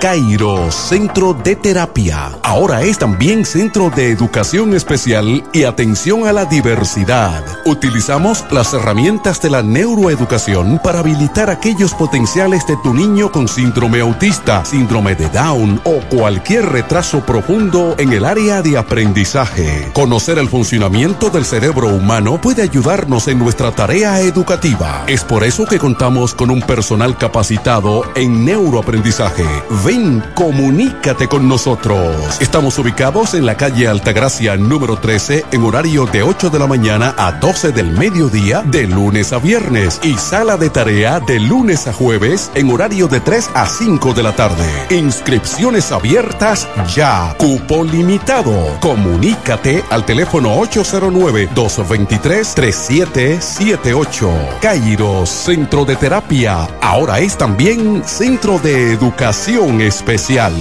Cairo Centro de Terapia. Ahora es también Centro de Educación Especial y Atención a la Diversidad. Utilizamos las herramientas de la neuroeducación para habilitar aquellos potenciales de tu niño con síndrome autista, síndrome de Down o cualquier retraso profundo en el área de aprendizaje. Conocer el funcionamiento del cerebro humano puede ayudarnos en nuestra tarea educativa. Es por eso que contamos con un personal capacitado en neuroaprendizaje Ven, comunícate con nosotros. Estamos ubicados en la calle Altagracia número 13 en horario de 8 de la mañana a 12 del mediodía de lunes a viernes y sala de tarea de lunes a jueves en horario de 3 a 5 de la tarde. Inscripciones abiertas ya. Cupo limitado. Comunícate al teléfono 809-223-3778. Cairo Centro de Terapia. Ahora es también Centro de Educación especial.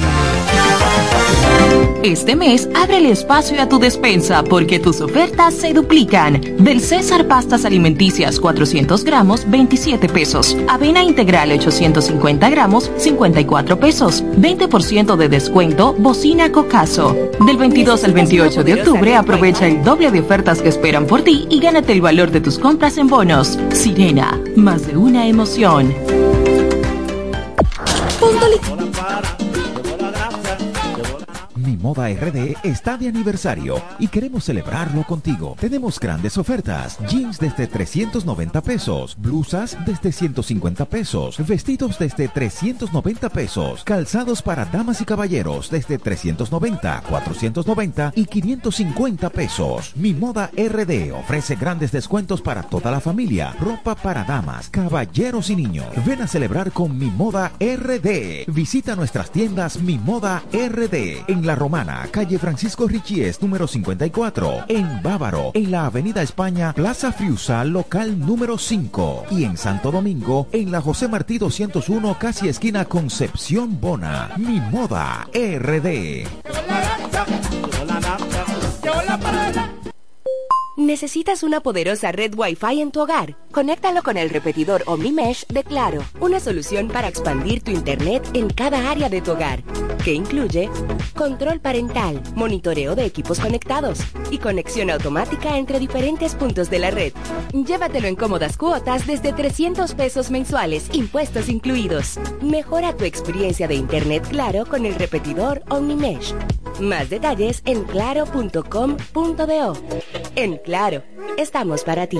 Este mes, abre el espacio a tu despensa porque tus ofertas se duplican. Del César Pastas Alimenticias 400 gramos, 27 pesos. Avena Integral 850 gramos, 54 pesos. 20% de descuento, bocina Cocaso. Del 22 al 28 de octubre, aprovecha el doble de ofertas que esperan por ti y gánate el valor de tus compras en bonos. Sirena, más de una emoción. Mi Moda RD está de aniversario y queremos celebrarlo contigo. Tenemos grandes ofertas. Jeans desde 390 pesos, blusas desde 150 pesos, vestidos desde 390 pesos, calzados para damas y caballeros desde 390, 490 y 550 pesos. Mi Moda RD ofrece grandes descuentos para toda la familia. Ropa para damas, caballeros y niños. Ven a celebrar con Mi Moda RD. Visita nuestras tiendas Mi Moda RD en la Romana, calle Francisco Richies, número 54. En Bávaro, en la Avenida España, Plaza Friusal, local número 5. Y en Santo Domingo, en la José Martí 201, casi esquina Concepción Bona. Mi moda RD. ¿Necesitas una poderosa red Wi-Fi en tu hogar? Conéctalo con el repetidor OmniMesh de Claro, una solución para expandir tu Internet en cada área de tu hogar, que incluye control parental, monitoreo de equipos conectados y conexión automática entre diferentes puntos de la red. Llévatelo en cómodas cuotas desde 300 pesos mensuales, impuestos incluidos. Mejora tu experiencia de Internet Claro con el repetidor OmniMesh. Más detalles en claro.com.do. Claro, estamos para ti.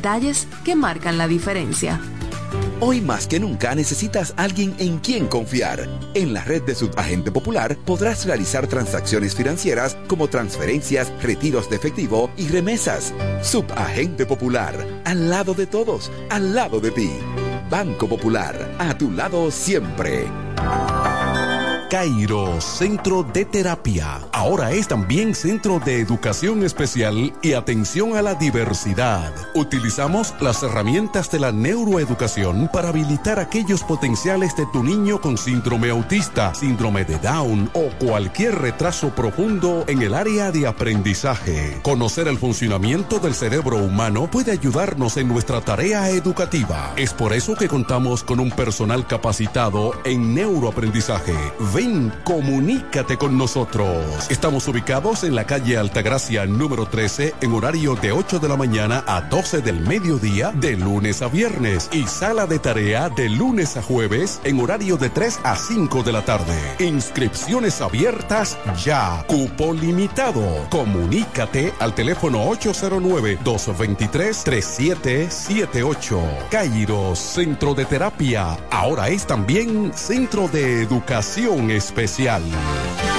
detalles que marcan la diferencia. Hoy más que nunca necesitas alguien en quien confiar. En la red de Subagente Popular podrás realizar transacciones financieras como transferencias, retiros de efectivo y remesas. Subagente Popular, al lado de todos, al lado de ti. Banco Popular, a tu lado siempre. Cairo Centro de Terapia. Ahora es también Centro de Educación Especial y Atención a la Diversidad. Utilizamos las herramientas de la neuroeducación para habilitar aquellos potenciales de tu niño con síndrome autista, síndrome de Down o cualquier retraso profundo en el área de aprendizaje. Conocer el funcionamiento del cerebro humano puede ayudarnos en nuestra tarea educativa. Es por eso que contamos con un personal capacitado en neuroaprendizaje. Ven, comunícate con nosotros. Estamos ubicados en la calle Altagracia número 13 en horario de 8 de la mañana a 12 del mediodía de lunes a viernes y sala de tarea de lunes a jueves en horario de 3 a 5 de la tarde. Inscripciones abiertas ya. Cupo limitado. Comunícate al teléfono 809-223-3778. Cairo Centro de Terapia. Ahora es también Centro de Educación Especial.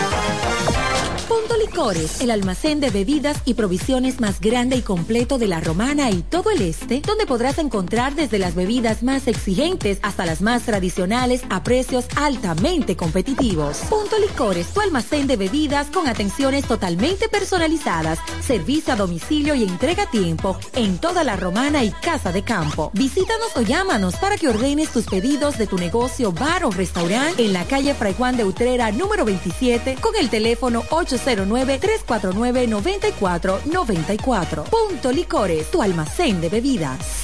Licores, el almacén de bebidas y provisiones más grande y completo de la Romana y todo el este, donde podrás encontrar desde las bebidas más exigentes hasta las más tradicionales a precios altamente competitivos. Punto Licores, tu almacén de bebidas con atenciones totalmente personalizadas, servicio a domicilio y entrega a tiempo en toda la Romana y Casa de Campo. Visítanos o llámanos para que ordenes tus pedidos de tu negocio, bar o restaurante en la calle Fray Juan de Utrera número 27 con el teléfono 809-349-9494. Punto Licores, tu almacén de bebidas.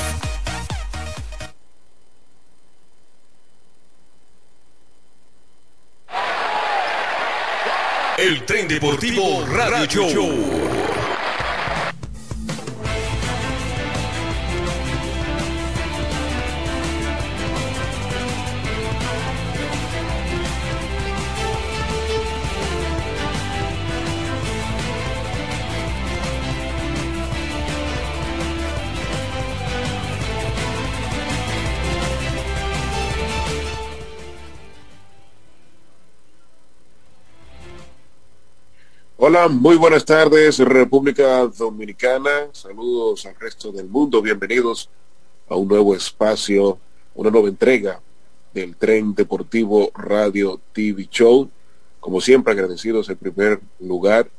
El tren deportivo Radio, Show. Hola, muy buenas tardes, República Dominicana. Saludos al resto del mundo. Bienvenidos a un nuevo espacio, una nueva entrega del Tren Deportivo Radio TV Show. Como siempre, agradecidos en primer lugar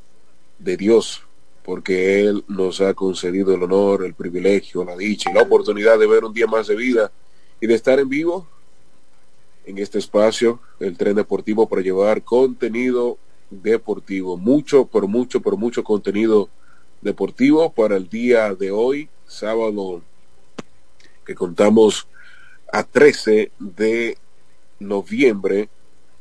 de Dios, porque Él nos ha concedido el honor, el privilegio, la dicha y la oportunidad de ver un día más de vida y de estar en vivo en este espacio, el Tren Deportivo, para llevar contenido deportivo. Mucho, por mucho, por mucho contenido deportivo para el día de hoy, sábado, que contamos a 13 de noviembre.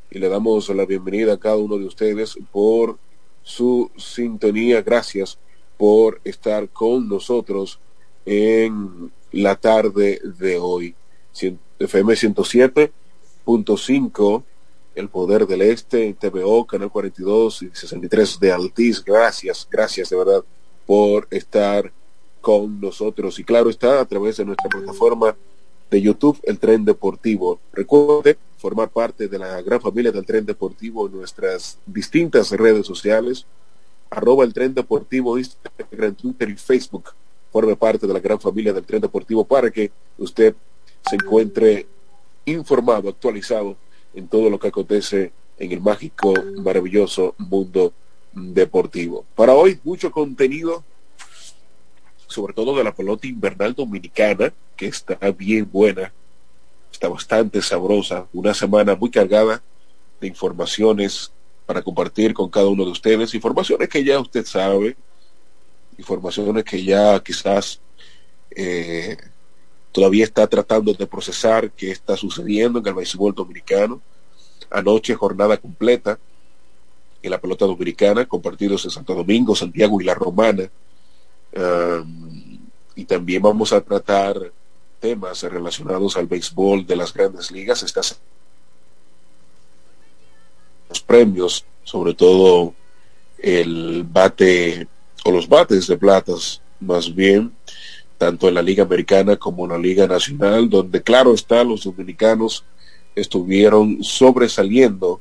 Y le damos la bienvenida a cada uno de ustedes por su sintonía. Gracias por estar con nosotros en la tarde de hoy. FM 107.5 el Poder del Este, TVO, Canal 42 y 63 de Altiz. Gracias, gracias de verdad por estar con nosotros. Y claro está, a través de nuestra plataforma de YouTube, El Tren Deportivo. Recuerde formar parte de la gran familia del Tren Deportivo en nuestras distintas redes sociales, arroba el Tren Deportivo, Instagram, Twitter y Facebook. Forme parte de la gran familia del Tren Deportivo para que usted se encuentre informado, actualizado en todo lo que acontece en el mágico, maravilloso mundo deportivo. Para hoy, mucho contenido, sobre todo de la pelota invernal dominicana, que está bien buena, está bastante sabrosa, una semana muy cargada de informaciones para compartir con cada uno de ustedes, informaciones que ya usted sabe, informaciones que ya quizás eh, todavía está tratando de procesar qué está sucediendo en el béisbol dominicano. Anoche jornada completa en la pelota dominicana, compartidos en Santo Domingo, Santiago y La Romana. y también vamos a tratar temas relacionados al béisbol de las grandes ligas. Estas los premios, sobre todo el bate o los bates de platas, más bien, tanto en la Liga Americana como en la Liga Nacional, donde claro está, los dominicanos estuvieron sobresaliendo,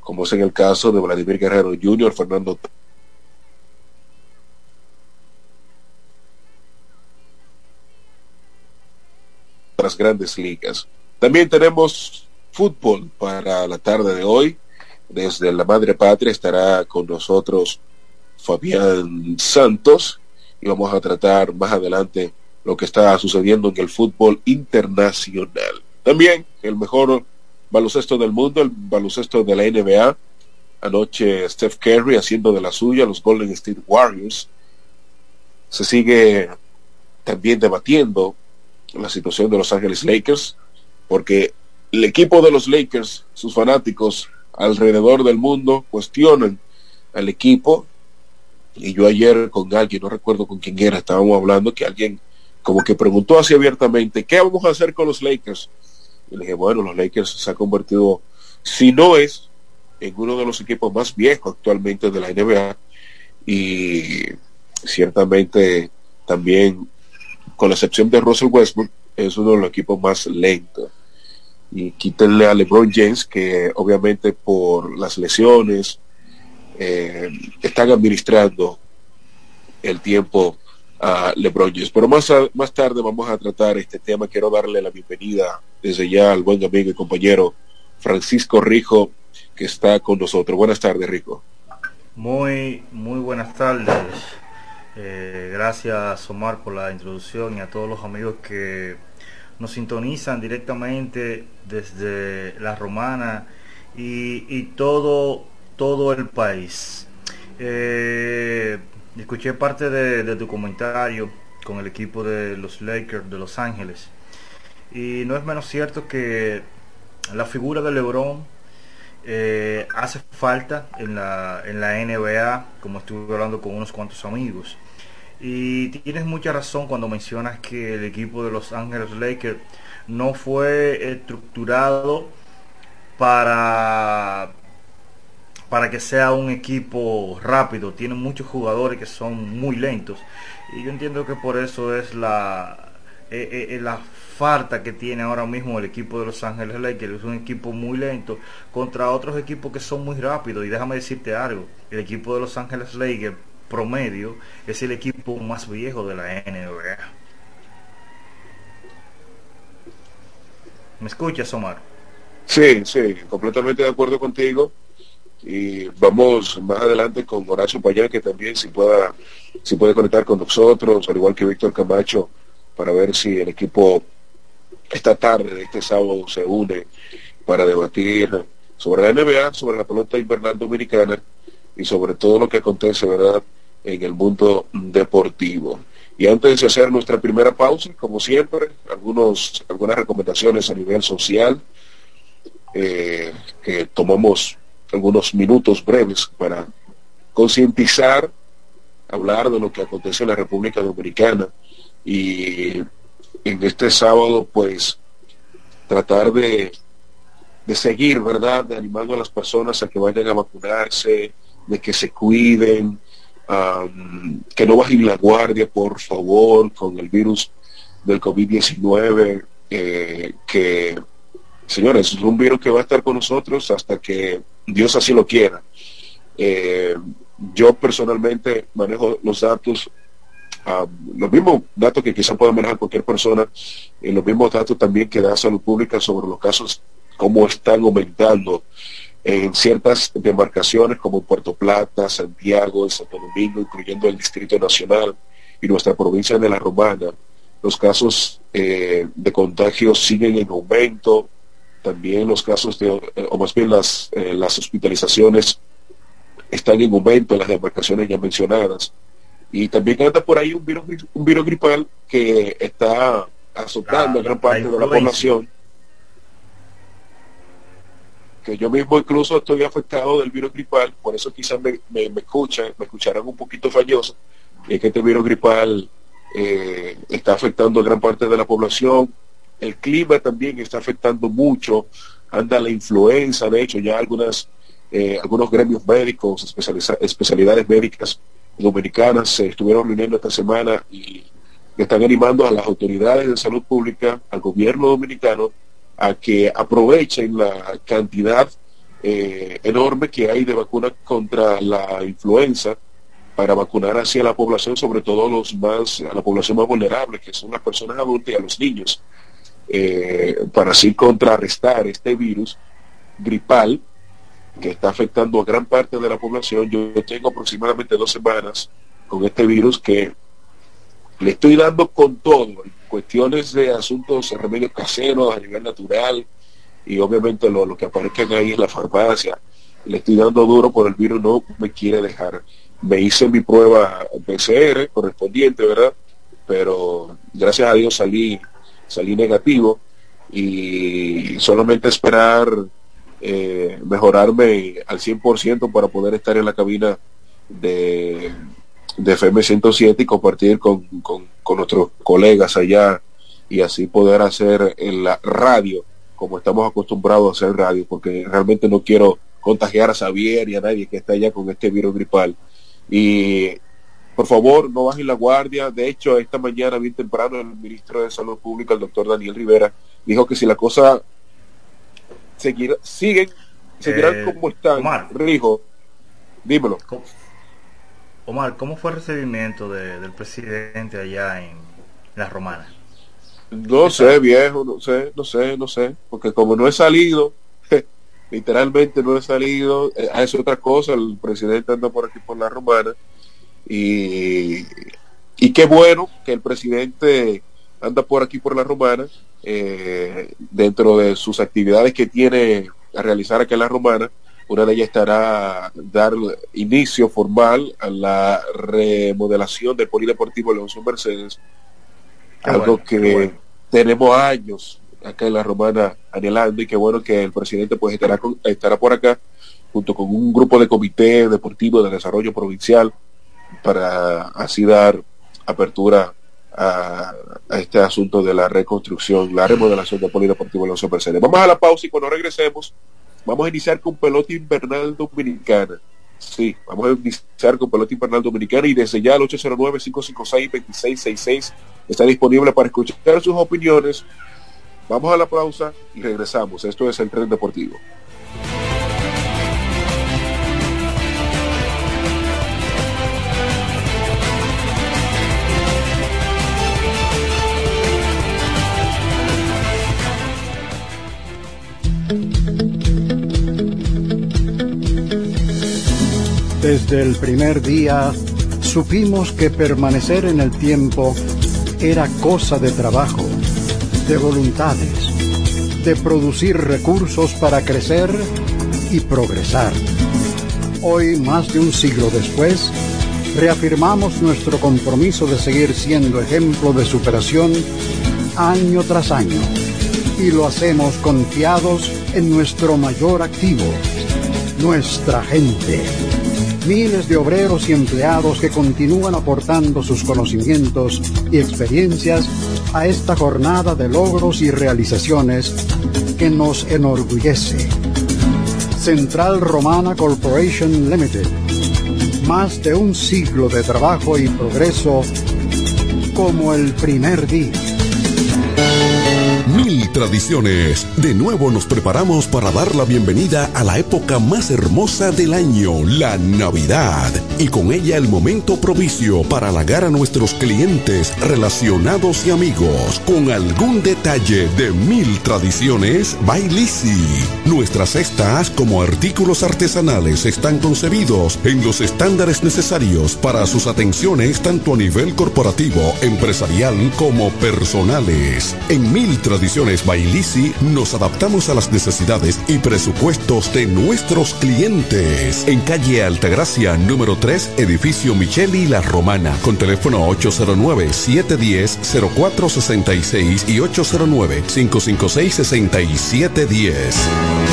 como es en el caso de Vladimir Guerrero Jr., Fernando las grandes ligas. También tenemos fútbol para la tarde de hoy. Desde la Madre Patria estará con nosotros Fabián Santos y vamos a tratar más adelante lo que está sucediendo en el fútbol internacional. También el mejor baloncesto del mundo, el baloncesto de la NBA. Anoche Steph Curry haciendo de la suya los Golden State Warriors. Se sigue también debatiendo la situación de Los Ángeles Lakers, porque el equipo de los Lakers, sus fanáticos alrededor del mundo cuestionan al equipo y yo ayer con alguien, no recuerdo con quién era, estábamos hablando que alguien como que preguntó así abiertamente, ¿qué vamos a hacer con los Lakers? Y le dije, bueno, los Lakers se han convertido, si no es, en uno de los equipos más viejos actualmente de la NBA y ciertamente también, con la excepción de Russell Westbrook, es uno de los equipos más lentos. Y quítenle a LeBron James, que obviamente por las lesiones, eh, están administrando el tiempo a LeBron James. Pero más, más tarde vamos a tratar este tema. Quiero darle la bienvenida desde ya al buen amigo y compañero Francisco Rijo, que está con nosotros. Buenas tardes, Rico. Muy, muy buenas tardes. Eh, gracias, Omar, por la introducción y a todos los amigos que nos sintonizan directamente desde La Romana y, todo, todo el país. Eh, escuché parte de, tu comentario con el equipo de los Lakers de Los Ángeles y no es menos cierto que la figura de LeBron eh, hace falta en la, en la NBA, como estuve hablando con unos cuantos amigos. Y tienes mucha razón cuando mencionas que el equipo de Los Ángeles Lakers no fue estructurado para para que sea un equipo rápido. Tiene muchos jugadores que son muy lentos. Y yo entiendo que por eso es la, eh, eh, la falta que tiene ahora mismo el equipo de Los Ángeles Lakers. Es un equipo muy lento contra otros equipos que son muy rápidos. Y déjame decirte algo. El equipo de Los Ángeles Lakers promedio es el equipo más viejo de la NBA. ¿Me escuchas, Omar? Sí, sí, completamente de acuerdo contigo. Y vamos más adelante con Horacio Payán, que también si pueda, si puede conectar con nosotros, al igual que Víctor Camacho, para ver si el equipo esta tarde, este sábado, se une para debatir sobre la NBA, sobre la pelota invernal dominicana y sobre todo lo que acontece, ¿verdad?, en el mundo deportivo. Y antes de hacer nuestra primera pausa, como siempre, algunos, algunas recomendaciones a nivel social eh, que tomamos algunos minutos breves para concientizar, hablar de lo que acontece en la República Dominicana y en este sábado pues tratar de, de seguir, ¿verdad? De animando a las personas a que vayan a vacunarse, de que se cuiden, que no bajen la guardia, por favor, con el virus del COVID-19, eh, que, señores, es un virus que va a estar con nosotros hasta que Dios así lo quiera. Eh, yo personalmente manejo los datos, los mismos datos que quizá pueda manejar cualquier persona, y los mismos datos también que da Salud Pública sobre los casos, cómo están aumentando en ciertas demarcaciones como Puerto Plata, Santiago, Santo Domingo, incluyendo el Distrito Nacional y nuestra provincia de La Romana, los casos eh, de contagio siguen en aumento, también los casos de, o más bien las, eh, las hospitalizaciones están en aumento en las demarcaciones ya mencionadas. Y también anda por ahí un virus, un virus gripal que está azotando a gran parte de la población que yo mismo incluso estoy afectado del virus gripal, por eso quizás me, me, escuchan, me escucharán un poquito falloso, es que este virus gripal eh, está afectando a gran parte de la población, el clima también está afectando mucho, anda la influenza, de hecho ya algunas, eh, algunos gremios médicos, especialidades médicas dominicanas se estuvieron reuniendo esta semana y están animando a las autoridades de salud pública, al gobierno dominicano, a que aprovechen la cantidad eh, enorme que hay de vacunas contra la influenza para vacunar hacia la población, sobre todo los más, a la población más vulnerable, que son las personas adultas y a los niños, eh, para así contrarrestar este virus gripal que está afectando a gran parte de la población. Yo tengo aproximadamente dos semanas con este virus que le estoy dando con todo, cuestiones de asuntos, remedios caseros a nivel natural y obviamente lo, que aparezcan ahí en la farmacia. Le estoy dando duro por el virus, no me quiere dejar. Me hice mi prueba PCR correspondiente, ¿verdad? Pero gracias a Dios salí, salí negativo y solamente esperar eh, mejorarme al 100% para poder estar en la cabina de, de FM 107 y compartir con, con, nuestros colegas allá y así poder hacer en la radio como estamos acostumbrados a hacer radio, porque realmente no quiero contagiar a Xavier y a nadie que está allá con este virus gripal. Y por favor, no bajen la guardia. De hecho, esta mañana, bien temprano, el ministro de Salud Pública, el doctor Daniel Rivera, dijo que si la cosa seguirá, siguen, seguirán eh, como están, Rijo, Dímelo. Omar, ¿cómo fue el recibimiento del presidente allá en La Romana? No sé, viejo, no sé, no sé, no sé, porque como no he salido, literalmente no he salido, eh, es otra cosa, el presidente anda por aquí por La Romana y, y qué bueno que el presidente anda por aquí por La Romana, eh, dentro de sus actividades que tiene a realizar aquí en La Romana, una de ellas estará dar inicio formal a la remodelación del Polideportivo Leoncio Mercedes, algo que tenemos años acá en la Romana anhelando y qué bueno que el presidente pues estará, estará por acá junto con un grupo de comité deportivo de desarrollo provincial para así dar apertura a, este asunto de la reconstrucción, la remodelación del Polideportivo Leoncio Mercedes. Vamos a la pausa y cuando regresemos Vamos a iniciar con pelota invernal dominicana. Sí, vamos a iniciar con pelota invernal dominicana y desde ya el 809-556-2666 está disponible para escuchar sus opiniones. Vamos a la pausa y regresamos. Esto es el tren deportivo. Desde el primer día supimos que permanecer en el tiempo era cosa de trabajo, de voluntades, de producir recursos para crecer y progresar. Hoy, más de un siglo después, reafirmamos nuestro compromiso de seguir siendo ejemplo de superación año tras año y lo hacemos confiados en nuestro mayor activo, nuestra gente miles de obreros y empleados que continúan aportando sus conocimientos y experiencias a esta jornada de logros y realizaciones que nos enorgullece. Central Romana Corporation Limited. Más de un siglo de trabajo y progreso como el primer día tradiciones. De nuevo nos preparamos para dar la bienvenida a la época más hermosa del año, la Navidad. Y con ella el momento propicio para halagar a nuestros clientes, relacionados y amigos con algún detalle de mil tradiciones Bailisi. Nuestras cestas como artículos artesanales están concebidos en los estándares necesarios para sus atenciones tanto a nivel corporativo, empresarial como personales. En mil tradiciones Bailisi nos adaptamos a las necesidades y presupuestos de nuestros clientes. En calle Altagracia, número 3, edificio Micheli La Romana, con teléfono 809-710-0466 y 809-556-6710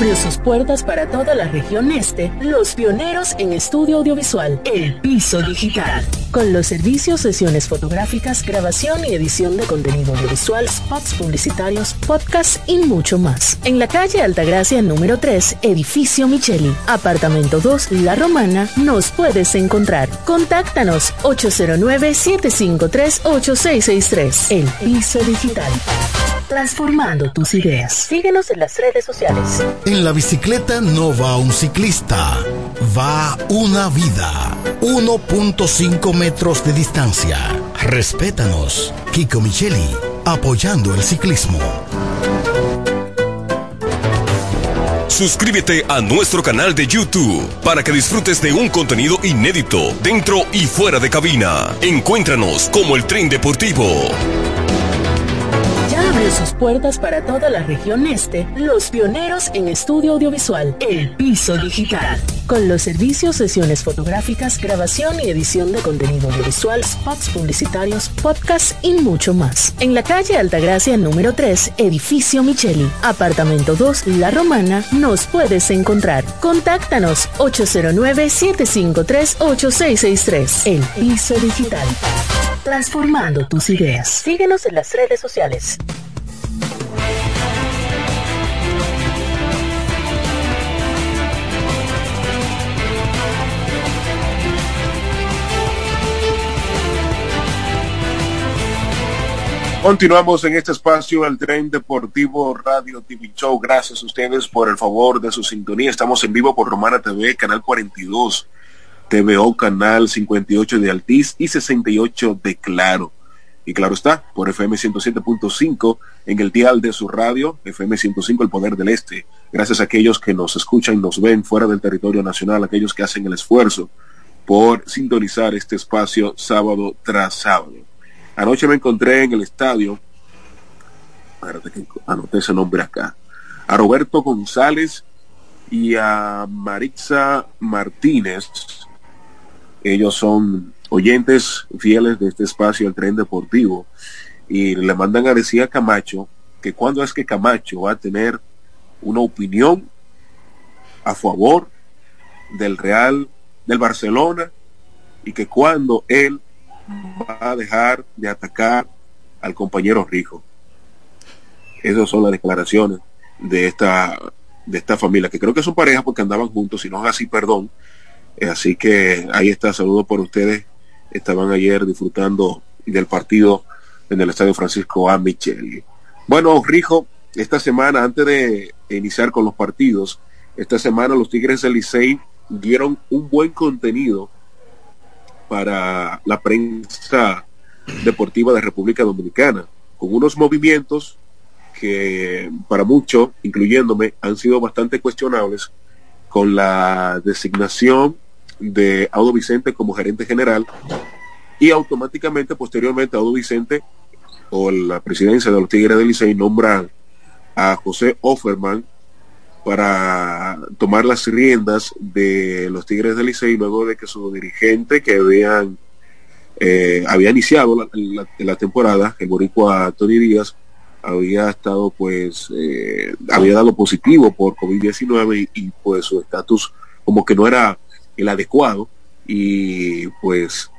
sus puertas para toda la región este, los pioneros en estudio audiovisual, El Piso Digital. Con los servicios, sesiones fotográficas, grabación y edición de contenido audiovisual, spots publicitarios, podcasts y mucho más. En la calle Altagracia número 3, edificio Micheli, apartamento 2, La Romana, nos puedes encontrar. Contáctanos 809-753-8663. El Piso Digital transformando tus ideas. Síguenos en las redes sociales. En la bicicleta no va un ciclista, va una vida. 1.5 metros de distancia. Respétanos. Kiko Micheli, apoyando el ciclismo. Suscríbete a nuestro canal de YouTube para que disfrutes de un contenido inédito dentro y fuera de cabina. Encuéntranos como el tren deportivo sus puertas para toda la región este, los pioneros en estudio audiovisual, El Piso Digital. Con los servicios, sesiones fotográficas, grabación y edición de contenido audiovisual, spots publicitarios, podcasts y mucho más. En la calle Altagracia número 3, edificio Micheli, apartamento 2, La Romana, nos puedes encontrar. Contáctanos 809-753-8663. El Piso Digital. Transformando tus ideas. Síguenos en las redes sociales. Continuamos en este espacio, el tren deportivo Radio TV Show. Gracias a ustedes por el favor de su sintonía. Estamos en vivo por Romana TV, canal 42, TVO, canal 58 de Altiz y 68 de Claro. Y claro está, por FM 107.5 en el dial de su radio, FM 105 El Poder del Este. Gracias a aquellos que nos escuchan y nos ven fuera del territorio nacional, aquellos que hacen el esfuerzo por sintonizar este espacio sábado tras sábado. Anoche me encontré en el estadio, que ese nombre acá, a Roberto González y a Marixa Martínez. Ellos son oyentes fieles de este espacio, el tren deportivo, y le mandan a decir a Camacho que cuando es que Camacho va a tener una opinión a favor del Real, del Barcelona, y que cuando él va a dejar de atacar al compañero Rijo. Esas son las declaraciones de esta, de esta familia, que creo que son parejas porque andaban juntos, si no así, perdón. Así que ahí está, saludo por ustedes. Estaban ayer disfrutando del partido en el Estadio Francisco A. Micheli. Bueno, Rijo, esta semana, antes de iniciar con los partidos, esta semana los Tigres del Licey dieron un buen contenido para la prensa deportiva de República Dominicana, con unos movimientos que para muchos, incluyéndome, han sido bastante cuestionables con la designación de Audo Vicente como gerente general y automáticamente, posteriormente, Audo Vicente o la presidencia de los Tigres del Licey nombra a José Offerman para tomar las riendas de los Tigres del Licey luego de que su dirigente que habían eh, había iniciado la, la, temporada, el boricua Tony Díaz, había estado pues, eh, había dado positivo por COVID-19 y, y, pues su estatus como que no era el adecuado y pues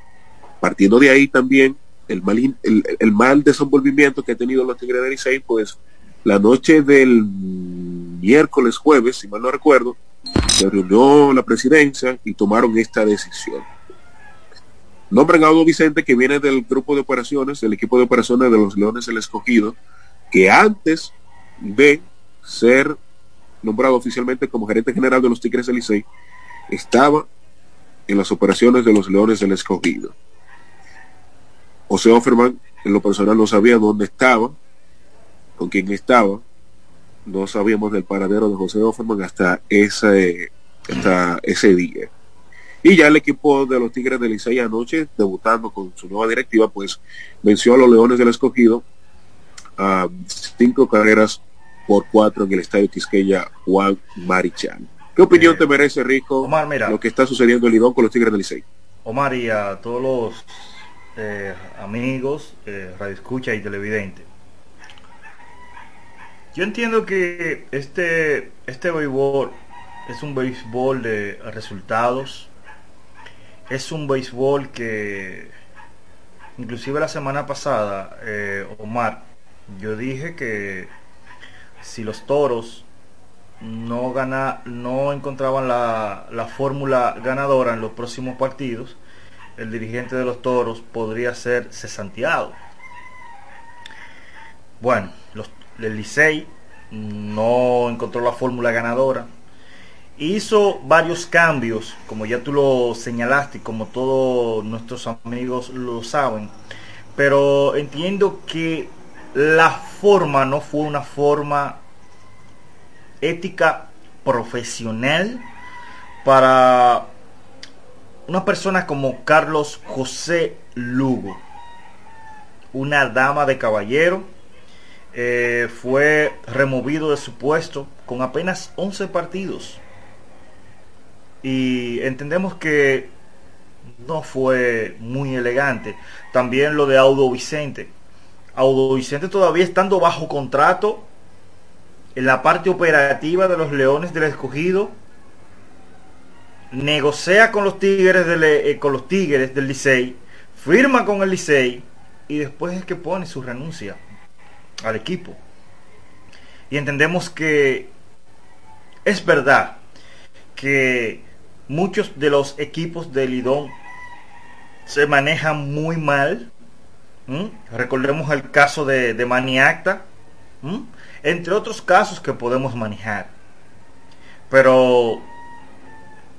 partiendo de ahí también el mal, el, el mal desenvolvimiento que ha tenido los Tigres del Licey, pues la noche del miércoles, jueves, si mal no recuerdo, se reunió la presidencia y tomaron esta decisión. Nombran a Audo Vicente, que viene del grupo de operaciones, del equipo de operaciones de los Leones el Escogido, que antes de ser nombrado oficialmente como gerente general de los Tigres del Licey, estaba en las operaciones de los Leones del Escogido. José Offerman, en lo personal, no sabía dónde estaba, con quién estaba, no sabíamos del paradero de José Offerman hasta ese, hasta ese día. Y ya el equipo de los Tigres del Licey anoche, debutando con su nueva directiva, pues venció a los Leones del Escogido a cinco carreras por cuatro en el Estadio Quisqueya Juan Marichal. ¿Qué opinión eh, te merece, Rico, Omar, mira, lo que está sucediendo en Lidón con los Tigres del Licey? Omar y a todos los eh, amigos, eh, radio escucha y televidentes. Yo entiendo que este, este béisbol es un béisbol de resultados. Es un béisbol que, inclusive la semana pasada, eh, Omar, yo dije que si los toros no, gana, no encontraban la, la fórmula ganadora en los próximos partidos, el dirigente de los toros podría ser cesanteado. Bueno, los, el Licey no encontró la fórmula ganadora. Hizo varios cambios, como ya tú lo señalaste, como todos nuestros amigos lo saben. Pero entiendo que la forma no fue una forma ética profesional para una persona como Carlos José Lugo, una dama de caballero, eh, fue removido de su puesto con apenas 11 partidos. Y entendemos que no fue muy elegante. También lo de Audo Vicente. Audo Vicente todavía estando bajo contrato en la parte operativa de los Leones del Escogido negocia con los Tigres del, eh, con los Tigres del Licey, firma con el Licey y después es que pone su renuncia al equipo. Y entendemos que es verdad que muchos de los equipos de Lidón se manejan muy mal Recordemos el caso de, de Maniacta, entre otros casos que podemos manejar. Pero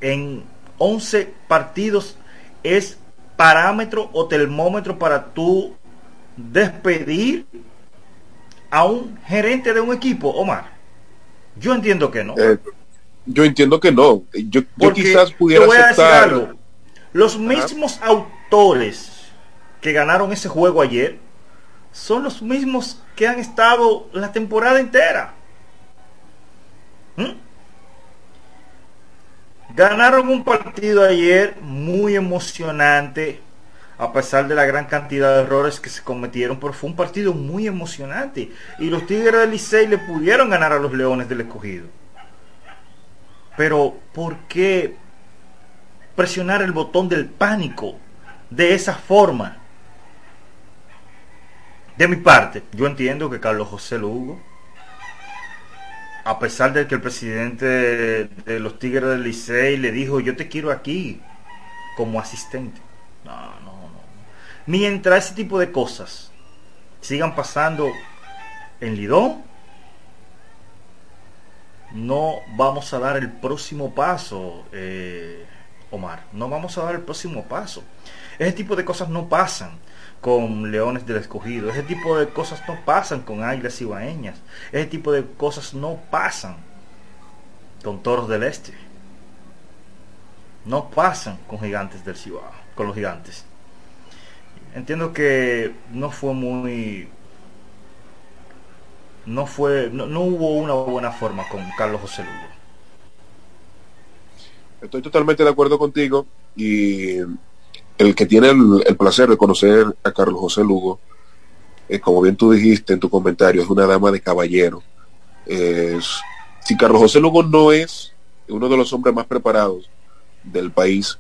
en 11 partidos es parámetro o termómetro para tú despedir a un gerente de un equipo, Omar. Yo entiendo que no. Eh, yo entiendo que no. Yo, quizás pudiera aceptar... Los mismos autores que ganaron ese juego ayer son los mismos que han estado la temporada entera. ¿Mm? Ganaron un partido ayer muy emocionante, a pesar de la gran cantidad de errores que se cometieron, fue un partido muy emocionante. Y los Tigres del Licey le pudieron ganar a los Leones del Escogido. Pero, ¿por qué presionar el botón del pánico de esa forma? De mi parte, yo entiendo que Carlos José Lugo, a pesar de que el presidente de los Tigres del Licey le dijo, yo te quiero aquí como asistente. No, no. Mientras ese tipo de cosas sigan pasando en Lidón, no vamos a dar el próximo paso, eh, Omar. No vamos a dar el próximo paso. Ese tipo de cosas no pasan con Leones del Escogido. Ese tipo de cosas no pasan con Águilas Ibaeñas. Ese tipo de cosas no pasan con Toros del Este. No pasan con Gigantes del Cibao, con los Gigantes. Entiendo que no fue muy no fue no, hubo una buena forma con Carlos José Lugo. Estoy totalmente de acuerdo contigo y el que tiene el, placer de conocer a Carlos José Lugo, eh, como bien tú dijiste en tu comentario, es una dama de caballero. si Carlos José Lugo no es uno de los hombres más preparados del país,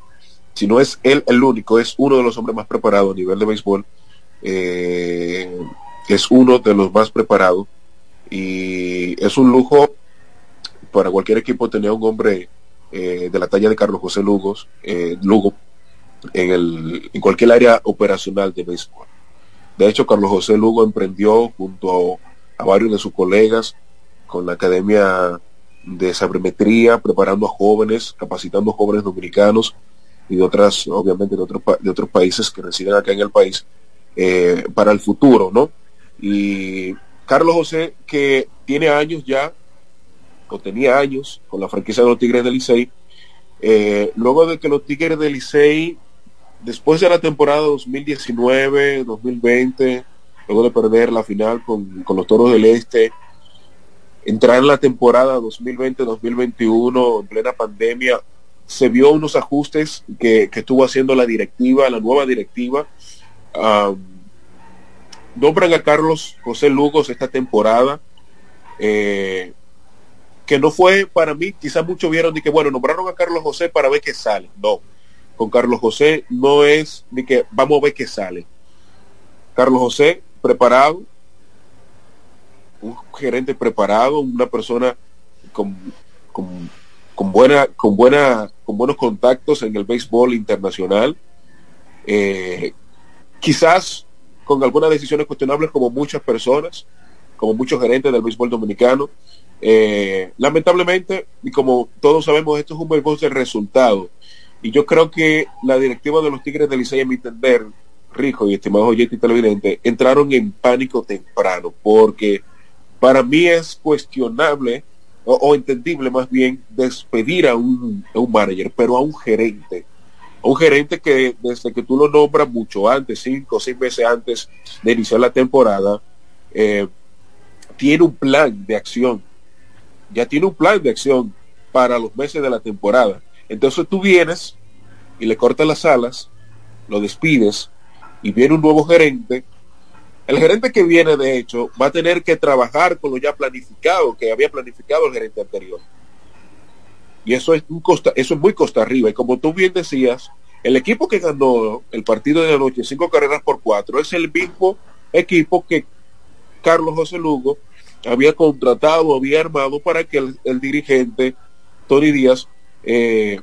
si no es él el único, es uno de los hombres más preparados a nivel de béisbol, eh, es uno de los más preparados y es un lujo para cualquier equipo tener un hombre eh, de la talla de Carlos José Lugos, Lugo en, el, en cualquier área operacional de béisbol. De hecho, Carlos José Lugo emprendió junto a, varios de sus colegas con la Academia de Sabrimetría, preparando a jóvenes, capacitando a jóvenes dominicanos y de otras, obviamente, de otros, de otros países que residen acá en el país, eh, para el futuro, ¿no? Y Carlos José, que tiene años ya, o tenía años, con la franquicia de los Tigres del Licey, eh, luego de que los Tigres del Licey después de la temporada 2019-2020, luego de perder la final con, los Toros del Este, entrar en la temporada 2020-2021 en plena pandemia, se vio unos ajustes que, estuvo haciendo la directiva, la nueva directiva. nombran a Carlos José Lugos esta temporada, eh, que no fue para mí, quizás muchos vieron de que, bueno, nombraron a Carlos José para ver qué sale. No, con Carlos José no es ni que vamos a ver qué sale. Carlos José, preparado, un gerente preparado, una persona con, con, buena, con, buena, con buenos contactos en el béisbol internacional. Eh, quizás con algunas decisiones cuestionables como muchas personas, como muchos gerentes del béisbol dominicano. Eh, lamentablemente, y como todos sabemos, esto es un béisbol de resultado. Y yo creo que la directiva de los Tigres del Licey, a mi entender, Rijo y estimado oyente y televidente, entraron en pánico temprano, porque para mí es cuestionable o, entendible más bien despedir a un, manager, pero a un gerente. A un gerente que desde que tú lo nombras mucho antes, cinco o seis meses antes de iniciar la temporada, eh, tiene un plan de acción. Ya tiene un plan de acción para los meses de la temporada entonces tú vienes y le cortas las alas, lo despides y viene un nuevo gerente. El gerente que viene, de hecho, va a tener que trabajar con lo ya planificado, que había planificado el gerente anterior. Y eso es, un costa, eso es muy costa arriba. Y como tú bien decías, el equipo que ganó el partido de la noche, cinco carreras por cuatro, es el mismo equipo que Carlos José Lugo había contratado, había armado para que el, dirigente Tony Díaz eh,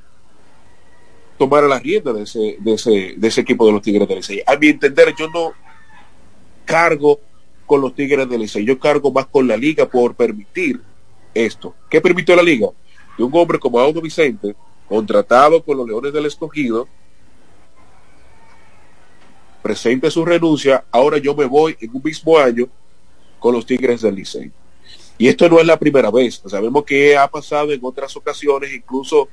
tomara la rienda de ese, de, ese, de ese equipo de los Tigres del Licey. A mi entender, yo no, cargo con los Tigres del Licey, yo cargo más con la liga por permitir esto. ¿Qué permitió la liga? Que un hombre como Audo Vicente, contratado con los Leones del Escogido, presente su renuncia, ahora yo me voy en un mismo año con los Tigres del Licey. Y esto no es la primera vez, sabemos que ha pasado en otras ocasiones, incluso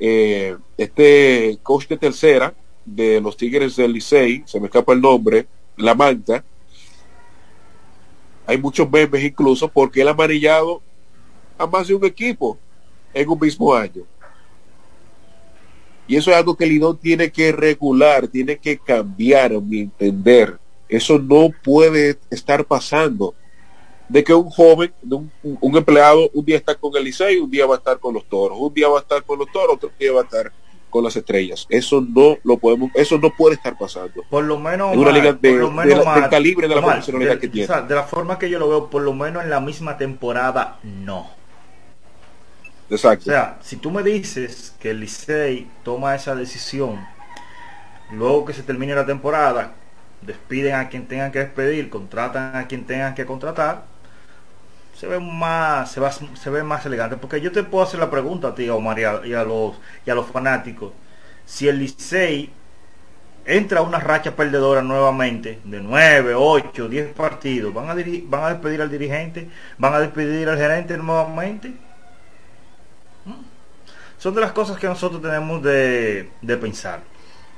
eh, este coach de tercera de los Tigres del Licey, se me escapa el nombre, La Manta, hay muchos memes incluso porque él ha amarillado a más de un equipo en un mismo año. Y eso es algo que Lidón tiene que regular, tiene que cambiar, a mi entender. Eso no puede estar pasando. De que un joven, un, empleado, un día está con el Licey, un día va a estar con los toros, un día va a estar con los toros, otro día va a estar con las estrellas. Eso no lo podemos, eso no puede estar pasando. Por lo menos en una liga de, del calibre de la profesionalidad que tiene. de la forma que yo lo veo, por lo menos en la misma temporada, no. Exacto. O sea, si tú me dices que el Licey toma esa decisión, luego que se termine la temporada, despiden a quien tengan que despedir, contratan a quien tengan que contratar, se ve más, se, va, se ve más elegante. Porque yo te puedo hacer la pregunta a ti, Omar, y a, los, y a los fanáticos. Si el Licey entra a una racha perdedora nuevamente de 9, 8, 10 partidos, ¿van a, van a despedir al dirigente? ¿Van a despedir al gerente nuevamente? son de las cosas que nosotros tenemos de, pensar.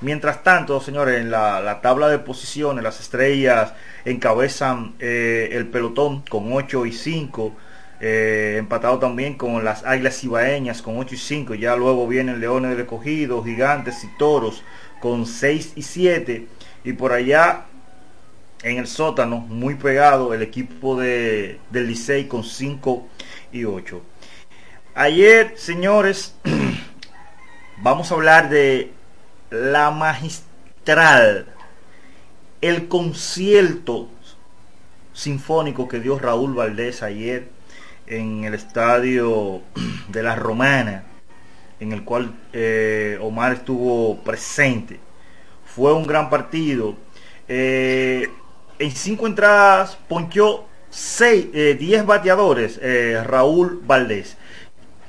Mientras tanto, señores, en la, tabla de posiciones, las estrellas encabezan eh, el pelotón con 8 y 5, eh, empatado también con las águilas ibaeñas con 8 y 5, ya luego vienen leones del escogido, gigantes y toros con 6 y 7, y por allá en el sótano, muy pegado, el equipo de, del Licey con 5 y 8. Ayer, señores, vamos a hablar de la magistral, el concierto sinfónico que dio Raúl Valdés ayer en el estadio de la Romana, en el cual eh, Omar estuvo presente. Fue un gran partido. Eh, en cinco entradas ponchó seis, 10 eh, bateadores Raúl Valdés.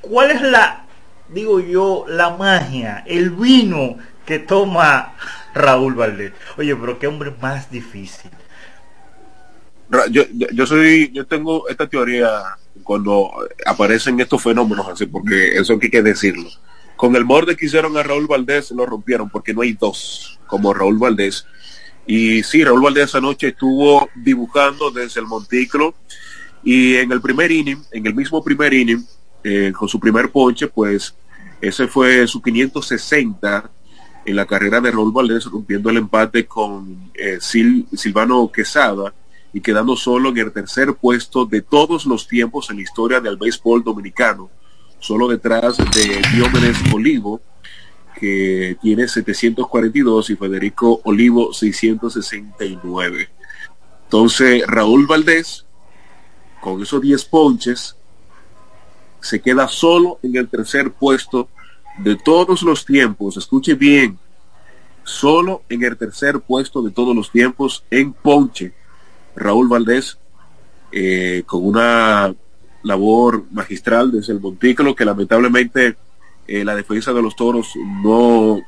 ¿Cuál es la, digo yo, la magia, el vino que toma Raúl Valdés? Oye, pero qué hombre más difícil. Yo, yo soy, yo tengo esta teoría cuando aparecen estos fenómenos así, porque eso hay que decirlo. Con el morde que hicieron a Raúl Valdés lo rompieron porque no hay dos como Raúl Valdés. Y sí, Raúl Valdés anoche estuvo dibujando desde el montículo y en el primer inning, en el mismo primer inning, eh, con su primer ponche, pues ese fue su 560 en la carrera de Raúl Valdés, rompiendo el empate con eh, Silvano Quesada y quedando solo en el tercer puesto de todos los tiempos en la historia del béisbol dominicano, solo detrás de Diómenes Olivo, que tiene 742 y Federico Olivo 669. Entonces, Raúl Valdés, con esos 10 ponches, se queda solo en el tercer puesto de todos los tiempos. Escuche bien, solo en el tercer puesto de todos los tiempos en Ponche. Raúl Valdés, eh, con una labor magistral desde el montículo que lamentablemente eh, la defensa de los toros no,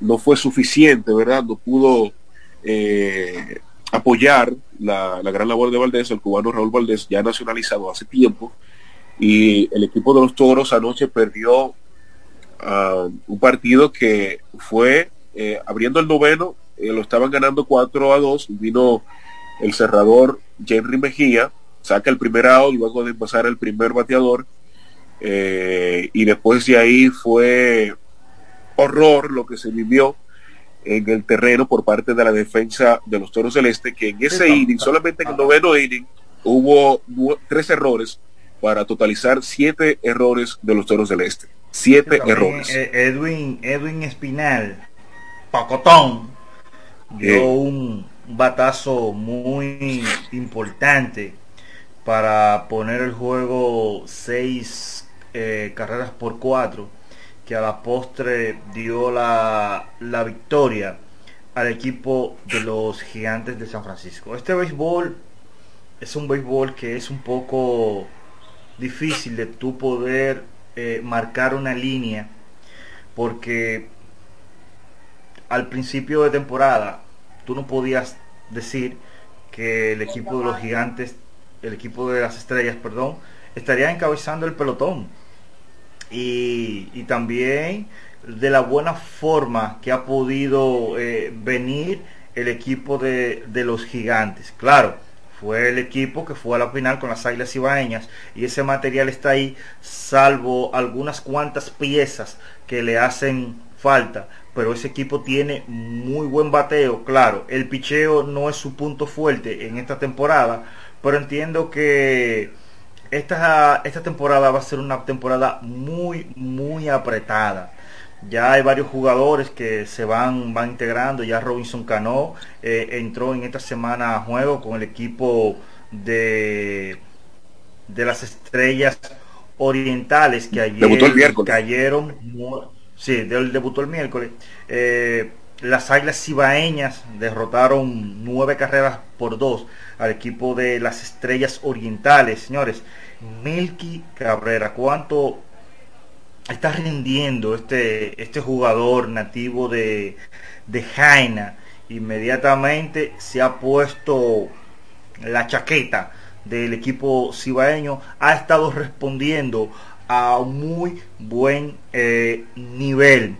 no fue suficiente, ¿verdad? No pudo eh, apoyar la, la, gran labor de Valdés, el cubano Raúl Valdés, ya nacionalizado hace tiempo, y el equipo de los Toros anoche perdió ah, un partido que fue eh, abriendo el noveno, eh, lo estaban ganando 4 a 2, vino el cerrador Henry Mejía, saca el primer out luego de pasar el primer bateador eh, y después de ahí fue horror lo que se vivió en el terreno por parte de la defensa de los Toros Celeste, que en ese inning, solamente en el noveno inning, hubo tres errores para totalizar siete errores de los Toros del Este. Siete errores. Eh, Edwin, Edwin Espinal, Pacotón, dio eh. un batazo muy importante para poner el juego seis eh, carreras por cuatro, que a la postre dio la, la victoria al equipo de los gigantes de San Francisco. Este béisbol es un béisbol que es un poco difícil de tú poder eh, marcar una línea porque al principio de temporada tú no podías decir que el equipo de los gigantes, el equipo de las estrellas, perdón, estaría encabezando el pelotón. Y, y también de la buena forma que ha podido eh, venir el equipo de, de, los gigantes. Claro, fue el equipo que fue a la final con las águilas ibaeñas y ese material está ahí, salvo algunas cuantas piezas que le hacen falta. Pero ese equipo tiene muy buen bateo, claro. El picheo no es su punto fuerte en esta temporada, pero entiendo que esta, esta temporada va a ser una temporada muy, muy apretada ya hay varios jugadores que se van, van integrando. Ya Robinson Cano eh, entró en esta semana a juego con el equipo de, de las estrellas orientales que ayer cayeron. Sí, debutó el miércoles. Eh, las águilas cibaeñas derrotaron nueve carreras por dos al equipo de las estrellas orientales. Señores, Milky Cabrera, ¿cuánto está rindiendo este, este jugador nativo de, de Jaina. Inmediatamente se ha puesto la chaqueta del equipo cibaeño. Ha estado respondiendo a un muy buen eh, nivel.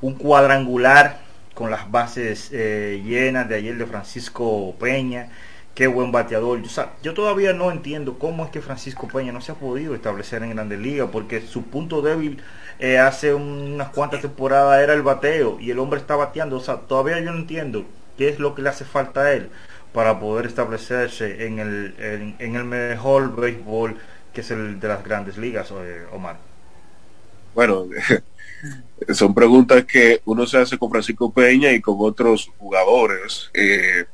Un cuadrangular con las bases eh, llenas de ayer de Francisco Peña qué buen bateador. yo todavía no entiendo cómo es que Francisco Peña no se ha podido establecer en Grandes Ligas, porque su punto débil eh, hace unas cuantas temporadas era el bateo y el hombre está bateando. O sea, todavía yo no entiendo qué es lo que le hace falta a él para poder establecerse en el, en, el mejor béisbol que es el de las grandes ligas, eh, Omar. Bueno, son preguntas que uno se hace con Francisco Peña y con otros jugadores. Eh,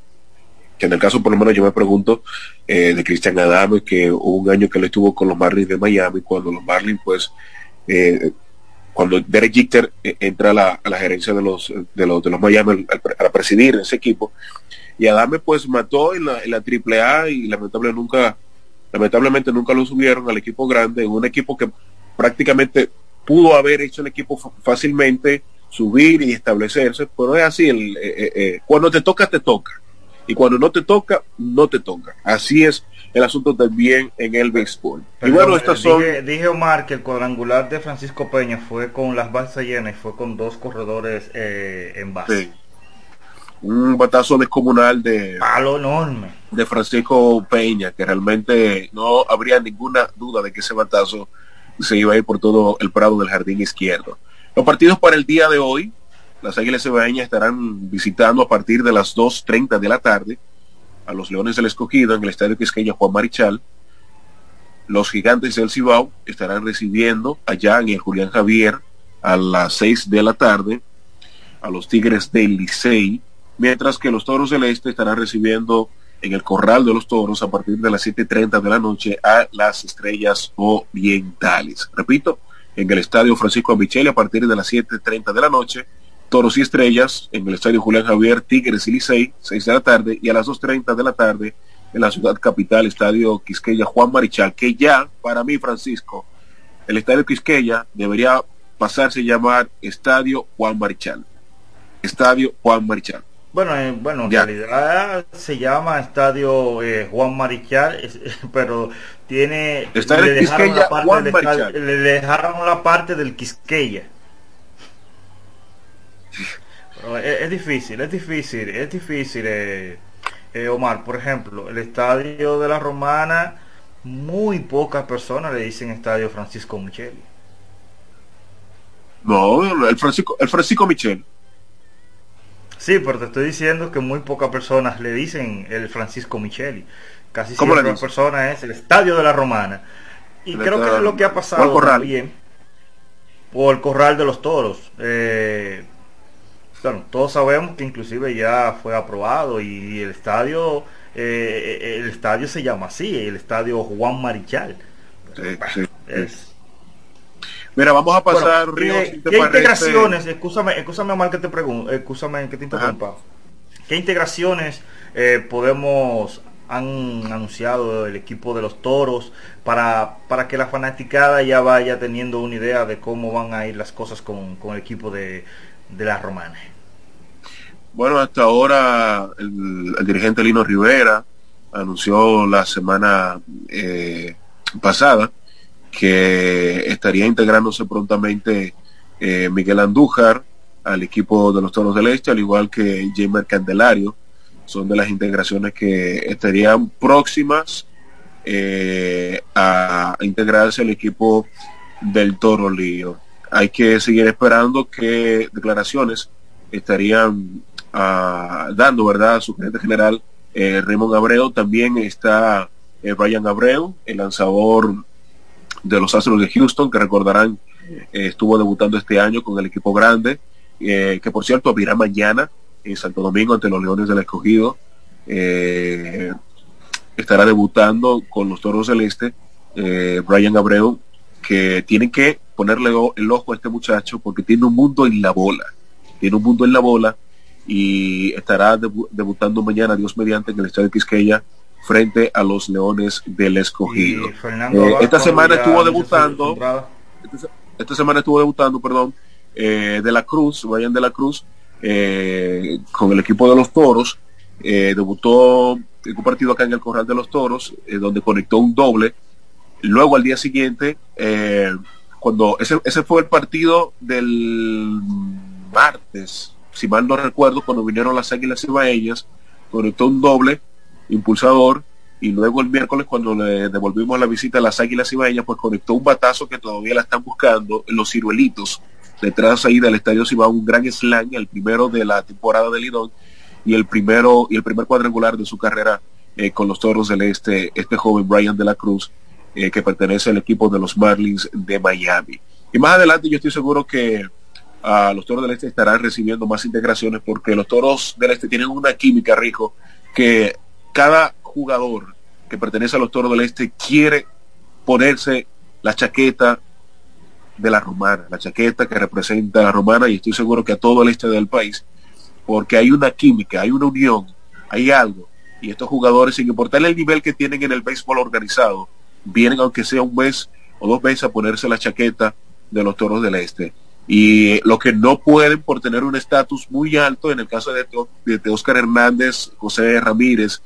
que en el caso por lo menos yo me pregunto eh, de Cristian Adame, que hubo un año que él estuvo con los Marlins de Miami, cuando los Marlins pues eh, cuando Derek Jeter eh, entra a la, a la, gerencia de los de los, de los Miami a presidir ese equipo y Adame pues mató en la, en la AAA y lamentablemente nunca lamentablemente nunca lo subieron al equipo grande un equipo que prácticamente pudo haber hecho el equipo fácilmente subir y establecerse pero es así el, cuando te toca te toca y cuando no te toca, no te toca. Así es el asunto también en el béisbol. y bueno, estas son... Dije, Omar que el cuadrangular de Francisco Peña fue con las bases llenas y fue con dos corredores eh, en base. Un batazo descomunal de... Palo enorme. De Francisco Peña, que realmente no habría ninguna duda de que ese batazo se iba a ir por todo el prado del jardín izquierdo. Los partidos para el día de hoy, las Águilas Cebaeñas estarán visitando a partir de las 2.30 de la tarde a los Leones del Escogido en el Estadio Quisqueya Juan Marichal. Los Gigantes del Cibao estarán recibiendo allá en el Julián Javier a las 6 de la tarde a los Tigres del Licey, mientras que los Toros del Este estarán recibiendo en el Corral de los Toros a partir de las 7.30 de la noche a las Estrellas Orientales. Repito, en el Estadio Francisco Michele a partir de las 7.30 de la noche Toros y Estrellas en el Estadio Julián Javier, Tigres y Licey, 6 de la tarde, y a las 2.30 de la tarde en la ciudad capital, Estadio Quisqueya Juan Marichal, que ya, para mí, Francisco, el Estadio Quisqueya debería pasarse a llamar Estadio Juan Marichal. Estadio Juan Marichal. Bueno, eh, bueno, en realidad se llama Estadio eh, Juan Marichal, pero tiene... Estadio le Quisqueya Juan Marichal. le dejaron la parte del Quisqueya. Es, difícil, es difícil, es difícil, eh, eh, Omar. Por ejemplo, el estadio de la Romana, muy pocas personas le dicen estadio Francisco Micheli. No, el Francisco, el Francisco Michel. Sí, pero te estoy diciendo que muy pocas personas le dicen el Francisco Micheli. Casi siempre las personas es el estadio de la Romana. Y creo que es lo que ha pasado también. O el corral de los toros. Eh, bueno, todos sabemos que inclusive ya fue aprobado y el estadio, eh, eh, el estadio se llama así, el estadio Juan Marichal. Mira, vamos a pasar ¿qué, integraciones? Escúchame, escúchame mal que te pregunto, escúchame que te interrumpa. ¿Qué integraciones eh, podemos han anunciado el equipo de los toros para, para que la fanaticada ya vaya teniendo una idea de cómo van a ir las cosas con, con el equipo de, de la romana. Bueno, hasta ahora el, dirigente Lino Rivera anunció la semana eh, pasada que estaría integrándose prontamente eh, Miguel Andújar al equipo de los Toros del Este, al igual que Jamer Candelario, son de las integraciones que estarían próximas eh, a integrarse al equipo del Toro Lío. Hay que seguir esperando que declaraciones estarían ah, dando, ¿verdad? Su gerente general eh, Raymond Abreu. También está eh, Brian Abreu, el lanzador de los Astros de Houston, que recordarán estuvo debutando este año con el equipo grande, que por cierto abrirá mañana en Santo Domingo ante los Leones del Escogido. Eh, estará debutando con los Toros Celeste, eh, Brian Abreu, que tiene que ponerle el ojo a este muchacho porque tiene un mundo en la bola. Tiene un mundo en la bola y estará debutando mañana, Dios mediante, en el Estadio Quisqueya frente a los Leones del Escogido. Eh, esta semana estuvo debutando, esta, semana estuvo debutando, perdón, de la Cruz, Brian de la Cruz, eh, con el equipo de los Toros. Eh, debutó en un partido acá en el Corral de los Toros, eh, donde conectó un doble. Luego al día siguiente, cuando ese, ese fue el partido del martes, si mal no recuerdo, cuando vinieron las Águilas Ibaeñas, conectó un doble impulsador y luego el miércoles cuando le devolvimos la visita a las Águilas Ibaeñas, pues conectó un batazo que todavía la están buscando en los ciruelitos detrás ahí del estadio Cibao un gran slang, el primero de la temporada de Lidón y el primero y el primer cuadrangular de su carrera eh, con los Toros del Este, este joven Brian de la Cruz, eh, que pertenece al equipo de los Marlins de Miami. Y más adelante yo estoy seguro que a los Toros del Este estarán recibiendo más integraciones porque los Toros del Este tienen una química, rico, que cada jugador que pertenece a los Toros del Este quiere ponerse la chaqueta de la romana, la chaqueta que representa a la romana y estoy seguro que a todo el este del país, porque hay una química, hay una unión, hay algo. Y estos jugadores, sin importar el nivel que tienen en el béisbol organizado, vienen aunque sea un mes o dos meses a ponerse la chaqueta de los toros del este. Y lo que no pueden por tener un estatus muy alto, en el caso de, de, Oscar Hernández, José Ramírez,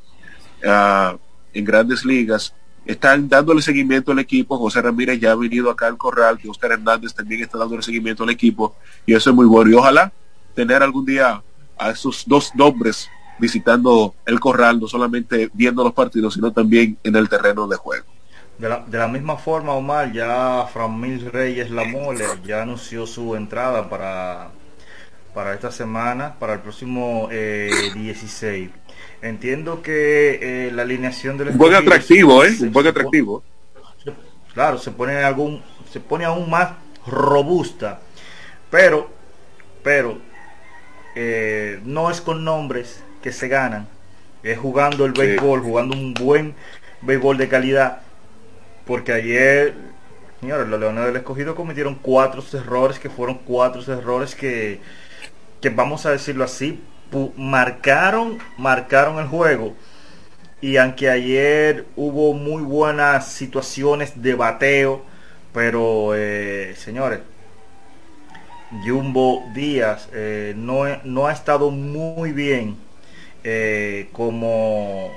ah, en grandes ligas, están dándole seguimiento al equipo. José Ramírez ya ha venido acá al corral, que Oscar Hernández también está dándole seguimiento al equipo, y eso es muy bueno. Y ojalá tener algún día a esos dos nombres visitando el corral, no solamente viendo los partidos, sino también en el terreno de juego. De la, de la misma forma, Omar, ya Framil Reyes La Mole ya anunció su entrada para, para esta semana, para el próximo eh, 16 Entiendo que eh, la alineación del un buen atractivo, ¿eh? Un buen atractivo. Claro, se pone algún, se pone aún más robusta, pero, pero eh, no es con nombres que se ganan, es jugando el béisbol, jugando un buen béisbol de calidad, porque ayer, señores, los Leones del Escogido cometieron cuatro errores que fueron cuatro errores que, que vamos a decirlo así, marcaron, marcaron el juego. Y aunque ayer hubo muy buenas situaciones de bateo, pero eh, señores, Jumbo Díaz eh, no, no, ha estado muy bien eh, como,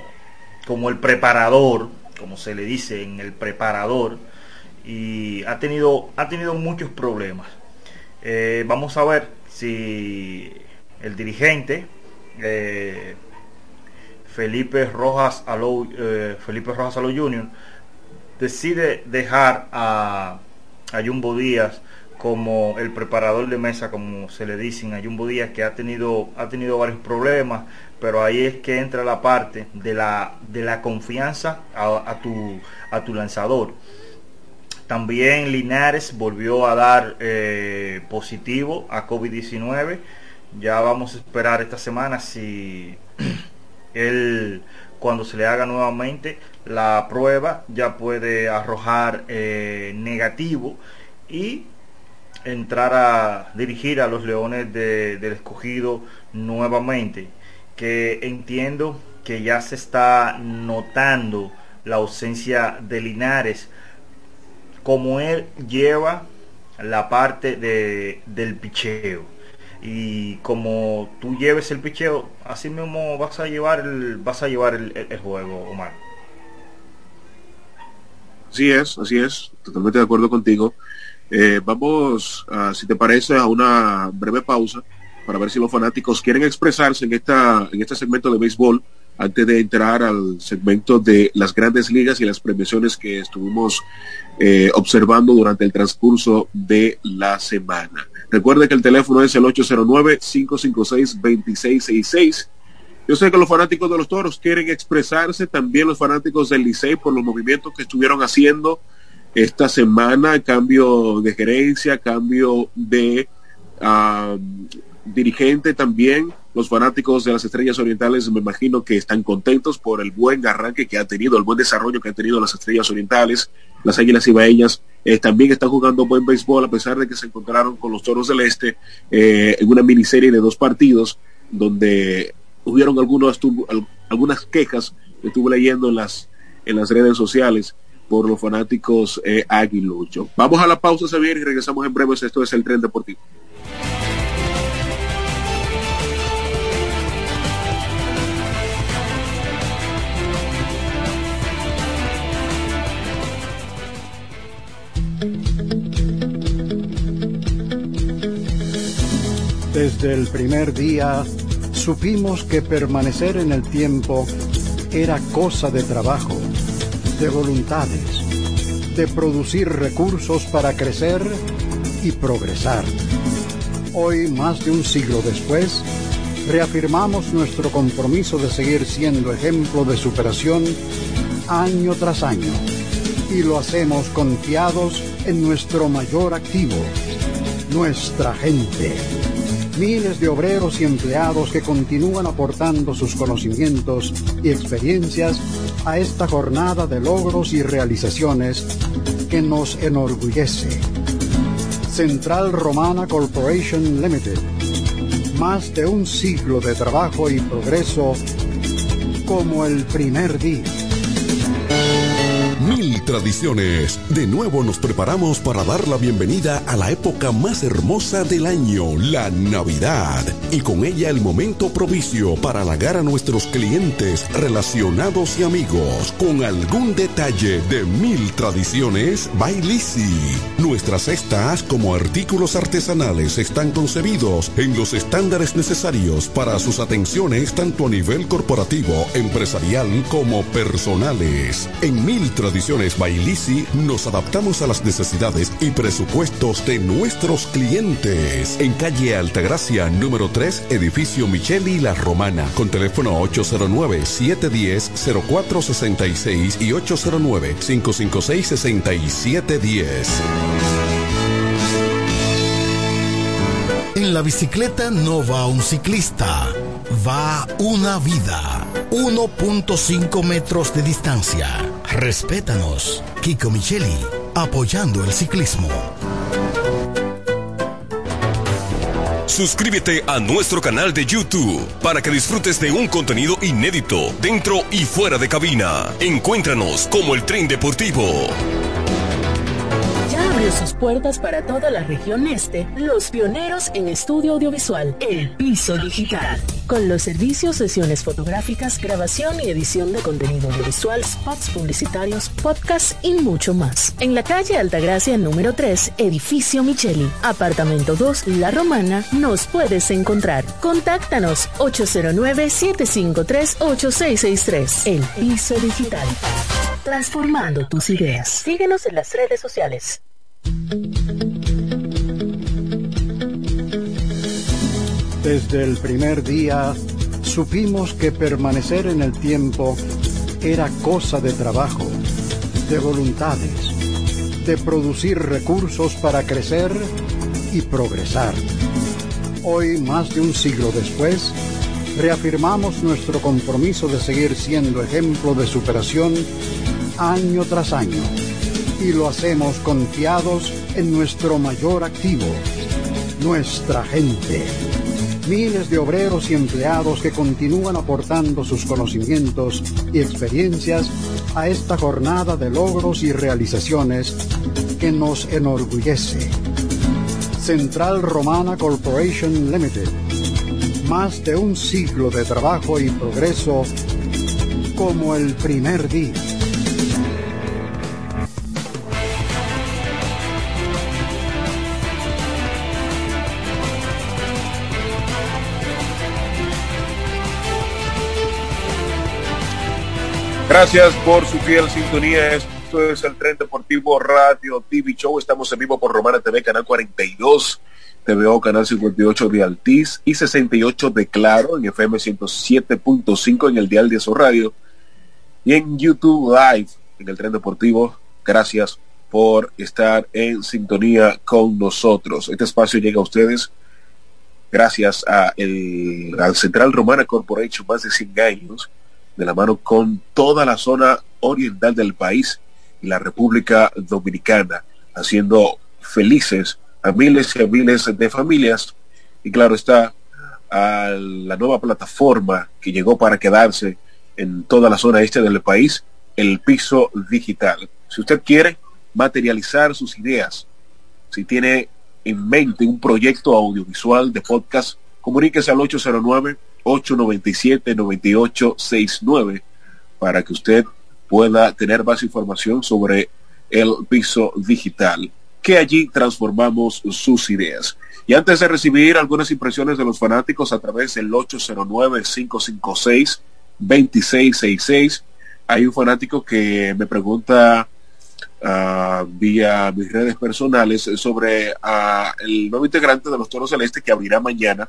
como el preparador, como se le dice en el preparador, y ha tenido, ha tenido muchos problemas. vamos a ver si el dirigente eh, Felipe Rojas Alou, eh, Felipe Rojas Alou Jr. decide dejar a, a Jumbo Díaz como el preparador de mesa, como se le dicen a Jumbo Díaz, que ha tenido, ha tenido varios problemas, pero ahí es que entra la parte de la, de la confianza a, tu, a tu lanzador. También Linares volvió a dar eh, positivo a COVID-19 ya vamos a esperar esta semana si él cuando se le haga nuevamente la prueba ya puede arrojar eh, negativo y entrar a dirigir a los Leones del Escogido nuevamente. que entiendo que ya se está notando la ausencia de Linares, como él lleva la parte de, del picheo. Y como tú lleves el picheo, así mismo vas a llevar el, vas a llevar el, juego, Omar. Así es, así es, totalmente de acuerdo contigo. Eh, vamos, si te parece, a una breve pausa para ver si los fanáticos quieren expresarse en, esta, en este segmento de béisbol antes de entrar al segmento de las grandes ligas y las premiaciones que estuvimos eh, observando durante el transcurso de la semana. Recuerde que el teléfono es el 809-556-2666. Yo sé que los fanáticos de los toros quieren expresarse, también los fanáticos del Licey por los movimientos que estuvieron haciendo esta semana, cambio de gerencia, cambio de ah, dirigente también. Los fanáticos de las Estrellas Orientales me imagino que están contentos por el buen arranque que ha tenido, el buen desarrollo que han tenido las Estrellas Orientales. Las Águilas Ibaeñas eh, también están jugando buen béisbol a pesar de que se encontraron con los Toros del Este eh, en una miniserie de dos partidos donde hubieron algunos, algunas quejas que estuve leyendo en las, en las redes sociales por los fanáticos eh, aguilucho. Vamos a la pausa, Xavier, y regresamos en breve. Esto es el Tren Deportivo. Desde el primer día supimos que permanecer en el tiempo era cosa de trabajo, de voluntades, de producir recursos para crecer y progresar. Hoy, más de un siglo después, reafirmamos nuestro compromiso de seguir siendo ejemplo de superación año tras año y lo hacemos confiados en nuestro mayor activo, nuestra gente miles de obreros y empleados que continúan aportando sus conocimientos y experiencias a esta jornada de logros y realizaciones que nos enorgullece. Central Romana Corporation Limited. Más de un siglo de trabajo y progreso como el primer día. Mil tradiciones. De nuevo nos preparamos para dar la bienvenida a la época más hermosa del año, la Navidad. Y con ella el momento propicio para halagar a nuestros clientes, relacionados y amigos con algún detalle de Mil Tradiciones Bailisi. Nuestras cestas como artículos artesanales están concebidos en los estándares necesarios para sus atenciones tanto a nivel corporativo, empresarial como personales. En Mil Tradiciones Tradiciones Bailisi nos adaptamos a las necesidades y presupuestos de nuestros clientes. En calle Altagracia, número 3, edificio Micheli La Romana, con teléfono 809-710-0466 y 809-556-6710. En la bicicleta no va un ciclista, va una vida. 1.5 metros de distancia. Respétanos. Kiko Micheli, apoyando el ciclismo. Suscríbete a nuestro canal de YouTube para que disfrutes de un contenido inédito dentro y fuera de cabina. Encuéntranos como el tren deportivo sus puertas para toda la región este, los pioneros en estudio audiovisual, El Piso Digital. Con los servicios, sesiones fotográficas, grabación y edición de contenido audiovisual, spots publicitarios, podcasts y mucho más. En la calle Altagracia número 3, edificio Micheli, apartamento 2, La Romana, nos puedes encontrar. Contáctanos 809-753-8663. El Piso Digital. Transformando tus ideas. Síguenos en las redes sociales. Desde el primer día supimos que permanecer en el tiempo era cosa de trabajo, de voluntades, de producir recursos para crecer y progresar. Hoy, más de un siglo después, reafirmamos nuestro compromiso de seguir siendo ejemplo de superación año tras año y lo hacemos confiados en nuestro mayor activo, nuestra gente. miles de obreros y empleados que continúan aportando sus conocimientos y experiencias a esta jornada de logros y realizaciones que nos enorgullece. Central Romana Corporation Limited. Más de un siglo de trabajo y progreso como el primer día. Gracias por su fiel sintonía. Esto es el Tren Deportivo Radio TV Show. Estamos en vivo por Romana TV, Canal 42, TVO, Canal 58 de Altiz y 68 de Claro en FM 107.5 en el Dial de su Radio y en YouTube Live en el Tren Deportivo. Gracias por estar en sintonía con nosotros. Este espacio llega a ustedes gracias a el, al Central Romana Corporation, más de 100 años de la mano con toda la zona oriental del país y la República Dominicana, haciendo felices a miles y a miles de familias. Y claro está, la nueva plataforma que llegó para quedarse en toda la zona este del país, el piso digital. Si usted quiere materializar sus ideas, si tiene en mente un proyecto audiovisual de podcast, comuníquese al 809 897-9869 para que usted pueda tener más información sobre el piso digital, que allí transformamos sus ideas. Y antes de recibir algunas impresiones de los fanáticos a través del 809-556-2666, hay un fanático que me pregunta uh, vía mis redes personales sobre uh, el nuevo integrante de los Toros Celeste que abrirá mañana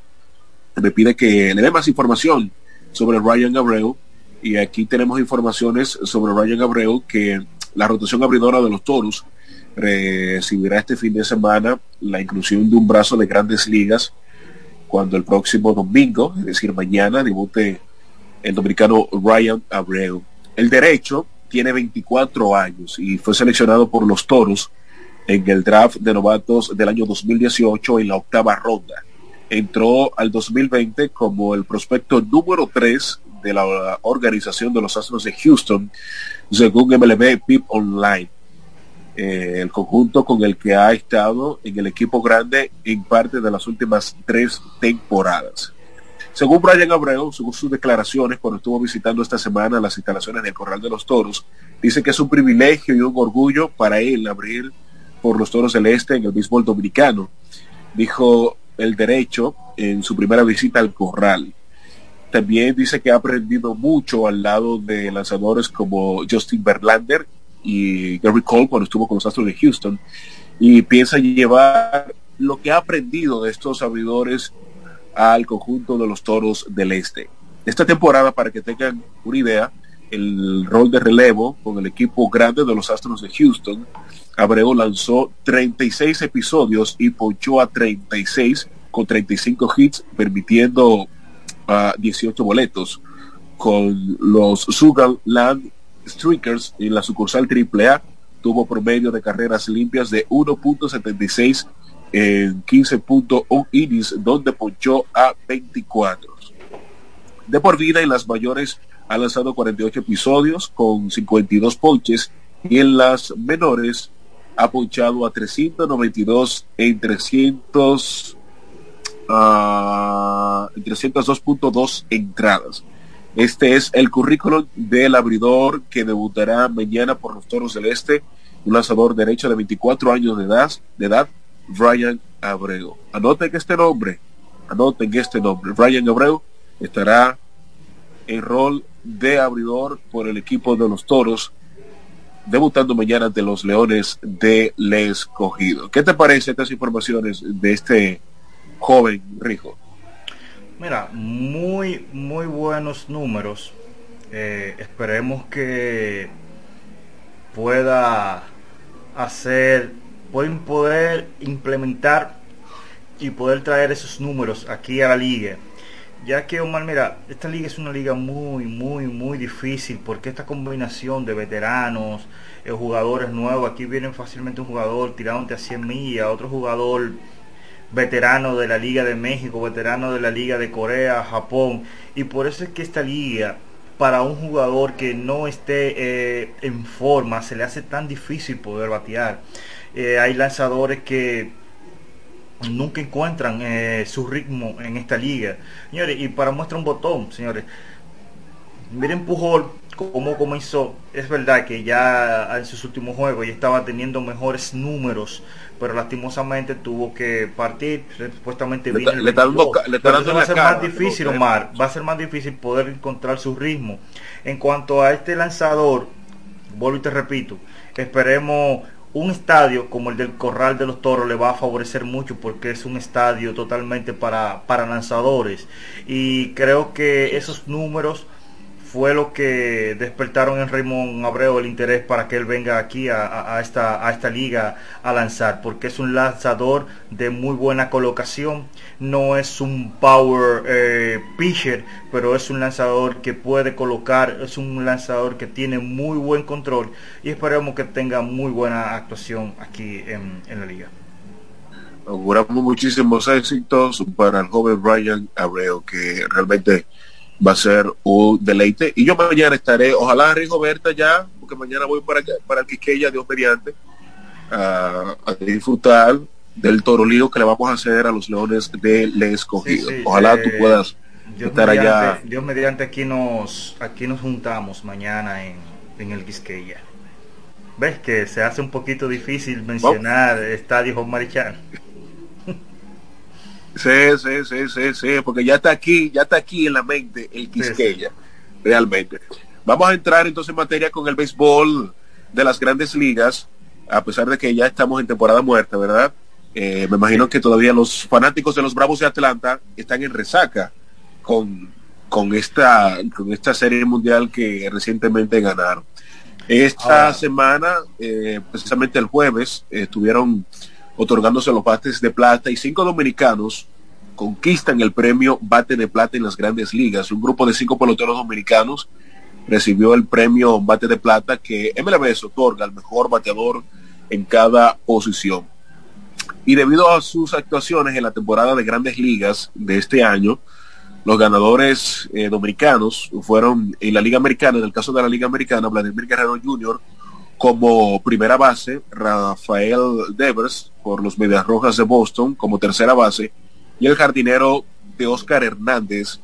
me pide que le dé más información sobre Ryan Abreu. Y aquí tenemos informaciones sobre Ryan Abreu que la rotación abridora de los toros recibirá este fin de semana la inclusión de un brazo de grandes ligas cuando el próximo domingo, es decir, mañana, debute el dominicano Ryan Abreu. El derecho tiene 24 años y fue seleccionado por los toros en el draft de novatos del año 2018 en la octava ronda entró al 2020 como el prospecto número 3 de la organización de los Astros de Houston, según MLB PIP Online. Eh, el conjunto con el que ha estado en el equipo grande en parte de las últimas tres temporadas. Según Brian Abreu, según sus declaraciones cuando estuvo visitando esta semana las instalaciones del Corral de los Toros, dice que es un privilegio y un orgullo para él abrir por los Toros del Este en el béisbol dominicano. Dijo el derecho en su primera visita al corral. También dice que ha aprendido mucho al lado de lanzadores como Justin Verlander y Gary Cole cuando estuvo con los Astros de Houston y piensa llevar lo que ha aprendido de estos abridores al conjunto de los Toros del Este. Esta temporada, para que tengan una idea, el rol de relevo con el equipo grande de los Astros de Houston Abreu lanzó 36 episodios y ponchó a 36 con 35 hits, permitiendo a 18 boletos. Con los Sugarland Strikers en la sucursal AAA, tuvo promedio de carreras limpias de 1.76 en 15.1 innings, donde ponchó a 24. De por vida en las mayores ha lanzado 48 episodios con 52 ponches y en las menores ha punchado a 392 en 300 uh, 302.2 entradas. Este es el currículum del abridor que debutará mañana por los Toros del Este, un lanzador derecho de 24 años de edad, de edad Brian Abreu. Anoten este nombre, anoten este nombre. Brian Abreu estará en rol de abridor por el equipo de los Toros debutando mañana ante los Leones de Les Cogido. ¿Qué te parece estas informaciones de este joven Rijo? Mira, muy, muy buenos números. Eh, esperemos que pueda hacer, pueden poder implementar y poder traer esos números aquí a la liga. Ya que Omar, mira, esta liga es una liga muy, muy, muy difícil porque esta combinación de veteranos, jugadores nuevos, aquí vienen fácilmente un jugador tirándote a 100 millas, otro jugador veterano de la Liga de México, veterano de la Liga de Corea, Japón, y por eso es que esta liga para un jugador que no esté eh, en forma se le hace tan difícil poder batear. Eh, hay lanzadores que nunca encuentran eh, su ritmo en esta liga. Señores, y para muestra un botón, señores. Miren Pujol cómo comenzó. Es verdad que ya en sus últimos juegos ya estaba teniendo mejores números, pero lastimosamente tuvo que partir. Supuestamente le, le, está dando, va a ser más difícil, Omar. Va a ser más difícil poder encontrar su ritmo. En cuanto a este lanzador, vuelvo y te repito, esperemos un estadio como el del Corral de los Toros le va a favorecer mucho porque es un estadio totalmente para, para lanzadores. Y creo que esos números fue lo que despertaron en Raymond Abreu el interés para que él venga aquí a, esta, liga a lanzar, porque es un lanzador de muy buena colocación, no es un power eh, pitcher, pero es un lanzador que puede colocar, es un lanzador que tiene muy buen control y esperemos que tenga muy buena actuación aquí en, en la liga. Auguramos muchísimos éxitos para el joven Brian Abreu, que realmente va a ser un deleite. Y yo mañana estaré, ojalá Rigoberta ya, porque mañana voy para, para el Quiqueya, Dios mediante, a, disfrutar del torolío que le vamos a hacer a los leones del escogido. ojalá tú eh, puedas estar allá. Dios mediante aquí nos, aquí nos juntamos mañana en, en el Quisqueya. ¿Ves que se hace un poquito difícil mencionar Estadio Marichal? Sí, sí, sí, sí, sí, porque ya está aquí, ya está aquí en la mente el Quisqueya, realmente. Vamos a entrar entonces en materia con el béisbol de las grandes ligas, a pesar de que ya estamos en temporada muerta, ¿verdad? Eh, me imagino que todavía los fanáticos de los Bravos de Atlanta están en resaca con, con, esta, con esta serie mundial que recientemente ganaron. Esta semana, eh, precisamente el jueves, estuvieron otorgándose los bates de plata y cinco dominicanos conquistan el premio bate de plata en las grandes ligas. Un grupo de cinco peloteros dominicanos recibió el premio bate de plata que MLB otorga al mejor bateador en cada posición. Y debido a sus actuaciones en la temporada de grandes ligas de este año, los ganadores eh, dominicanos fueron en la Liga Americana, en el caso de la Liga Americana, Vladimir Guerrero Jr., como primera base, Rafael Devers por los Medias Rojas de Boston como tercera base y el jardinero de Oscar Hernández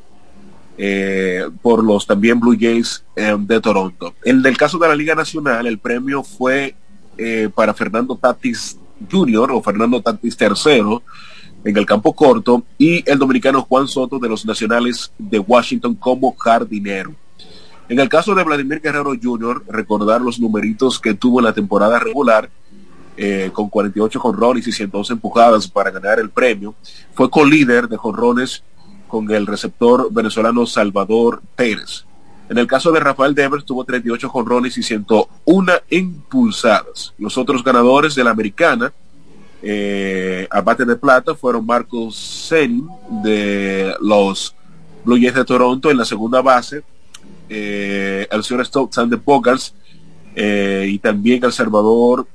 eh, por los también Blue Jays eh, de Toronto. En el caso de la Liga Nacional, el premio fue eh, para Fernando Tatis Jr. o Fernando Tatis III en el campo corto y el dominicano Juan Soto de los Nacionales de Washington como jardinero. En el caso de Vladimir Guerrero Jr., recordar los numeritos que tuvo en la temporada regular, eh, con 48 jonrones y 111 empujadas para ganar el premio. Fue co-líder de jonrones con el receptor venezolano Salvador Pérez. En el caso de Rafael Devers tuvo 38 jonrones y 101 impulsadas. Los otros ganadores de la americana eh, a bate de plata fueron Marcos Sen de los Blue Jays de Toronto en la segunda base, eh, el señor Stokes de Bogars eh, y también el Salvador,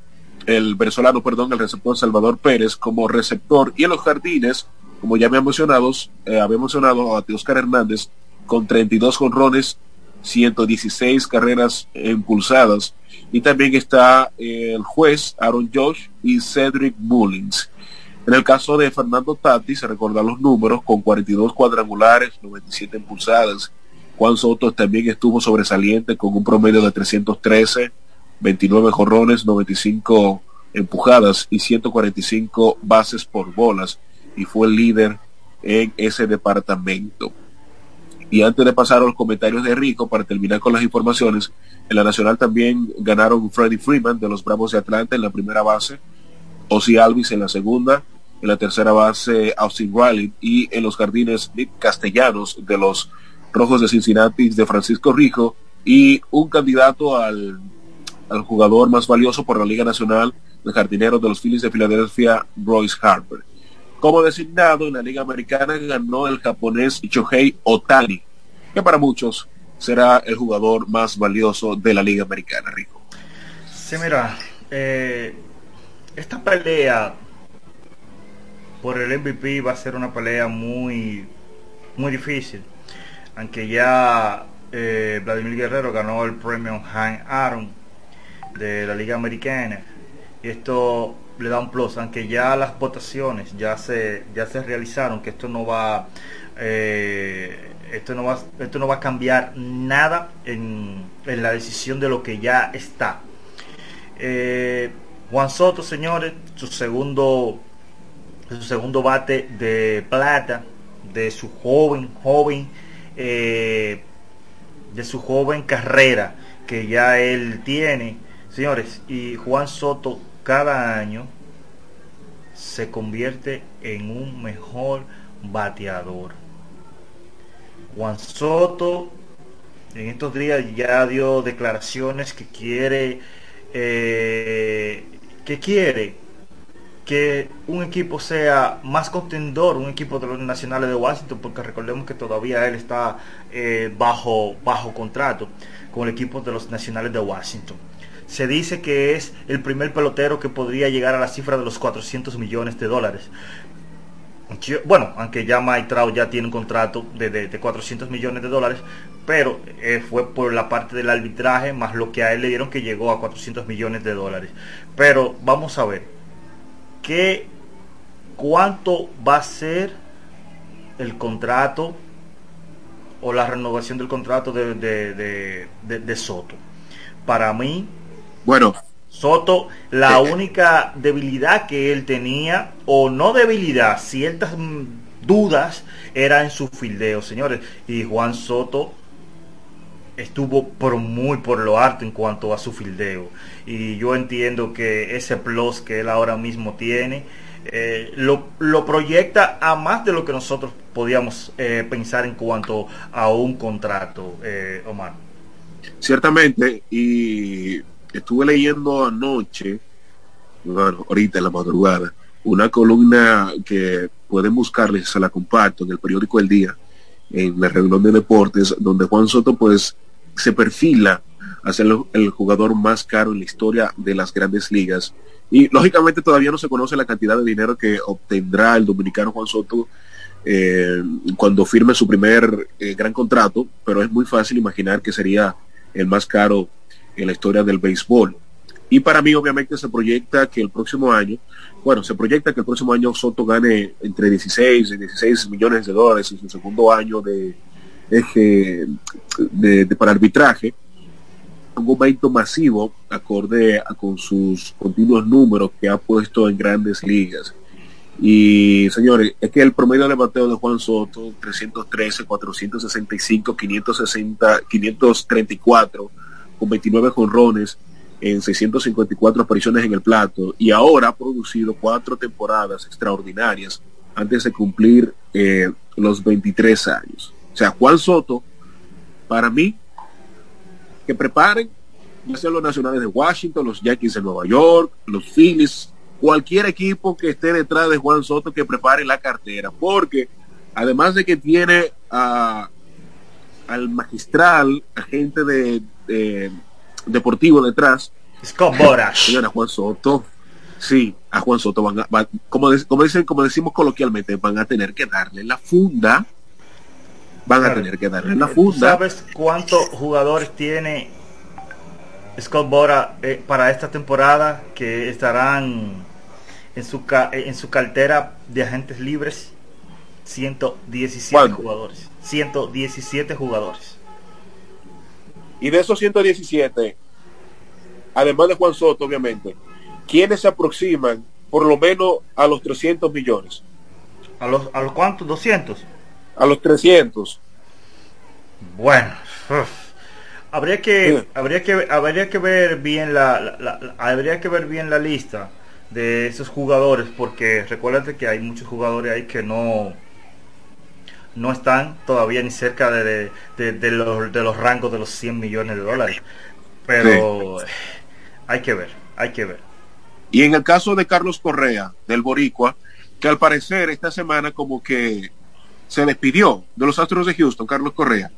el venezolano, perdón, el receptor Salvador Pérez como receptor y en los jardines, como ya me mencionado, eh, había mencionado a Oscar Hernández con 32 jonrones, 116 carreras impulsadas y también está eh, el juez Aaron Josh y Cedric Mullins. En el caso de Fernando Tati, se recuerdan los números con 42 cuadrangulares, 97 impulsadas, Juan Soto también estuvo sobresaliente con un promedio de 313, 29 jorrones, 95 empujadas y 145 bases por bolas y fue el líder en ese departamento. Y antes de pasar a los comentarios de Rico, para terminar con las informaciones, en la Nacional también ganaron Freddie Freeman de los Bravos de Atlanta en la primera base, Ozzy Alvis en la segunda, en la tercera base Austin Riley y en los jardines Castellanos de los Rojos de Cincinnati de Francisco Rijo y un candidato al, al jugador más valioso por la Liga Nacional de Jardineros de los Phillies de Filadelfia, Royce Harper. Como designado en la Liga Americana ganó el japonés Shohei Otani, que para muchos será el jugador más valioso de la Liga Americana, Rico. Sí, mira, eh, esta pelea por el MVP va a ser una pelea muy, muy difícil. Aunque ya eh, Vladimir Guerrero ganó el premio Han Aaron de la Liga Americana. Y esto le da un plus, aunque ya las votaciones ya se, ya se realizaron, que esto no va, eh, esto no va, esto no va a cambiar nada en, en la decisión de lo que ya está. Eh, Juan Soto, señores, su segundo, su segundo bate de plata de su joven, joven, eh, de su joven carrera que ya él tiene, señores, y Juan Soto cada año se convierte en un mejor bateador. Juan Soto en estos días ya dio declaraciones que quiere eh, que quiere que un equipo sea más contendor, un equipo de los nacionales de Washington, porque recordemos que todavía él está eh, bajo, bajo contrato con el equipo de los nacionales de Washington. Se dice que es el primer pelotero que podría llegar a la cifra de los 400 millones de dólares. Bueno, aunque ya Mike Trout ya tiene un contrato de, 400 millones de dólares, pero eh, fue por la parte del arbitraje más lo que a él le dieron que llegó a 400 millones de dólares. Pero vamos a ver, ¿qué, ¿cuánto va a ser el contrato o la renovación del contrato de, de Soto? Para mí, bueno, Soto, la única debilidad que él tenía, o no debilidad, ciertas mm, dudas, era en su fildeo, señores. Y Juan Soto estuvo por muy por lo alto en cuanto a su fildeo. Y yo entiendo que ese plus que él ahora mismo tiene, eh, lo, proyecta a más de lo que nosotros podíamos eh, pensar en cuanto a un contrato, eh, Omar. Ciertamente, y estuve leyendo anoche, bueno, ahorita en la madrugada, una columna que pueden buscarles, se la comparto en el periódico El Día, en la reunión de deportes, donde Juan Soto pues se perfila a ser el jugador más caro en la historia de las grandes ligas. Y lógicamente todavía no se conoce la cantidad de dinero que obtendrá el dominicano Juan Soto eh, cuando firme su primer eh, gran contrato, pero es muy fácil imaginar que sería el más caro en la historia del béisbol. Y para mí, obviamente, se proyecta que el próximo año, bueno, se proyecta que el próximo año Soto gane entre 16 y 16 millones de dólares en su segundo año de eje de, para arbitraje. Un momento masivo, acorde a, con sus continuos números que ha puesto en grandes ligas. Y señores, es que el promedio de bateo de Juan Soto, 313, 465, 560, 534 con 29 jonrones en 654 apariciones en el plato y ahora ha producido cuatro temporadas extraordinarias antes de cumplir eh, los 23 años. O sea, Juan Soto, para mí, que preparen, ya sean los nacionales de Washington, los Yankees de Nueva York, los Phillies, cualquier equipo que esté detrás de Juan Soto que prepare la cartera, porque además de que tiene a, al magistral, agente de, deportivo detrás. Scott Boras. Señora Juan Soto. Sí, a Juan Soto van a, como, como, dicen, como decimos coloquialmente, van a tener que darle la funda. Van a tener que darle la funda. ¿Sabes cuántos jugadores tiene Scott Bora eh, para esta temporada que estarán en su, en su cartera de agentes libres? 117 jugadores. 117 jugadores. Y de esos 117, además de Juan Soto, obviamente, ¿quiénes se aproximan por lo menos a los 300 millones? ¿A los, a los cuántos? ¿200? A los 300. Bueno, habría que habría que habría que ver bien la, habría que ver bien la lista de esos jugadores porque recuérdate que hay muchos jugadores ahí que no no están todavía ni cerca de, los, de los rangos de los 100 millones de dólares. Pero hay que ver, hay que ver. Y en el caso de Carlos Correa, del Boricua, que al parecer esta semana como que se despidió de los Astros de Houston, Carlos Correa.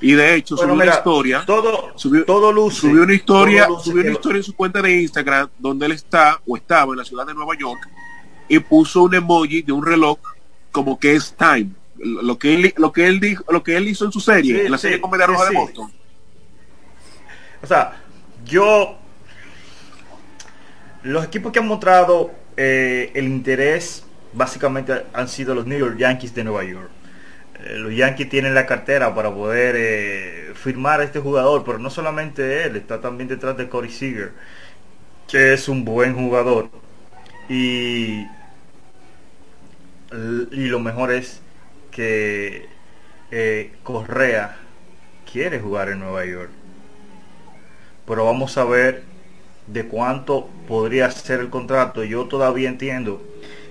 Y de hecho subió una historia. Todo, subió, todo subió una historia, subió una historia en su cuenta de Instagram donde él está o estaba en la ciudad de Nueva York y puso un emoji de un reloj como que es time. Lo que él, lo que él dijo, lo que él hizo en su serie, en la serie Comedia Roja de Boston. O sea, yo los equipos que han mostrado eh, el interés básicamente han sido los New York Yankees de Nueva York. Eh, los Yankees tienen la cartera para poder eh, firmar a este jugador, pero no solamente él, está también detrás de Corey Seager, que es un buen jugador. Y, y lo mejor es que Correa quiere jugar en Nueva York. Pero vamos a ver de cuánto podría ser el contrato. Yo todavía entiendo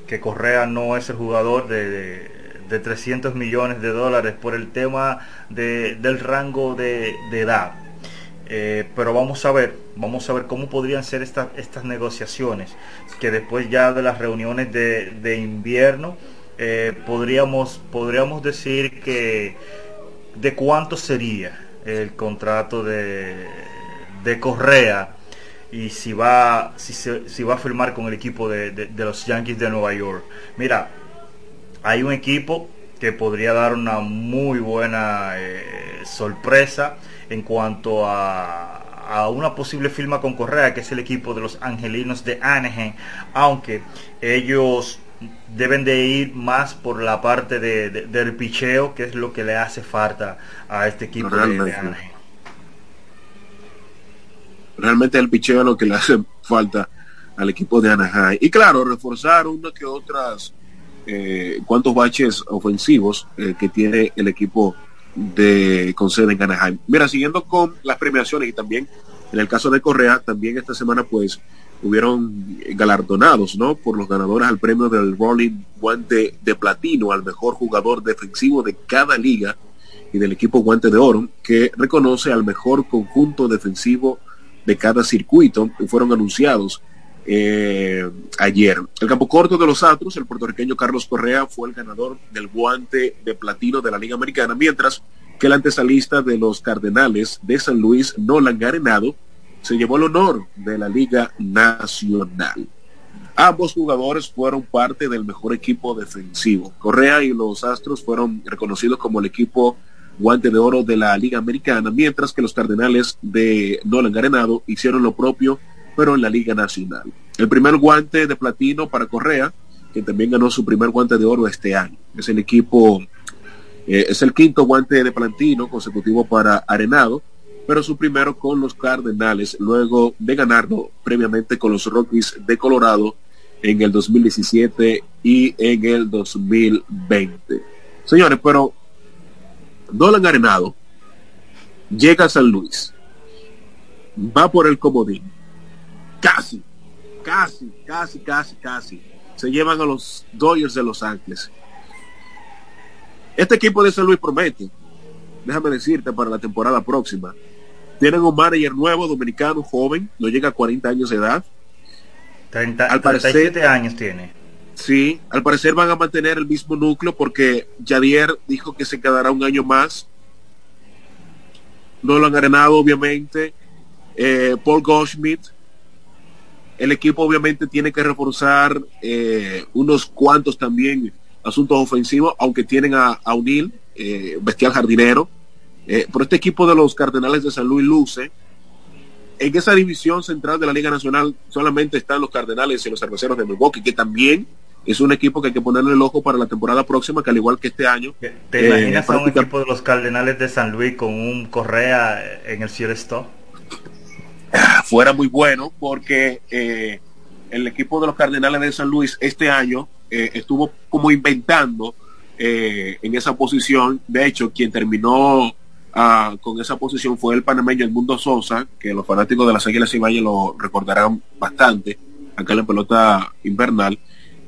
que Correa no es el jugador de, 300 millones de dólares por el tema de, del rango de, edad. Eh, pero vamos a ver, vamos a ver cómo podrían ser estas, estas negociaciones, que después ya de las reuniones de, invierno eh, podríamos, podríamos decir que de cuánto sería el contrato de, de Correa y si va, si, se, si va a firmar con el equipo de, los Yankees de Nueva York. Mira, hay un equipo que podría dar una muy buena eh, sorpresa en cuanto a, a, una posible firma con Correa, que es el equipo de los Angelinos de Anaheim, aunque ellos deben de ir más por la parte de, del picheo, que es lo que le hace falta a este equipo de Anaheim realmente el picheo es lo que le hace falta al equipo de Anaheim. Y claro, reforzar una que otras, eh, cuantos baches ofensivos eh, que tiene el equipo de con sede en Anaheim. Mira, siguiendo con las premiaciones y también en el caso de Correa, también esta semana pues hubieron galardonados, ¿no? Por los ganadores al premio del Rolling Guante de Platino al mejor jugador defensivo de cada liga y del equipo Guante de Oro, que reconoce al mejor conjunto defensivo de cada circuito fueron anunciados eh, ayer. El campo corto de los Astros, el puertorriqueño Carlos Correa, fue el ganador del guante de platino de la Liga Americana, mientras que el antesalista de los Cardenales de San Luis, Nolan Garenado, se llevó el honor de la Liga Nacional. Ambos jugadores fueron parte del mejor equipo defensivo. Correa y los Astros fueron reconocidos como el equipo guante de oro de la Liga Americana, mientras que los Cardenales de Nolan Arenado hicieron lo propio, pero en la Liga Nacional. El primer guante de platino para Correa, que también ganó su primer guante de oro este año. Es el equipo, eh, es el quinto guante de platino consecutivo para Arenado, pero su primero con los Cardenales, luego de ganarlo previamente con los Rockies de Colorado en el 2017 y en el 2020. Señores, pero Dolan Arenado llega a San Luis, va por el comodín, casi, casi, casi, casi, casi, se llevan a los Dodgers de Los Ángeles. Este equipo de San Luis promete, déjame decirte, para la temporada próxima. Tienen un manager nuevo, dominicano, joven, no llega a 40 años de edad. 30, Al 37 años tiene Sí, al parecer van a mantener el mismo núcleo porque Jadier dijo que se quedará un año más. No lo han arenado, obviamente. Eh, Paul Goldschmidt. El equipo obviamente tiene que reforzar eh, unos cuantos también asuntos ofensivos, aunque tienen a, a Unil, eh, bestial jardinero. por este equipo de los Cardenales de San Luis luce. En esa división central de la Liga Nacional solamente están los Cardenales y los Cerveceros de Milwaukee, que también es un equipo que hay que ponerle el ojo para la temporada próxima, que al igual que este año. ¿Te eh, imaginas a un equipo de los Cardenales de San Luis con un Correa en el cielo stop? Fuera muy bueno, porque eh, el equipo de los Cardenales de San Luis este año eh, estuvo como inventando en esa posición. De hecho, quien terminó ah, con esa posición fue el panameño El Mundo Sosa, que los fanáticos de las Águilas y Valle lo recordarán bastante acá en la pelota invernal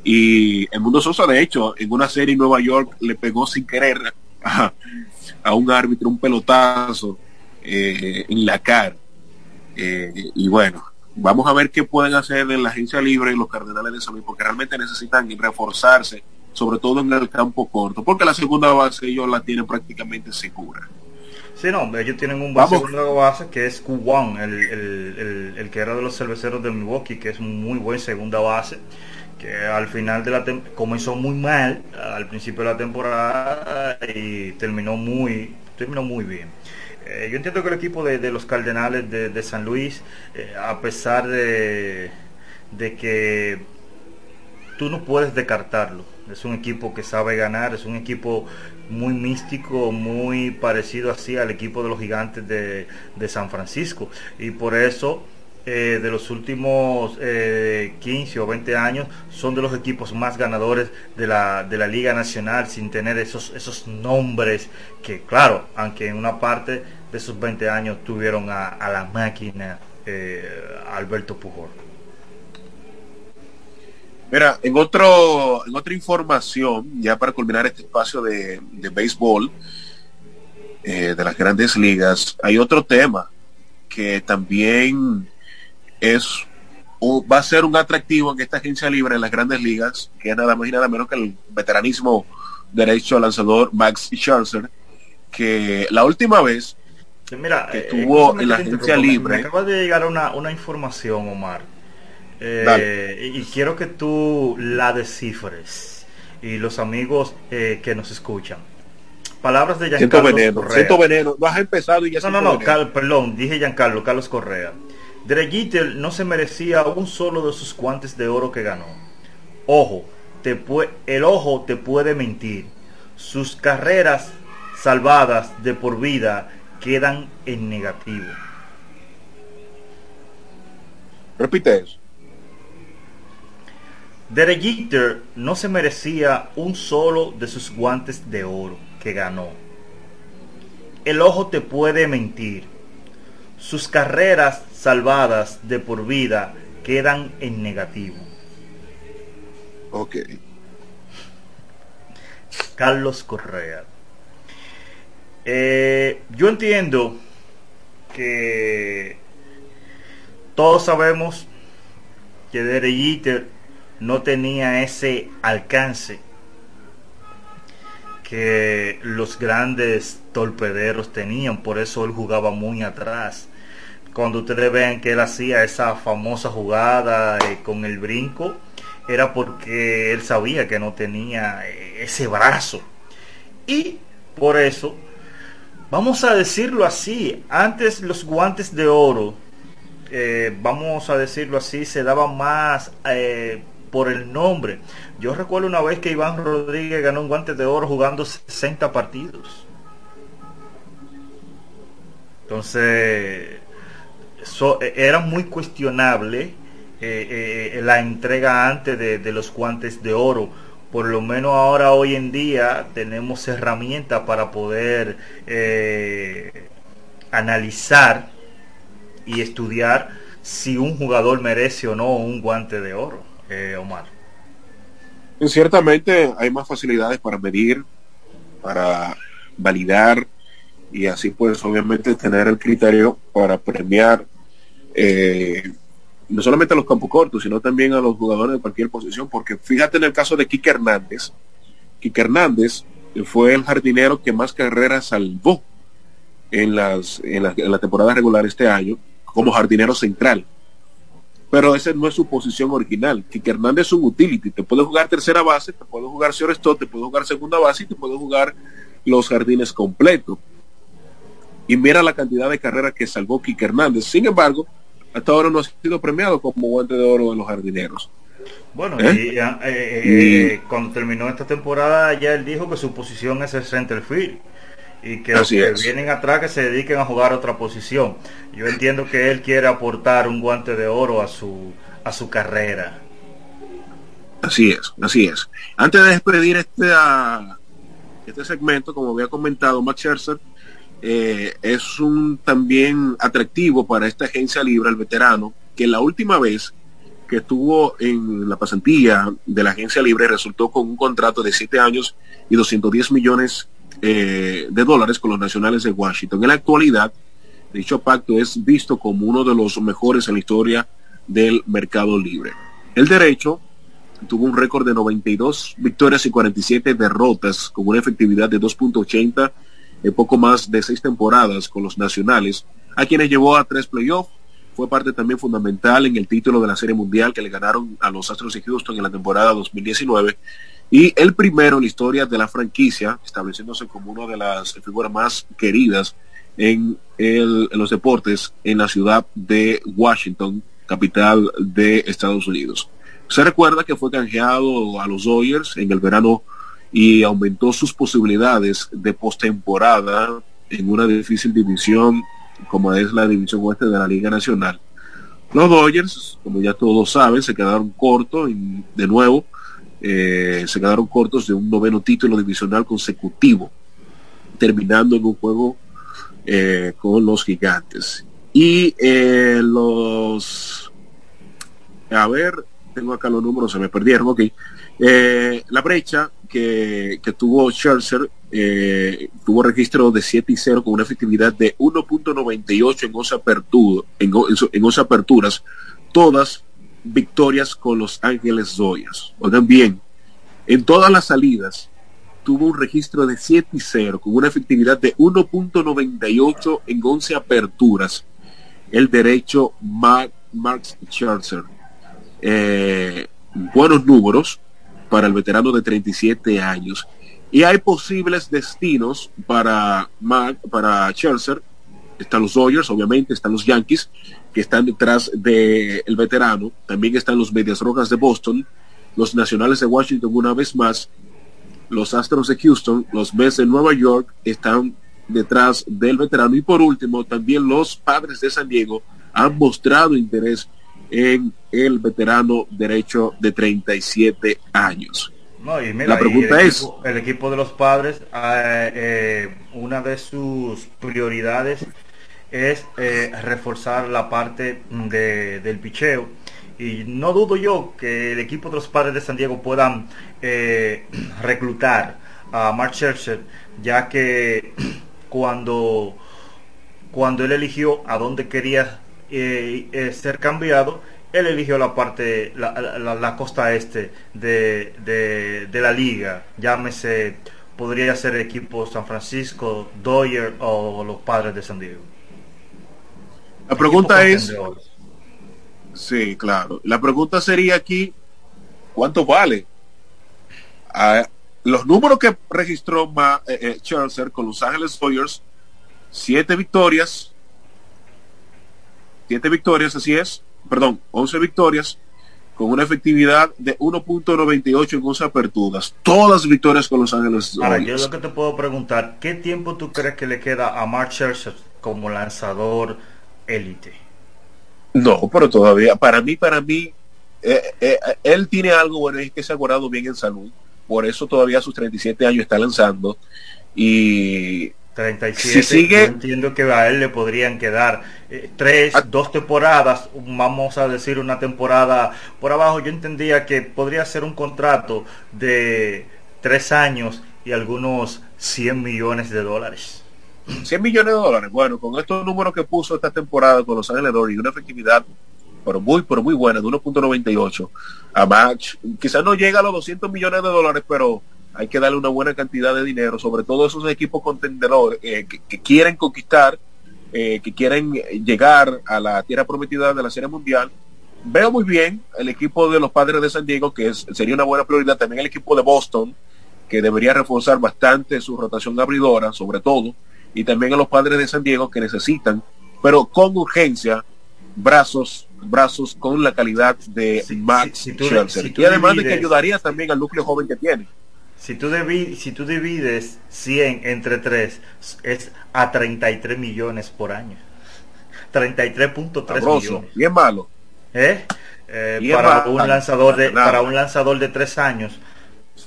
y el Mundo Sosa, de hecho, en una serie en Nueva York le pegó sin querer a, un árbitro un pelotazo eh, en la cara. Eh, y bueno, vamos a ver qué pueden hacer en la agencia libre y los Cardenales de San porque realmente necesitan reforzarse, sobre todo en el campo corto, porque la segunda base ellos la tienen prácticamente segura. Sí, no, ellos tienen un buen segundo base que es Kuwan, el, el, el, que era de los cerveceros de Milwaukee, que es muy buen segunda base, que al final de la comenzó muy mal al principio de la temporada y terminó muy, terminó muy bien. Eh, yo entiendo que el equipo de, los Cardenales de, San Luis, eh, a pesar de, de que tú no puedes descartarlo, es un equipo que sabe ganar, es un equipo muy místico, muy parecido así al equipo de los gigantes de, San Francisco. Y por eso, eh, de los últimos 15 eh, o 20 años, son de los equipos más ganadores de la, de la Liga Nacional, sin tener esos, esos nombres que, claro, aunque en una parte de esos 20 años tuvieron a, la máquina eh, Alberto Pujol. Mira, en otro, en otra información, ya para culminar este espacio de, béisbol eh, de las grandes ligas, hay otro tema que también es va a ser un atractivo en esta agencia libre en las grandes ligas, que es nada más y nada menos que el veteranismo derecho lanzador Max Scherzer, que la última vez Mira, que eh, tuvo en la agencia libre. Me acaba de llegar una, una información, Omar eh, y quiero que tú la descifres y los amigos eh, que nos escuchan. Palabras de Giancarlo veneno, Correa. Siento veneno. No has empezado y ya No, no, no, perdón, dije Giancarlo, Carlos Correa. Derek no se merecía un solo de sus guantes de oro que ganó. Ojo, te el ojo te puede mentir. Sus carreras salvadas de por vida quedan en negativo. Repite eso. Derek Jeter no se merecía un solo de sus guantes de oro que ganó. El ojo te puede mentir. Sus carreras salvadas de por vida quedan en negativo. Ok. Carlos Correa. Eh, yo entiendo que todos sabemos que Derek no tenía ese alcance que los grandes torpederos tenían, por eso él jugaba muy atrás. Cuando ustedes vean que él hacía esa famosa jugada eh, con el brinco, era porque él sabía que no tenía eh, ese brazo. Y por eso, vamos a decirlo así, antes los guantes de oro, eh, vamos a decirlo así, se daban más por el nombre. Yo recuerdo una vez que Iván Rodríguez ganó un guante de oro jugando 60 partidos. Entonces, e, era muy cuestionable eh, eh, la entrega antes de, los guantes de oro. Por lo menos ahora, hoy en día, tenemos herramientas para poder eh, analizar y estudiar si un jugador merece o no un guante de oro eh, Omar. Ciertamente hay más facilidades para medir, para validar y así pues obviamente tener el criterio para premiar eh, no solamente a los campos cortos, sino también a los jugadores de cualquier posición, porque fíjate en el caso de Kike Hernández, Kike Hernández fue el jardinero que más carreras salvó en, las, en, la, en la temporada regular este año como jardinero central pero esa no es su posición original. Kike Hernández es un utility, te puede jugar tercera base, te puede jugar shortstop, te puede jugar segunda base y te puede jugar los jardines completos. Y mira la cantidad de carreras que salvó Kike Hernández. Sin embargo, hasta ahora no ha sido premiado como guante de oro de los jardineros. Bueno, ¿Eh? y, eh, eh, cuando terminó esta temporada ya él dijo que su posición es el center field y que los que vienen atrás que se dediquen a jugar otra posición. Yo entiendo que él quiere aportar un guante de oro a su a su carrera. Así es, así es. Antes de despedir este este segmento, como había comentado Max Scherzer, eh, es un también atractivo para esta agencia libre, el veterano, que la última vez que estuvo en la pasantía de la agencia libre resultó con un contrato de 7 años y 210 millones eh, de dólares con los nacionales de Washington. En la actualidad, dicho pacto es visto como uno de los mejores en la historia del mercado libre. El derecho tuvo un récord de 92 victorias y 47 derrotas con una efectividad de 2.80 en poco más de seis temporadas con los nacionales, a quienes llevó a tres playoffs. Fue parte también fundamental en el título de la Serie Mundial que le ganaron a los Astros de Houston en la temporada 2019 y el primero en la historia de la franquicia, estableciéndose como una de las figuras más queridas en, en los deportes en la ciudad de Washington, capital de Estados Unidos. Se recuerda que fue canjeado a los Dodgers en el verano y aumentó sus posibilidades de postemporada en una difícil división como es la división oeste de la Liga Nacional. Los Dodgers, como ya todos saben, se quedaron cortos y de nuevo eh, se quedaron cortos de un noveno título divisional consecutivo, terminando en un juego eh, con los gigantes. Y eh, los... A ver, tengo acá los números, se me perdieron, ok. La brecha que, tuvo Scherzer eh, tuvo registro de 7 y 0 con una efectividad de 1.98 en 11 en, en aperturas, todas victorias con los Ángeles Dodgers. Oigan bien, en todas las salidas tuvo un registro de 7 y 0 con una efectividad de 1.98 en 11 aperturas. El derecho Max Scherzer. Eh, buenos números para el veterano de 37 años. Y hay posibles destinos para, para Scherzer. Están los Dodgers, obviamente, están los Yankees, que están detrás del veterano. También están los Medias Rojas de Boston, los Nacionales de Washington una vez más, los Astros de Houston, los Mets de Nueva York están detrás del veterano. Y por último, también los Padres de San Diego han mostrado interés en el veterano derecho de 37 años. la pregunta es, el equipo de los padres, eh, eh, una de sus prioridades es eh, reforzar la parte de, del picheo. Y no dudo yo que el equipo de los padres de San Diego puedan reclutar a Mark Scherzer, ya que cuando, cuando él eligió a dónde quería ser cambiado, él eligió la parte, la, costa este de, de, la liga, llámese, podría ser equipo San Francisco, Doyer o los padres de San Diego. La pregunta es, sí, claro, la pregunta sería aquí, ¿cuánto vale? Ah, los números que registró Ma, eh, eh con Los Ángeles Dodgers, siete victorias, siete victorias, así es, perdón, 11 victorias con una efectividad de 1.98 en 11 aperturas. Todas victorias con Los Ángeles. Ahora, yo lo que te puedo preguntar, ¿qué tiempo tú crees que le queda a Mark Scherzer como lanzador élite? No, pero todavía, para mí, para mí, eh, eh, él tiene algo bueno, es que se ha guardado bien en salud. Por eso todavía a sus 37 años está lanzando. Y 37. sigue, entiendo que a él le podrían quedar eh, tres, ah. dos temporadas, vamos a decir una temporada por abajo. Yo entendía que podría ser un contrato de tres años y algunos 100 millones de dólares. 100 millones de dólares. Bueno, con estos números que puso esta temporada con los Ángeles y una efectividad pero muy, pero muy buena, de 1.98 a match. Quizás no llega a los 200 millones de dólares, pero hay que darle una buena cantidad de dinero, sobre todo esos equipos contendedores eh, que, quieren conquistar, eh, que quieren llegar a la tierra prometida de la Serie Mundial. Veo muy bien el equipo de los Padres de San Diego, que sería una buena prioridad, también el equipo de Boston, que debería reforzar bastante su rotación abridora, sobre todo, y también a los Padres de San Diego que necesitan, pero con urgencia, brazos brazos con la calidad de Max y además de que ayudaría también al núcleo joven que tiene. Si tú, si tú divides 100 entre 3, es a 33 millones por año. 33.3 millones. Bien malo. ¿Eh? eh para, un lanzador de, para un lanzador de 3 años,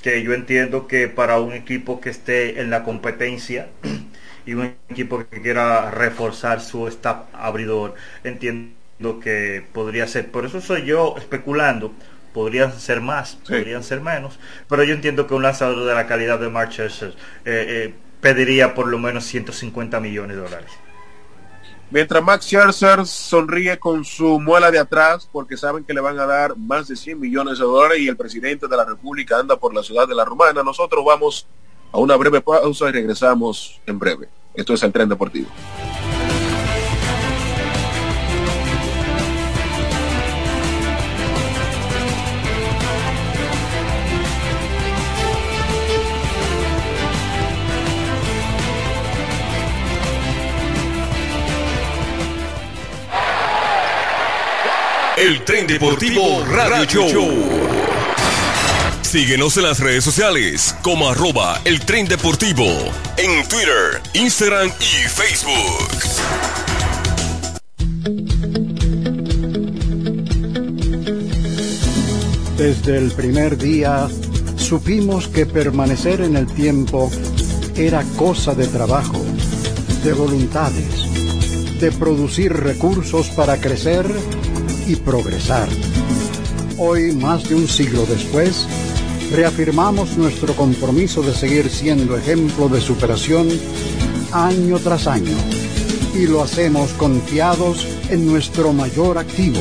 que yo entiendo que para un equipo que esté en la competencia y un equipo que quiera reforzar su staff abridor, entiendo que podría ser. Por eso soy yo especulando podrían ser más, podrían ser menos, pero yo entiendo que un lanzador de la calidad de Mark Scherzer eh, eh, pediría por lo menos 150 millones de dólares. Mientras Max Scherzer sonríe con su muela de atrás porque saben que le van a dar más de 100 millones de dólares y el presidente de la República anda por la ciudad de la Romana, nosotros vamos a una breve pausa y regresamos en breve. Esto es el tren deportivo. El tren deportivo Radio Show. Síguenos en las redes sociales como arroba el tren deportivo en Twitter, Instagram y Facebook. Desde el primer día supimos que permanecer en el tiempo era cosa de trabajo, de voluntades, de producir recursos para crecer y progresar. Hoy, más de un siglo después, reafirmamos nuestro compromiso de seguir siendo ejemplo de superación año tras año y lo hacemos confiados en nuestro mayor activo,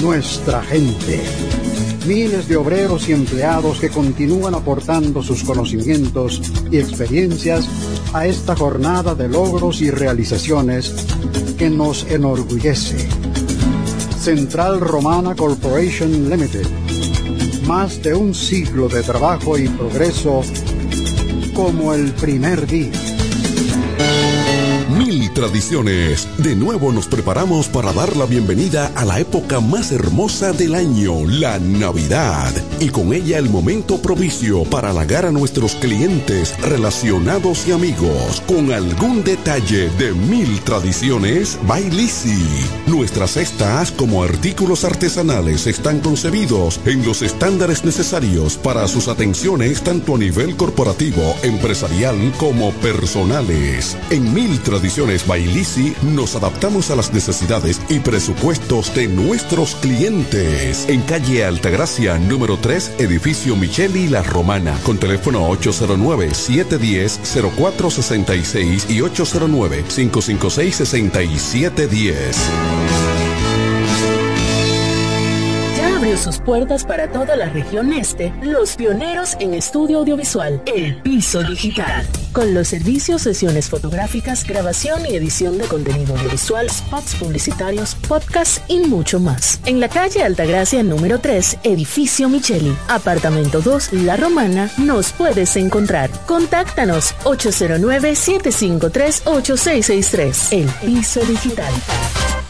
nuestra gente. Miles de obreros y empleados que continúan aportando sus conocimientos y experiencias a esta jornada de logros y realizaciones que nos enorgullece Central Romana Corporation Limited. Más de un siglo de trabajo y progreso como el primer día tradiciones. De nuevo nos preparamos para dar la bienvenida a la época más hermosa del año, la Navidad. Y con ella el momento propicio para halagar a nuestros clientes, relacionados y amigos con algún detalle de mil tradiciones Bailisi. Nuestras cestas como artículos artesanales están concebidos en los estándares necesarios para sus atenciones tanto a nivel corporativo, empresarial como personales. En mil tradiciones Bailisi nos adaptamos a las necesidades y presupuestos de nuestros clientes. En calle Altagracia, número 3, edificio Micheli La Romana, con teléfono 809-710-0466 y 809-556-6710 sus puertas para toda la región este, los pioneros en estudio audiovisual, El Piso Digital. Con los servicios, sesiones fotográficas, grabación y edición de contenido audiovisual, spots publicitarios, podcasts y mucho más. En la calle Altagracia número 3, edificio Micheli, apartamento 2, La Romana, nos puedes encontrar. Contáctanos 809-753-8663. El Piso Digital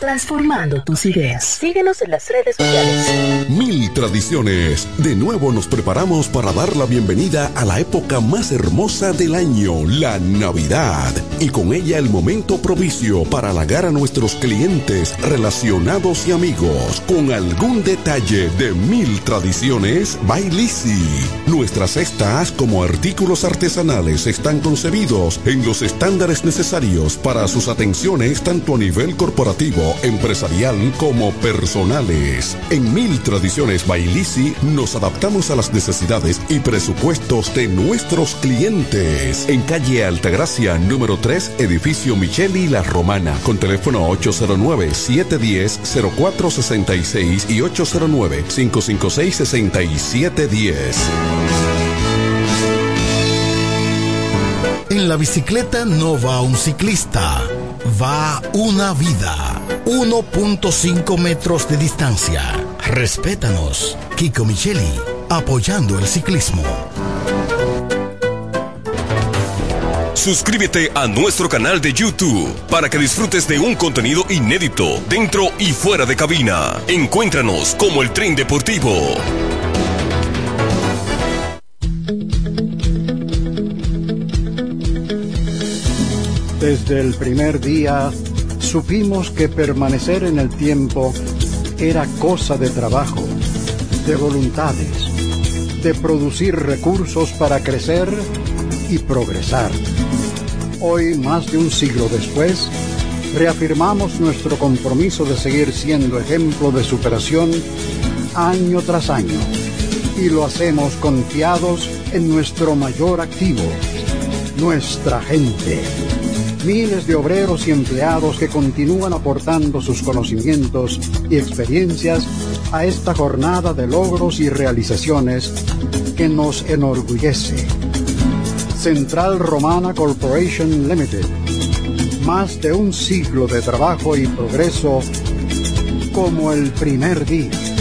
transformando tus ideas. Síguenos en las redes sociales. Mil tradiciones. De nuevo nos preparamos para dar la bienvenida a la época más hermosa del año, la Navidad. Y con ella el momento propicio para halagar a nuestros clientes, relacionados y amigos con algún detalle de mil tradiciones Bailisi. Nuestras cestas como artículos artesanales están concebidos en los estándares necesarios para sus atenciones tanto a nivel corporativo empresarial como personales. En Mil Tradiciones Bailisi nos adaptamos a las necesidades y presupuestos de nuestros clientes. En calle Altagracia, número 3, edificio Micheli La Romana, con teléfono 809-710-0466 y 809-556-6710. En la bicicleta no va un ciclista, va una vida. 1.5 metros de distancia. Respétanos. Kiko Micheli, apoyando el ciclismo. Suscríbete a nuestro canal de YouTube para que disfrutes de un contenido inédito dentro y fuera de cabina. Encuéntranos como el tren deportivo. Desde el primer día supimos que permanecer en el tiempo era cosa de trabajo, de voluntades, de producir recursos para crecer y progresar. Hoy, más de un siglo después, reafirmamos nuestro compromiso de seguir siendo ejemplo de superación año tras año y lo hacemos confiados en nuestro mayor activo, nuestra gente miles de obreros y empleados que continúan aportando sus conocimientos y experiencias a esta jornada de logros y realizaciones que nos enorgullece. Central Romana Corporation Limited. Más de un siglo de trabajo y progreso como el primer día.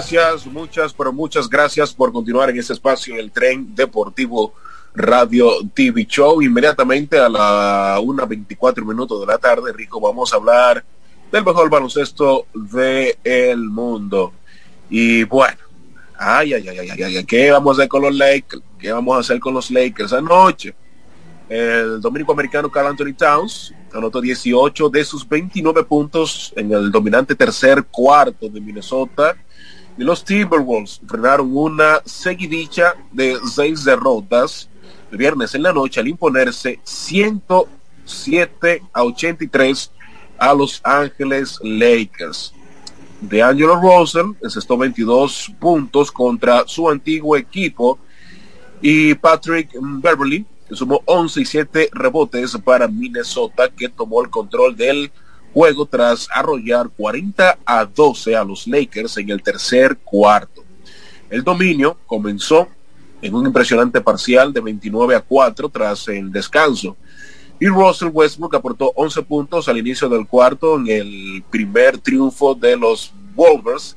Gracias, muchas, pero muchas gracias por continuar en este espacio el tren deportivo Radio TV Show. Inmediatamente a la 1.24 minutos de la tarde, Rico, vamos a hablar del mejor baloncesto del mundo. Y bueno, ay, ay, ay, ay, ay, ¿qué vamos a hacer con los Lakers? ¿Qué vamos a hacer con los Lakers anoche? El dominico americano Carl Anthony Towns anotó 18 de sus 29 puntos en el dominante tercer cuarto de Minnesota los Timberwolves frenaron una seguidicha de seis derrotas el viernes en la noche al imponerse 107 a 83 a Los Ángeles Lakers. De Angelo Russell encestó 22 puntos contra su antiguo equipo y Patrick Beverly sumó 11 y 7 rebotes para Minnesota que tomó el control del juego tras arrollar 40 a 12 a los Lakers en el tercer cuarto. El dominio comenzó en un impresionante parcial de 29 a 4 tras el descanso. Y Russell Westbrook aportó 11 puntos al inicio del cuarto en el primer triunfo de los Wolvers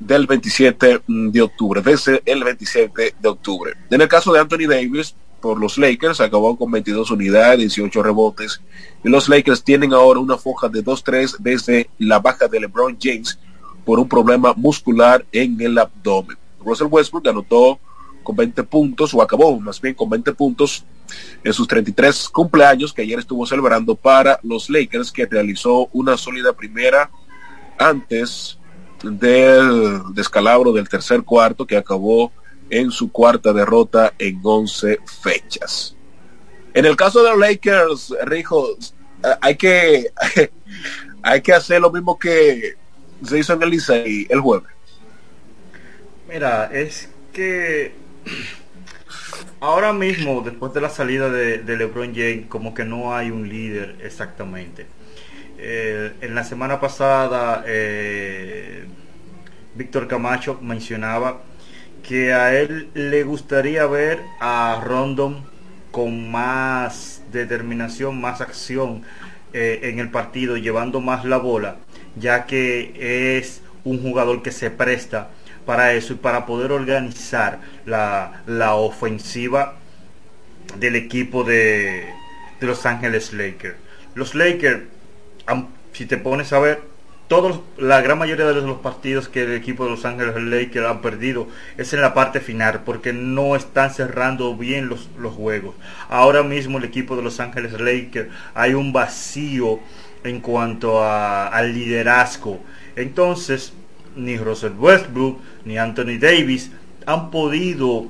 del 27 de octubre, desde el 27 de octubre. En el caso de Anthony Davis, por los Lakers, acabó con 22 unidades, 18 rebotes. Y los Lakers tienen ahora una foja de 2-3 desde la baja de LeBron James por un problema muscular en el abdomen. Russell Westbrook anotó con 20 puntos, o acabó más bien con 20 puntos en sus 33 cumpleaños que ayer estuvo celebrando para los Lakers, que realizó una sólida primera antes del descalabro del tercer cuarto que acabó en su cuarta derrota en 11 fechas. En el caso de los Lakers, Rijo, hay que, hay que hacer lo mismo que se hizo en el Licey el jueves. Mira, es que ahora mismo, después de la salida de, LeBron James, como que no hay un líder exactamente. Eh, en la semana pasada, eh, Víctor Camacho mencionaba que a él le gustaría ver a Rondon con más determinación, más acción eh, en el partido, llevando más la bola, ya que es un jugador que se presta para eso y para poder organizar la, la ofensiva del equipo de, de Los Ángeles Lakers. Los Lakers, si te pones a ver, todos, la gran mayoría de los partidos que el equipo de Los Ángeles Lakers han perdido es en la parte final porque no están cerrando bien los, los juegos. Ahora mismo el equipo de Los Ángeles Lakers hay un vacío en cuanto a, al liderazgo. Entonces, ni Russell Westbrook ni Anthony Davis han podido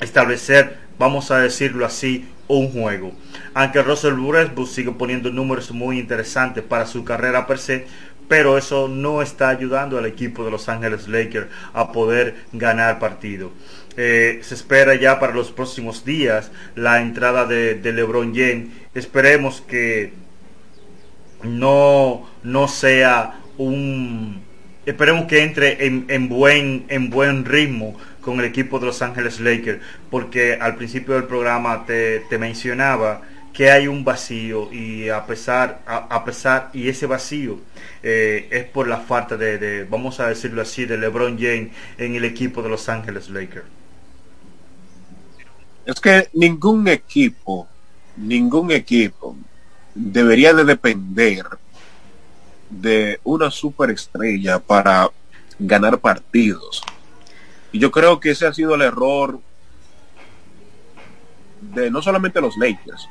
establecer, vamos a decirlo así, un juego. Aunque Russell Westbrook sigue poniendo números muy interesantes para su carrera per se, pero eso no está ayudando al equipo de Los Ángeles Lakers a poder ganar partido. Eh, se espera ya para los próximos días la entrada de, LeBron James. Esperemos que no, no sea un... Esperemos que entre en, buen, en buen ritmo con el equipo de Los Ángeles Lakers, porque al principio del programa te, te mencionaba que hay un vacío y a pesar, a, pesar, y ese vacío eh, es por la falta de, vamos a decirlo así, de LeBron James en el equipo de Los Ángeles Lakers. Es que ningún equipo, ningún equipo debería de depender de una superestrella para ganar partidos. Y yo creo que ese ha sido el error de no solamente los Lakers,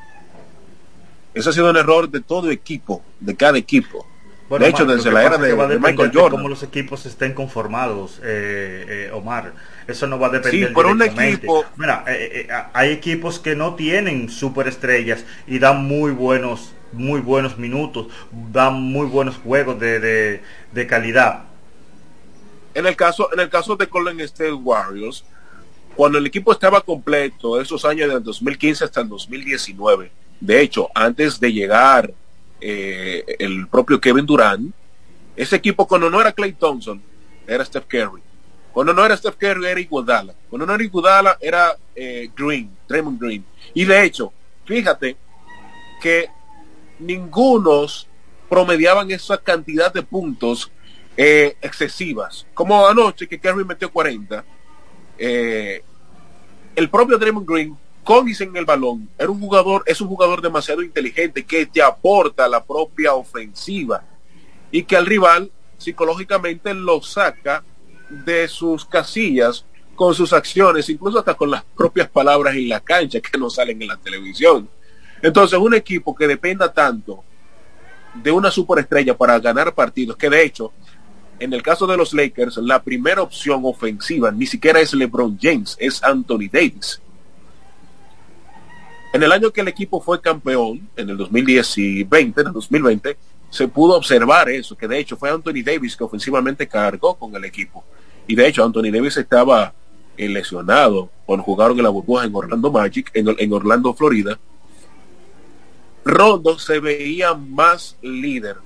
ese ha sido un error de todo equipo, de cada equipo. de hecho, desde la era de, Michael Jordan. cómo los equipos estén conformados, eh, eh, Omar. Eso no va a depender. Sí, por un equipo. Mira, eh, hay equipos que no tienen superestrellas y dan muy buenos, muy buenos minutos, dan muy buenos juegos de, de calidad. En el caso, en el caso de Golden State Warriors, cuando el equipo estaba completo, esos años del 2015 hasta el 2019, de hecho, antes de llegar eh, el propio Kevin Durant, ese equipo cuando no era Clay Thompson, era Steph Curry. Cuando no era Steph Curry era Iguodala. Cuando no era Iguodala era eh, Green, Draymond Green. Y de hecho, fíjate que ningunos promediaban esa cantidad de puntos eh, excesivas. Como anoche que Curry metió 40. Eh, el propio Draymond Green con en el balón un jugador, es un jugador demasiado inteligente que te aporta la propia ofensiva y que al rival psicológicamente lo saca de sus casillas con sus acciones, incluso hasta con las propias palabras en la cancha que no salen en la televisión. Entonces, un equipo que dependa tanto de una superestrella para ganar partidos, que de hecho, en el caso de los Lakers, la primera opción ofensiva ni siquiera es LeBron James, es Anthony Davis. En el año que el equipo fue campeón, en el 2010 y 20, en el 2020, se pudo observar eso, que de hecho fue Anthony Davis que ofensivamente cargó con el equipo. Y de hecho Anthony Davis estaba eh, lesionado cuando jugaron en la burbuja en Orlando Magic, en, en Orlando, Florida. Rondo se veía más líder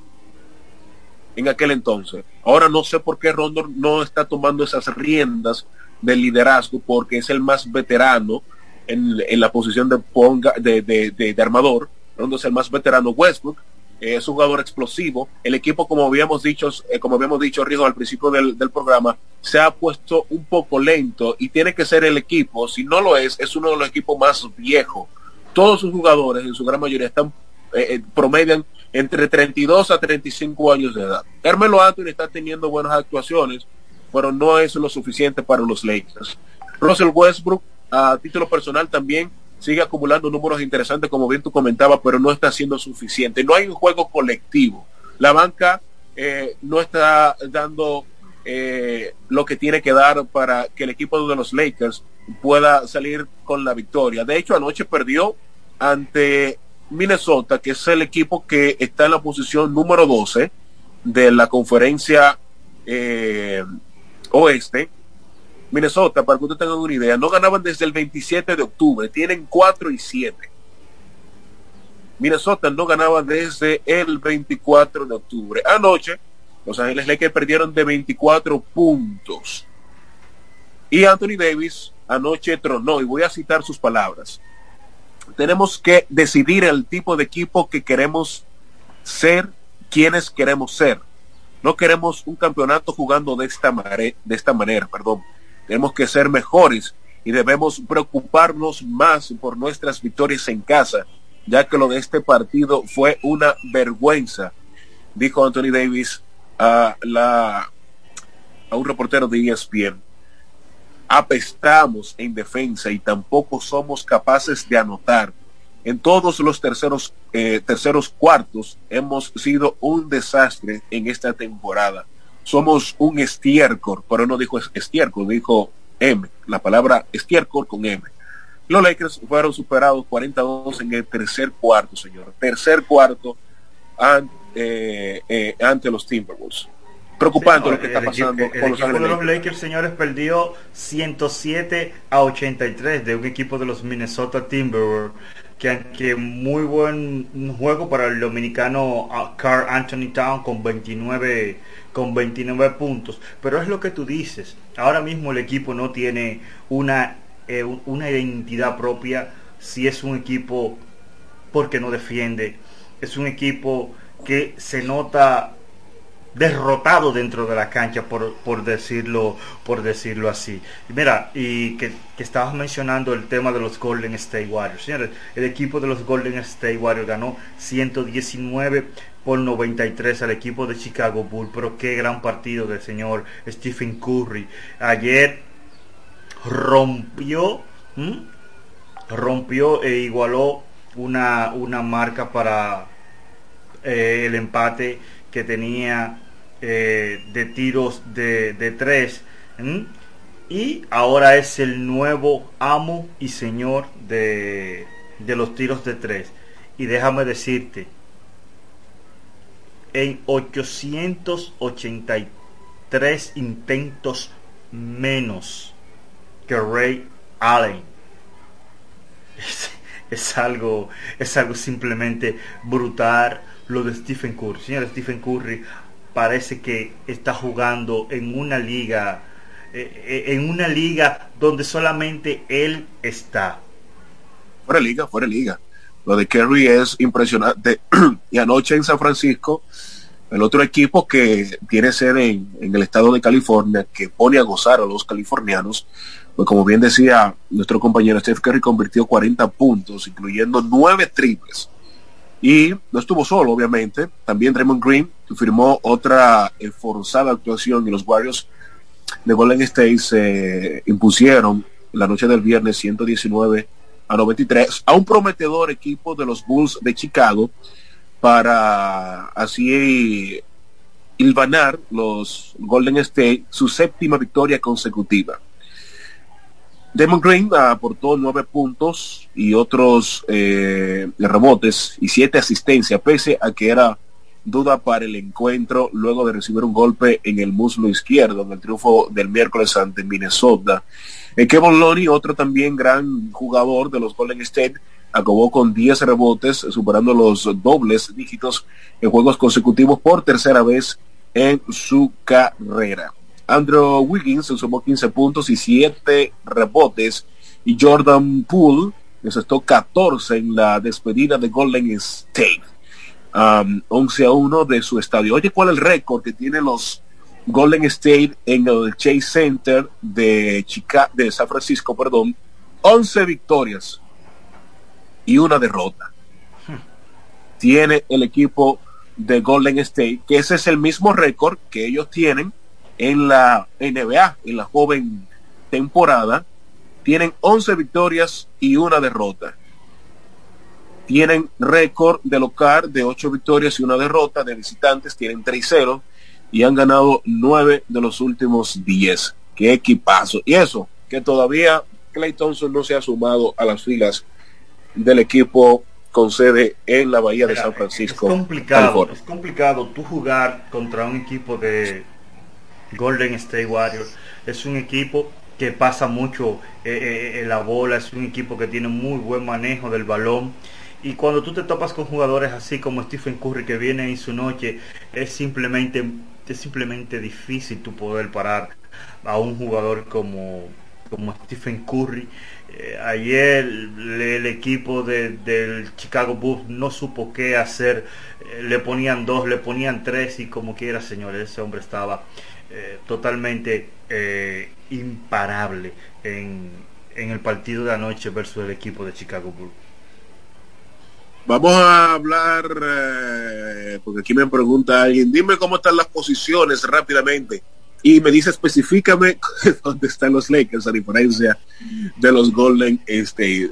en aquel entonces. Ahora no sé por qué Rondo no está tomando esas riendas del liderazgo porque es el más veterano en, la posición de, ponga, de, de, armador. Rondo es el más veterano. Westbrook es un jugador explosivo. El equipo, como habíamos dicho, eh, como habíamos dicho, Rijo, al principio del, programa, se ha puesto un poco lento y tiene que ser el equipo. Si no lo es, es uno de los equipos más viejos. Todos sus jugadores, en su gran mayoría, están eh, eh, promedian entre 32 a 35 años de edad. Carmelo Anthony está teniendo buenas actuaciones, pero no es lo suficiente para los Lakers. Russell Westbrook a título personal también sigue acumulando números interesantes, como bien tú comentabas, pero no está siendo suficiente. No hay un juego colectivo. La banca eh, no está dando eh, lo que tiene que dar para que el equipo de los Lakers pueda salir con la victoria. De hecho, anoche perdió ante Minnesota, que es el equipo que está en la posición número 12 de la conferencia eh, oeste Minnesota, para que ustedes tengan una idea, no ganaban desde el 27 de octubre, tienen 4 y 7. Minnesota no ganaba desde el 24 de octubre. Anoche, Los Ángeles Lakers perdieron de 24 puntos. Y Anthony Davis anoche tronó, y voy a citar sus palabras. Tenemos que decidir el tipo de equipo que queremos ser, quienes queremos ser. No queremos un campeonato jugando de esta, de esta manera, perdón. Tenemos que ser mejores y debemos preocuparnos más por nuestras victorias en casa, ya que lo de este partido fue una vergüenza, dijo Anthony Davis a, la, a un reportero de ESPN. Apestamos en defensa y tampoco somos capaces de anotar. En todos los terceros, eh, terceros cuartos hemos sido un desastre en esta temporada somos un estiércol, pero no dijo estiércol, dijo M, la palabra estiércol con M. Los Lakers fueron superados 42 en el tercer cuarto, señor. Tercer cuarto eh, eh, ante los Timberwolves. Preocupante lo que está pasando con los equipo de los Lakers, señores, perdió 107 a 83 de un equipo de los Minnesota Timberwolves que, muy buen juego para el dominicano ah, Carl Anthony Town con 29 con 29 puntos. Pero es lo que tú dices. Ahora mismo el equipo no tiene una, eh, una identidad propia. Si es un equipo porque no defiende. Es un equipo que se nota derrotado dentro de la cancha por, por decirlo por decirlo así. Mira y que, que, estabas mencionando el tema de los Golden State Warriors. Señores el equipo de los Golden State Warriors ganó 119 por 93 al equipo de Chicago Bulls. Pero qué gran partido del señor Stephen Curry. Ayer rompió rompió e igualó una, una marca para eh, el empate que tenía eh, de tiros de, tres. Y ahora es el nuevo amo y señor de, de los tiros de tres. Y déjame decirte, en 883 tres intentos menos que Ray Allen. Es, algo, es algo simplemente brutal lo de Stephen Curry. Señor Stephen Curry parece que está jugando en una liga, eh, eh, en una liga donde solamente él está. Fuera liga, fuera liga. Lo de Curry es impresionante. y anoche en San Francisco, el otro equipo que tiene sede en, el estado de California, que pone a gozar a los californianos, pues como bien decía nuestro compañero Steph Curry, convirtió 40 puntos, incluyendo 9 triples. Y no estuvo solo, obviamente. También Draymond Green firmó otra forzada actuación y los Warriors de Golden State se impusieron la noche del viernes 119 a 93 a un prometedor equipo de los Bulls de Chicago para así hilvanar los Golden State su séptima victoria consecutiva. Demon Green aportó nueve puntos y otros eh, rebotes y siete asistencias, pese a que era duda para el encuentro luego de recibir un golpe en el muslo izquierdo en el triunfo del miércoles ante Minnesota. Eh, Kevin Loney, otro también gran jugador de los Golden State, acabó con 10 rebotes, superando los dobles dígitos en juegos consecutivos por tercera vez en su carrera. Andrew Wiggins sumó 15 puntos y 7 rebotes y Jordan Poole necesitó 14 en la despedida de Golden State. 11 a 1 de su estadio. Oye, ¿cuál es el récord que tienen los Golden State en el Chase Center de, Chica de San Francisco? Perdón, 11 victorias y una derrota. Tiene el equipo de Golden State, que ese es el mismo récord que ellos tienen en la NBA, en la joven temporada. Tienen 11 victorias y una derrota tienen récord de local de 8 victorias y una derrota, de visitantes tienen 3-0 y han ganado 9 de los últimos 10. Qué equipazo. Y eso, que todavía Clay Thompson no se ha sumado a las filas del equipo con sede en la Bahía de San Francisco. Es complicado, es complicado tú jugar contra un equipo de Golden State Warriors. Es un equipo que pasa mucho en eh, eh, la bola, es un equipo que tiene muy buen manejo del balón y cuando tú te topas con jugadores así como Stephen Curry que viene en su noche, es simplemente, es simplemente difícil tu poder parar a un jugador como, como Stephen Curry. Eh, ayer el, equipo del Chicago Bulls no supo qué hacer. Eh, le ponían dos, le ponían tres y como quiera, señores, ese hombre estaba eh, totalmente imparable en, en el partido de anoche versus el equipo de Chicago Bulls. Vamos a hablar, eh, porque aquí me pregunta alguien, dime cómo están las posiciones rápidamente. Y me dice específicame dónde están los Lakers, a diferencia de los Golden State.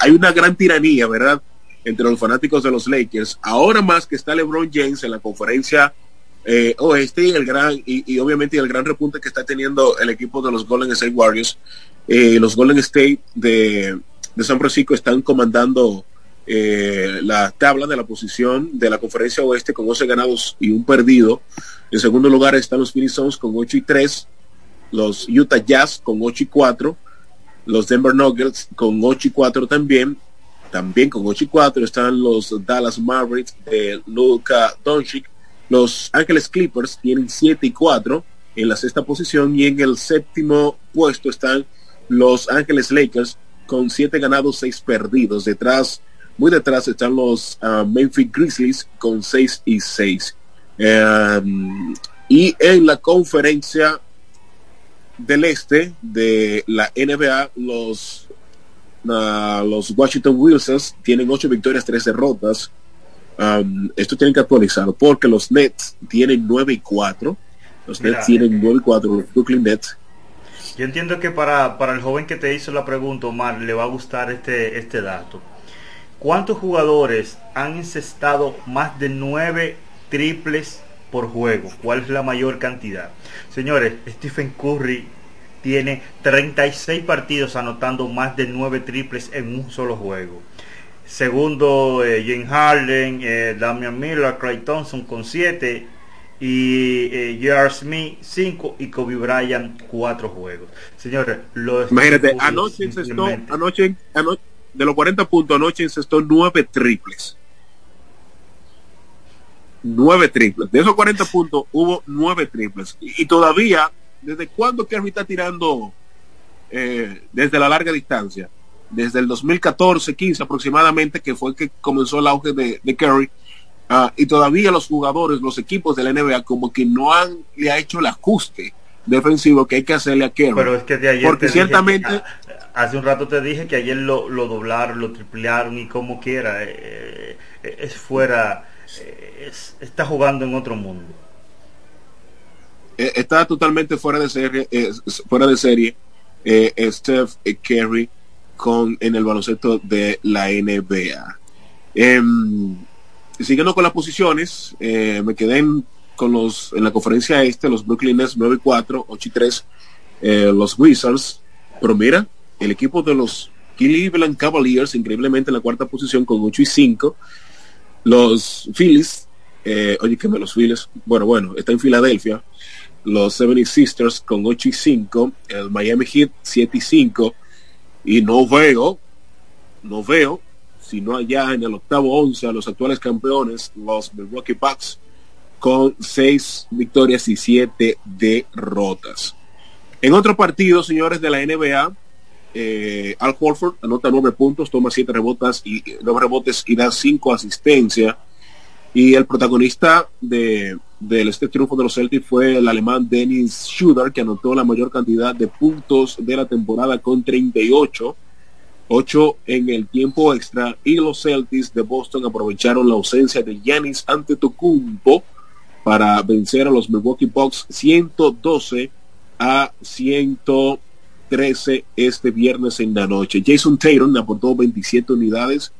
Hay una gran tiranía, ¿verdad? Entre los fanáticos de los Lakers. Ahora más que está LeBron James en la conferencia eh, oeste y el gran, y, obviamente el gran repunte que está teniendo el equipo de los Golden State Warriors. Eh, los Golden State de, San Francisco están comandando eh, la tabla de la posición de la conferencia oeste con 11 ganados y un perdido. En segundo lugar están los Phoenix con 8 y 3, los Utah Jazz con 8 y 4, los Denver Nuggets con 8 y 4 también. También con 8 y 4 están los Dallas Mavericks de Luka Doncic. Los Ángeles Clippers tienen 7 y 4 en la sexta posición y en el séptimo puesto están los Ángeles Lakers con 7 ganados, 6 perdidos. Detrás muy detrás están los uh, Memphis Grizzlies con 6 y 6. Em, y en la conferencia del este de la NBA, los, uh, los Washington Wizards tienen 8 victorias, 3 derrotas. Um, esto tienen que actualizarlo porque los Nets tienen 9 y 4. Los Nets tienen 9 y 4, los Brooklyn Nets. Yo entiendo que para, para el joven que te hizo la pregunta, Omar, le va a gustar este, este dato. ¿Cuántos jugadores han encestado más de nueve triples por juego? ¿Cuál es la mayor cantidad? Señores, Stephen Curry tiene 36 partidos anotando más de nueve triples en un solo juego. Segundo, eh, Jane Harden, eh, Damian Miller, Craig Thompson con 7 y eh, Smith 5 y Kobe Bryant 4 juegos. Señores, lo Imagínate, anoche encestó, anoche, anoche, de los 40 puntos, anoche encestó 9 triples. 9 triples. De esos 40 puntos hubo 9 triples. Y, todavía, ¿desde cuándo Kerry está tirando eh, desde la larga distancia? Desde el 2014, 15 aproximadamente, que fue que comenzó el auge de, de Curry Ah, y todavía los jugadores, los equipos de la NBA como que no han le ha hecho el ajuste defensivo que hay que hacerle a Kerry. Pero es que de ayer porque ciertamente hace un rato te dije que ayer lo, doblaron, lo triplearon y como quiera eh, eh, es fuera eh, está jugando en otro mundo. Está totalmente fuera de serie, fuera de serie Steph Curry con en el baloncesto de la NBA. Em, siguiendo con las posiciones, eh, me quedé en, con los, en la conferencia este, los Brooklyn Nets 9 y 4, 8 y 3, eh, los Wizards, pero mira, el equipo de los Cleveland Cavaliers, increíblemente en la cuarta posición con 8 y 5, los Phillies, eh, oye, que me los Phillies, bueno, bueno, está en Filadelfia, los 70 Sisters con 8 y 5, el Miami Heat 7 y 5, y no veo, no veo sino allá en el octavo once a los actuales campeones, los Milwaukee Bucks, con seis victorias y siete derrotas. En otro partido, señores de la NBA, eh, Al Horford anota nueve puntos, toma siete rebotas y nueve rebotes y da cinco asistencias. Y el protagonista de, de este triunfo de los Celtics fue el alemán Dennis Schroeder, que anotó la mayor cantidad de puntos de la temporada con 38 8 en el tiempo extra y los Celtics de Boston aprovecharon la ausencia de Giannis Antetokounmpo para vencer a los Milwaukee Bucks 112 a 113 este viernes en la noche. Jason Tatum aportó 27 unidades,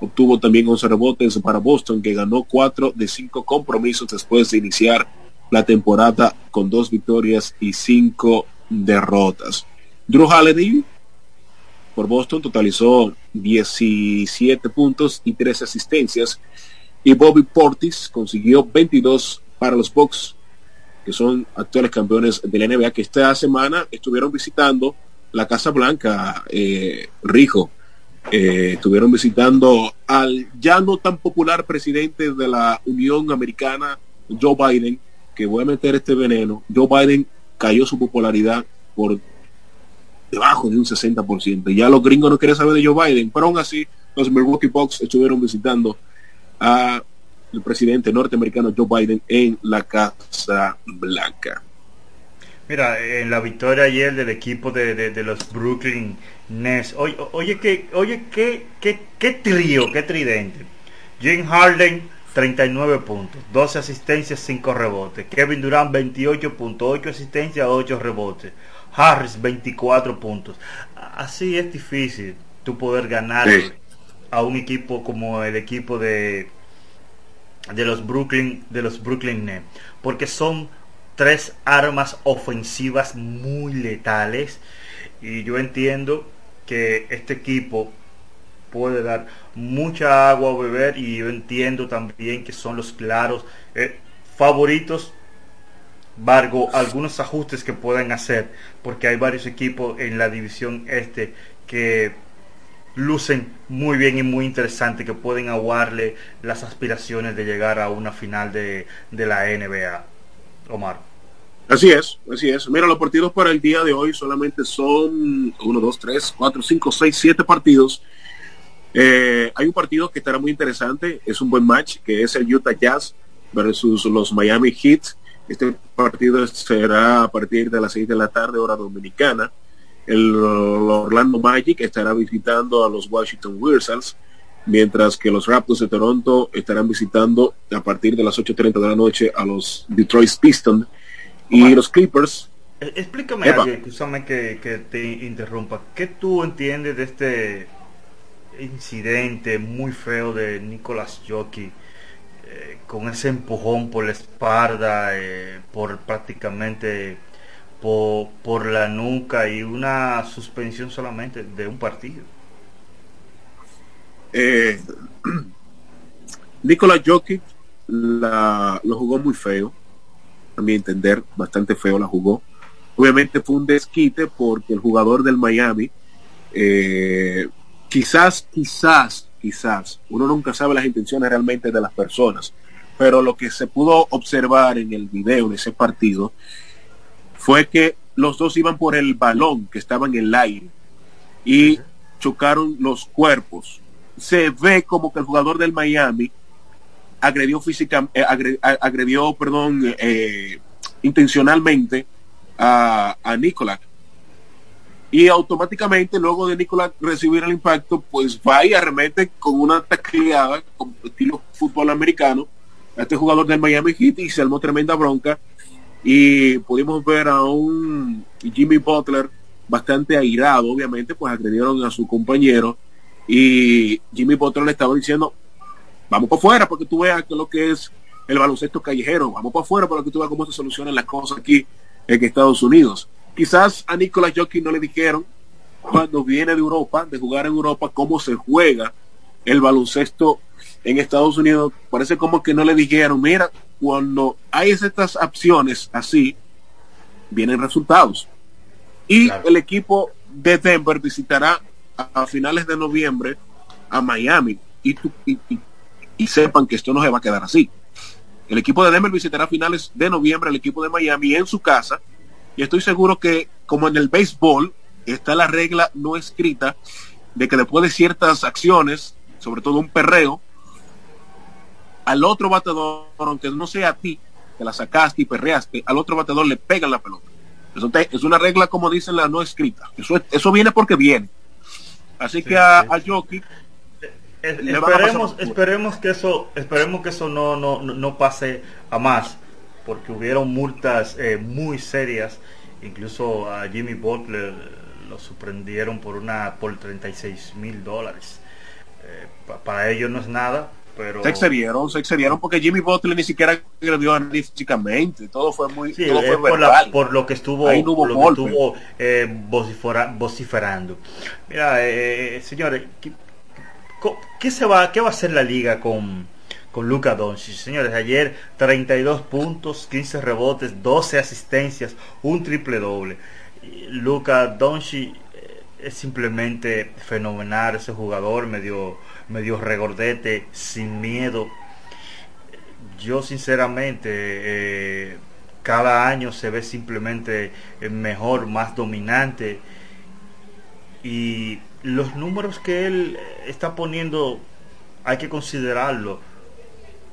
obtuvo también 11 rebotes para Boston que ganó 4 de 5 compromisos después de iniciar la temporada con dos victorias y 5 derrotas. Drew Holiday por Boston totalizó 17 puntos y 13 asistencias y Bobby Portis consiguió 22 para los Bucks que son actuales campeones de la NBA que esta semana estuvieron visitando la Casa Blanca eh, Rijo eh, estuvieron visitando al ya no tan popular presidente de la Unión Americana Joe Biden que voy a meter este veneno Joe Biden cayó su popularidad por debajo de un 60%. Ya los gringos no quieren saber de Joe Biden, pero aún así los Milwaukee Bucks estuvieron visitando a el presidente norteamericano Joe Biden en la Casa Blanca. Mira, en la victoria ayer del equipo de, los Brooklyn Nets, oye, oye, que, oye qué, qué, qué trío, qué tridente. Jim Harden, 39 puntos, 12 asistencias, 5 rebotes. Kevin Durant, 28 puntos, 8 asistencias, 8 rebotes. Harris 24 puntos. Así es difícil tú poder ganar a un equipo como el equipo de de los Brooklyn de los Brooklyn Nets, porque son tres armas ofensivas muy letales y yo entiendo que este equipo puede dar mucha agua a beber y yo entiendo también que son los claros eh, favoritos Vargo, algunos ajustes que puedan hacer, porque hay varios equipos en la división este que lucen muy bien y muy interesante, que pueden aguarle las aspiraciones de llegar a una final de, la NBA. Omar. Así es, así es. Mira, los partidos para el día de hoy solamente son 1, 2, 3, 4, 5, 6, 7 partidos. Eh, hay un partido que estará muy interesante, es un buen match, que es el Utah Jazz versus los Miami Heat. Este partido será a partir de las 6 de la tarde, hora dominicana. El, Orlando Magic estará visitando a los Washington Wizards, mientras que los Raptors de Toronto estarán visitando a partir de las 8.30 de la noche a los Detroit Pistons y los Clippers. Eh, explícame, algo, que, que te interrumpa. ¿Qué tú entiendes de este incidente muy feo de Nicolas Jockey? Eh, con ese empujón por la espalda, eh, por prácticamente por, la nuca y una suspensión solamente de un partido. Eh, Nicolás Jokic la, lo jugó muy feo. a mi entender, bastante feo la jugó. Obviamente fue un desquite porque el jugador del Miami, eh, quizás, quizás, quizás, uno nunca sabe las intenciones realmente de las personas, pero lo que se pudo observar en el video de ese partido fue que los dos iban por el balón que estaba en el aire y chocaron los cuerpos. Se ve como que el jugador del Miami agredió física, eh, agredió, perdón, eh, intencionalmente a, a Nicolás. Y automáticamente, luego de Nicolás recibir el impacto, pues va y arremete con una tacleada, con estilo fútbol americano, a este jugador del Miami Heat y se armó tremenda bronca. Y pudimos ver a un Jimmy Butler bastante airado, obviamente, pues agredieron a su compañero. Y Jimmy Butler le estaba diciendo, vamos para afuera porque tú veas que lo que es el baloncesto callejero, vamos para afuera para que tú veas cómo se solucionan las cosas aquí en Estados Unidos. Quizás a Nicolás Jockey no le dijeron cuando viene de Europa, de jugar en Europa, cómo se juega el baloncesto en Estados Unidos. Parece como que no le dijeron, mira, cuando hay estas opciones así, vienen resultados. Y el equipo de Denver visitará a, finales de noviembre a Miami. Y, y, sepan que esto no se va a quedar así. El equipo de Denver visitará a finales de noviembre el equipo de Miami en su casa y estoy seguro que como en el béisbol está la regla no escrita de que después de ciertas acciones, sobre todo un perreo, al otro bateador, aunque no sea a ti, que la sacaste y perreaste, al otro bateador le pegan la pelota. Es una regla, como dicen, la no escrita. Eso, eso viene porque viene. Así que a, a Jockey esperemos, esperemos que eso, esperemos que eso no, no, no pase a más, porque hubieron multas eh, muy serias, incluso a Jimmy Butler lo sorprendieron por una por 36 mil dólares. Eh, para ellos no es nada, pero se excedieron, se excedieron porque Jimmy Butler ni siquiera agredió a nadie físicamente, todo fue muy todo fue por, la, por, lo que estuvo, lo que estuvo eh, vociferando. Mira, señores, ¿qué, se va, qué va a hacer la liga con, con Luca Doncic? Señores, ayer 32 puntos, 15 rebotes, 12 asistencias, un triple doble. Luca Doncic eh, es simplemente fenomenal ese jugador, medio, medio regordete, sin miedo. Yo sinceramente, eh, cada año se ve simplemente mejor, más dominante. Y los números que él está poniendo hay que considerarlo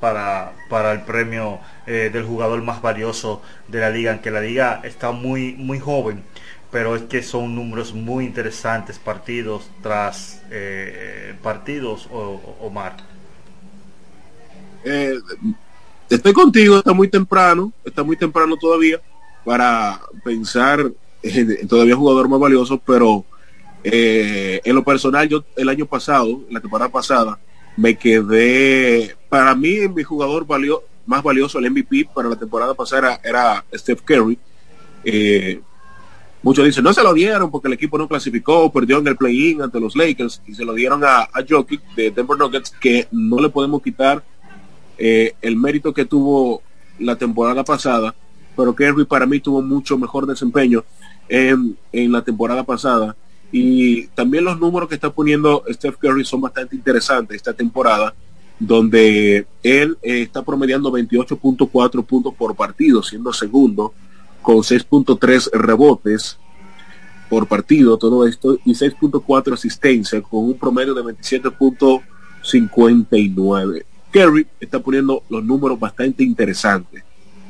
para, para el premio eh, del jugador más valioso de la liga, aunque la liga está muy, muy joven, pero es que son números muy interesantes partidos tras eh, partidos, o, Omar. Eh, estoy contigo, está muy temprano, está muy temprano todavía para pensar en todavía jugador más valioso, pero eh, en lo personal, yo el año pasado, la temporada pasada, me quedé, para mí mi jugador valió, más valioso, el MVP para la temporada pasada era, Steph Curry. Eh, muchos dicen, no se lo dieron porque el equipo no clasificó, perdió en el play-in ante los Lakers y se lo dieron a, a Jokic de Denver Nuggets, que no le podemos quitar eh, el mérito que tuvo la temporada pasada, pero Curry para mí tuvo mucho mejor desempeño en, en la temporada pasada. Y también los números que está poniendo Steph Curry son bastante interesantes esta temporada, donde él eh, está promediando 28.4 puntos por partido, siendo segundo, con 6.3 rebotes por partido, todo esto, y 6.4 asistencia, con un promedio de 27.59. Curry está poniendo los números bastante interesantes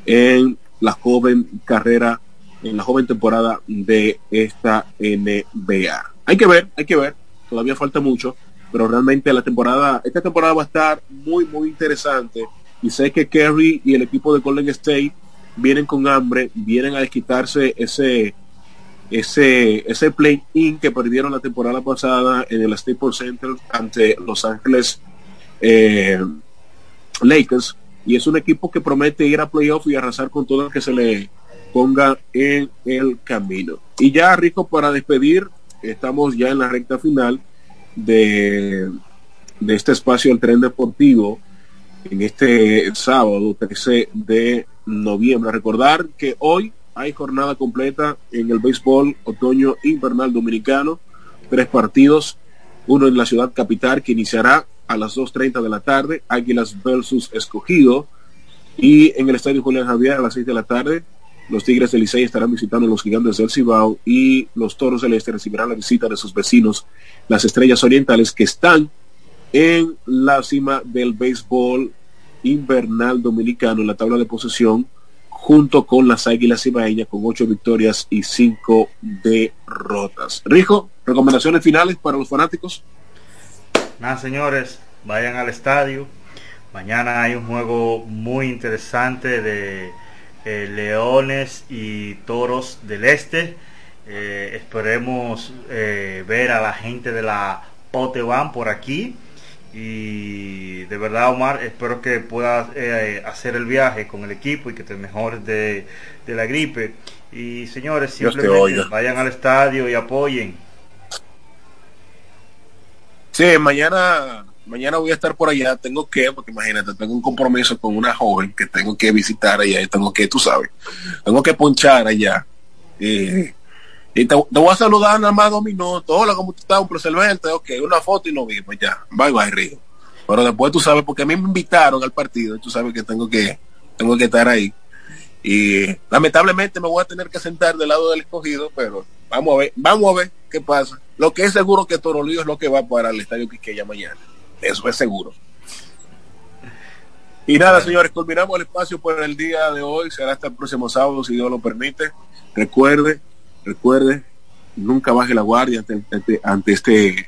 en la joven carrera en la joven temporada de esta NBA. Hay que ver, hay que ver, todavía falta mucho, pero realmente la temporada, esta temporada va a estar muy, muy interesante y sé que Kerry y el equipo de Golden State vienen con hambre, vienen a desquitarse ese ese ese play-in que perdieron la temporada pasada en el Staples Center ante Los Ángeles eh, Lakers y es un equipo que promete ir a playoff y arrasar con todo el que se le ponga en el camino. Y ya, Rico, para despedir, estamos ya en la recta final de, de este espacio del tren deportivo en este sábado 13 de noviembre. Recordar que hoy hay jornada completa en el béisbol otoño invernal dominicano, tres partidos, uno en la ciudad capital que iniciará a las 2.30 de la tarde, Águilas versus Escogido, y en el Estadio Julián Javier a las 6 de la tarde, los Tigres del Licey estarán visitando a los Gigantes del Cibao y los Toros del Este recibirán la visita de sus vecinos, las Estrellas Orientales, que están en la cima del béisbol invernal dominicano en la tabla de posesión junto con las Águilas Ibaeñas con ocho victorias y cinco derrotas. Rijo, recomendaciones finales para los fanáticos. Nada, señores, vayan al estadio. Mañana hay un juego muy interesante de eh, Leones y Toros del Este. Eh, esperemos eh, ver a la gente de la Poteban por aquí y de verdad Omar espero que puedas eh, hacer el viaje con el equipo y que te mejores de, la gripe. Y señores simplemente vayan al estadio y apoyen. Sí mañana mañana voy a estar por allá. Tengo que porque imagínate tengo un compromiso con una joven que tengo que visitar allá y tengo que tú sabes tengo que ponchar allá y te, voy a saludar nada más dos minutos. Hola, ¿cómo estás? Un placer verte. Ok, una foto y nos vimos ya. Bye, bye, Río. Pero después tú sabes, porque a mí me invitaron al partido, tú sabes que tengo que, tengo que estar ahí. Y lamentablemente me voy a tener que sentar del lado del escogido, pero vamos a ver, vamos a ver qué pasa. Lo que es seguro que Torolío es lo que va para el Estadio Quiqueya mañana. Eso es seguro. Y nada, señores, culminamos el espacio por el día de hoy. Será hasta el próximo sábado, si Dios lo permite. Recuerde, Recuerde, nunca baje la guardia ante, este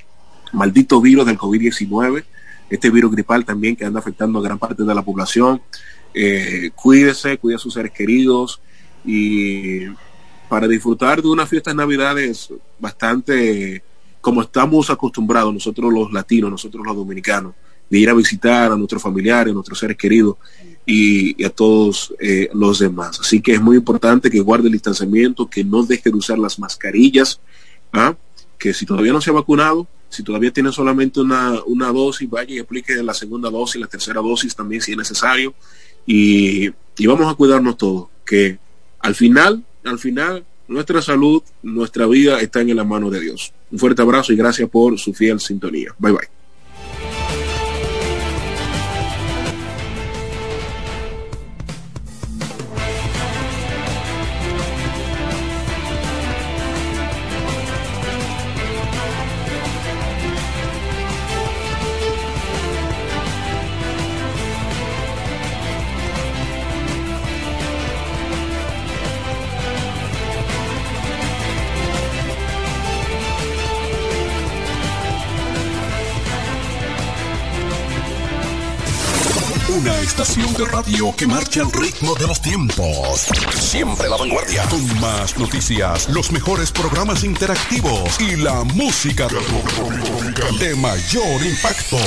maldito virus del COVID-19, este virus gripal también que anda afectando a gran parte de la población. Eh, cuídese, cuide a sus seres queridos y para disfrutar de unas fiestas navidades bastante como estamos acostumbrados nosotros los latinos, nosotros los dominicanos, de ir a visitar a nuestros familiares, a nuestros seres queridos y, a todos eh, los demás. Así que es muy importante que guarde el distanciamiento, que no deje de usar las mascarillas, ¿ah? que si todavía no se ha vacunado, si todavía tiene solamente una, una dosis, vaya y aplique la segunda dosis, la tercera dosis también si es necesario. Y, y vamos a cuidarnos todos, que al final, al final, nuestra salud, nuestra vida está en la mano de Dios. Un fuerte abrazo y gracias por su fiel sintonía. Bye bye. Radio que marcha al ritmo de los tiempos. Siempre la vanguardia. Con más noticias, los mejores programas interactivos y la música de mayor impacto.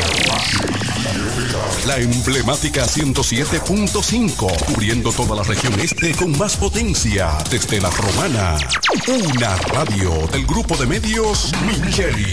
La emblemática 107.5, cubriendo toda la región este con más potencia desde la romana. Una radio del grupo de medios Micheli.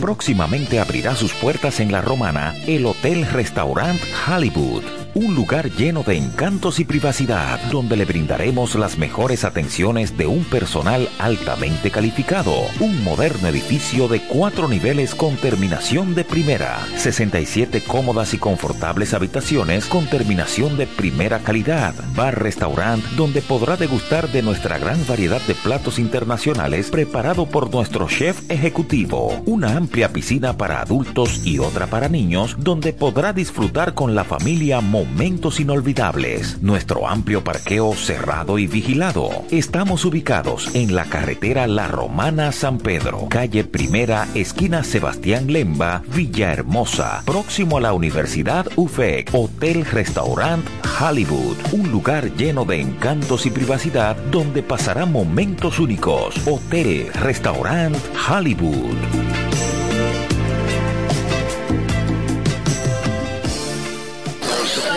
Próximamente abrirá sus puertas en la romana el Hotel Restaurant Hollywood un lugar lleno de encantos y privacidad, donde le brindaremos las mejores atenciones de un personal altamente calificado. Un moderno edificio de cuatro niveles con terminación de primera, 67 cómodas y confortables habitaciones con terminación de primera calidad, bar-restaurant donde podrá degustar de nuestra gran variedad de platos internacionales preparado por nuestro chef ejecutivo, una amplia piscina para adultos y otra para niños donde podrá disfrutar con la familia momentos inolvidables. Nuestro amplio parqueo cerrado y vigilado. Estamos ubicados en la carretera La Romana San Pedro, calle Primera, esquina Sebastián Lemba, Villahermosa, próximo a la Universidad UFEC, Hotel Restaurant Hollywood, un lugar lleno de encantos y privacidad donde pasará momentos únicos. Hotel Restaurant Hollywood.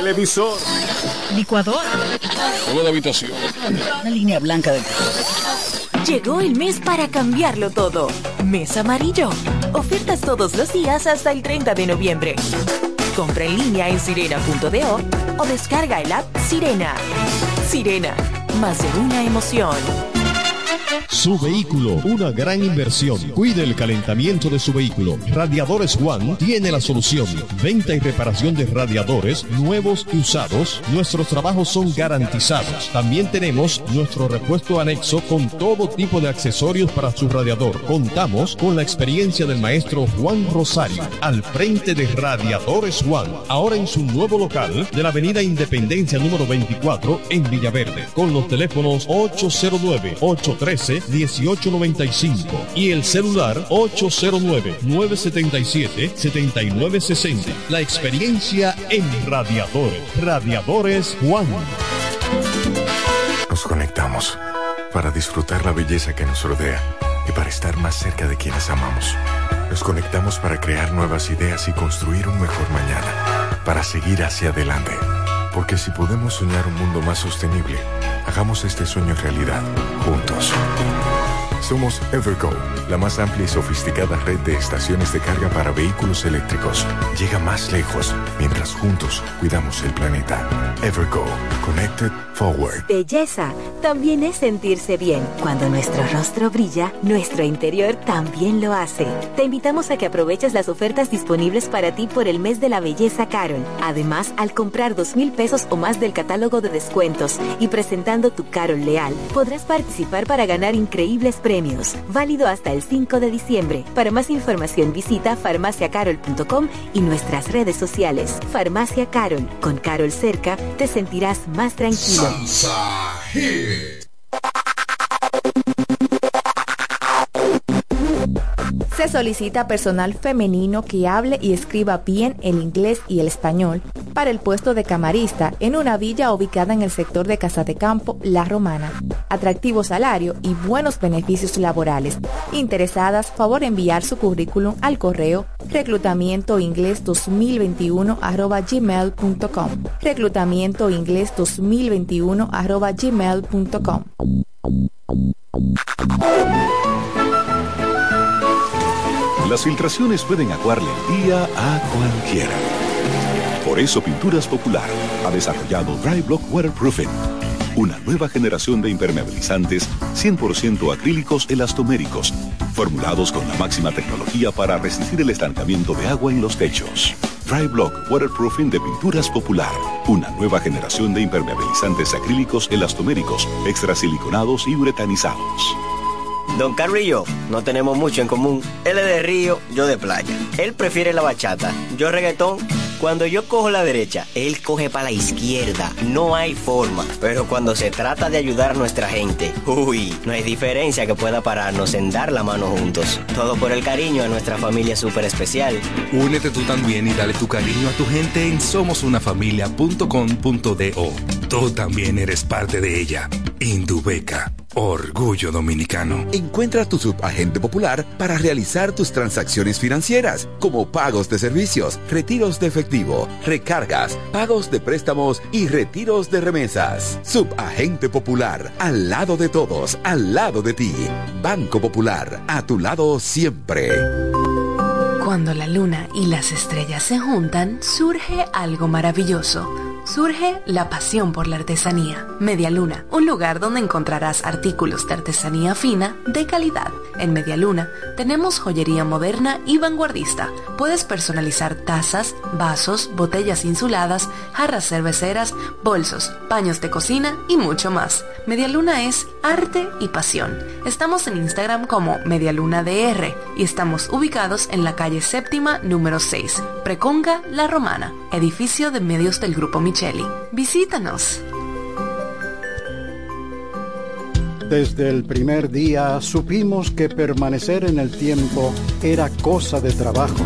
Televisor, licuador, juego de habitación, una línea blanca de Llegó el mes para cambiarlo todo. Mes amarillo. Ofertas todos los días hasta el 30 de noviembre. compra en línea en sirena.do o descarga el app Sirena. Sirena, más de una emoción. Su vehículo, una gran inversión. Cuide el calentamiento de su vehículo. Radiadores One tiene la solución. Venta y reparación de radiadores nuevos y usados. Nuestros trabajos son garantizados. También tenemos nuestro repuesto anexo con todo tipo de accesorios para su radiador. Contamos con la experiencia del maestro Juan Rosario al frente de Radiadores One. Ahora en su nuevo local de la Avenida Independencia número 24 en Villaverde. Con los teléfonos 809 813 1895 y el celular 809-977-7960. La experiencia en radiadores. Radiadores Juan. Nos conectamos para disfrutar la belleza que nos rodea y para estar más cerca de quienes amamos. Nos conectamos para crear nuevas ideas y construir un mejor mañana, para seguir hacia adelante. Porque si podemos soñar un mundo más sostenible, hagamos este sueño realidad, juntos. Somos Evergo, la más amplia y sofisticada red de estaciones de carga para vehículos eléctricos. Llega más lejos mientras juntos cuidamos el planeta. Evergo, Connected Forward. Belleza también es sentirse bien. Cuando nuestro rostro brilla, nuestro interior también lo hace. Te invitamos a que aproveches las ofertas disponibles para ti por el mes de la belleza Carol. Además, al comprar dos mil pesos o más del catálogo de descuentos y presentando tu Carol Leal, podrás participar para ganar increíbles premios Válido hasta el 5 de diciembre. Para más información visita farmaciacarol.com y nuestras redes sociales. Farmacia Carol. Con Carol cerca te sentirás más tranquilo. Se solicita personal femenino que hable y escriba bien el inglés y el español para el puesto de camarista en una villa ubicada en el sector de Casa de Campo, La Romana. Atractivo salario y buenos beneficios laborales. Interesadas, favor enviar su currículum al correo reclutamientoingles2021@gmail.com. reclutamientoingles2021@gmail.com. Las filtraciones pueden acuarle el día a cualquiera. Por eso Pinturas Popular ha desarrollado Dry Block Waterproofing, una nueva generación de impermeabilizantes 100% acrílicos elastoméricos, formulados con la máxima tecnología para resistir el estancamiento de agua en los techos. Dry Block Waterproofing de Pinturas Popular, una nueva generación de impermeabilizantes acrílicos elastoméricos, extrasiliconados y uretanizados. Don Carlos y yo no tenemos mucho en común. Él es de río, yo de playa. Él prefiere la bachata, yo reggaetón. Cuando yo cojo la derecha, él coge para la izquierda. No hay forma. Pero cuando se trata de ayudar a nuestra gente, uy, no hay diferencia que pueda pararnos en dar la mano juntos. Todo por el cariño a nuestra familia súper especial. Únete tú también y dale tu cariño a tu gente en somosunafamilia.com.do. Tú también eres parte de ella. Indubeca. Orgullo Dominicano. Encuentra tu subagente popular para realizar tus transacciones financieras, como pagos de servicios, retiros de efectivo, recargas, pagos de préstamos y retiros de remesas. Subagente popular, al lado de todos, al lado de ti. Banco Popular, a tu lado siempre. Cuando la luna y las estrellas se juntan, surge algo maravilloso surge la pasión por la artesanía. Media Luna, un lugar donde encontrarás artículos de artesanía fina de calidad. En Media Luna tenemos joyería moderna y vanguardista. Puedes personalizar tazas, vasos, botellas insuladas, jarras cerveceras, bolsos, paños de cocina y mucho más. Media Luna es arte y pasión. Estamos en Instagram como Medialuna DR y estamos ubicados en la calle séptima número 6, Preconga La Romana, edificio de medios del Grupo Visítanos. Desde el primer día supimos que permanecer en el tiempo era cosa de trabajo.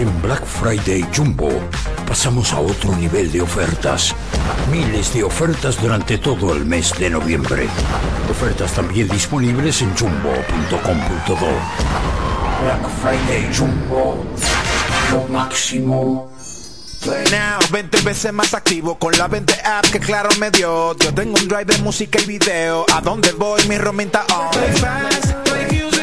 En Black Friday Jumbo pasamos a otro nivel de ofertas. Miles de ofertas durante todo el mes de noviembre. Ofertas también disponibles en jumbo.com.do. Black Friday Jumbo. Lo máximo. Now, 20 veces más activo con la 20 app que claro me dio. Yo tengo un drive de música y video. A donde voy, mi romita on.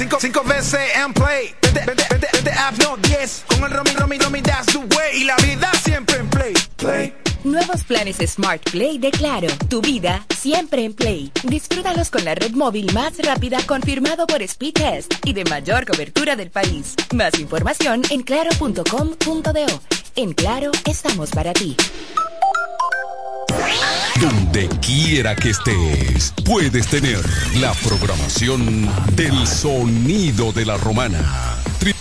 Cinco, cinco, veces and play. 20, 20, 20, 20 apps, no 10. Con el roaming, roaming, roaming, that's the way. Y la vida siempre en play. Play. Nuevos planes Smart Play de Claro. Tu vida siempre en Play. Disfrútalos con la red móvil más rápida confirmado por Speedtest y de mayor cobertura del país. Más información en claro.com.do. En Claro estamos para ti. Donde quiera que estés, puedes tener la programación del sonido de la romana. Tri-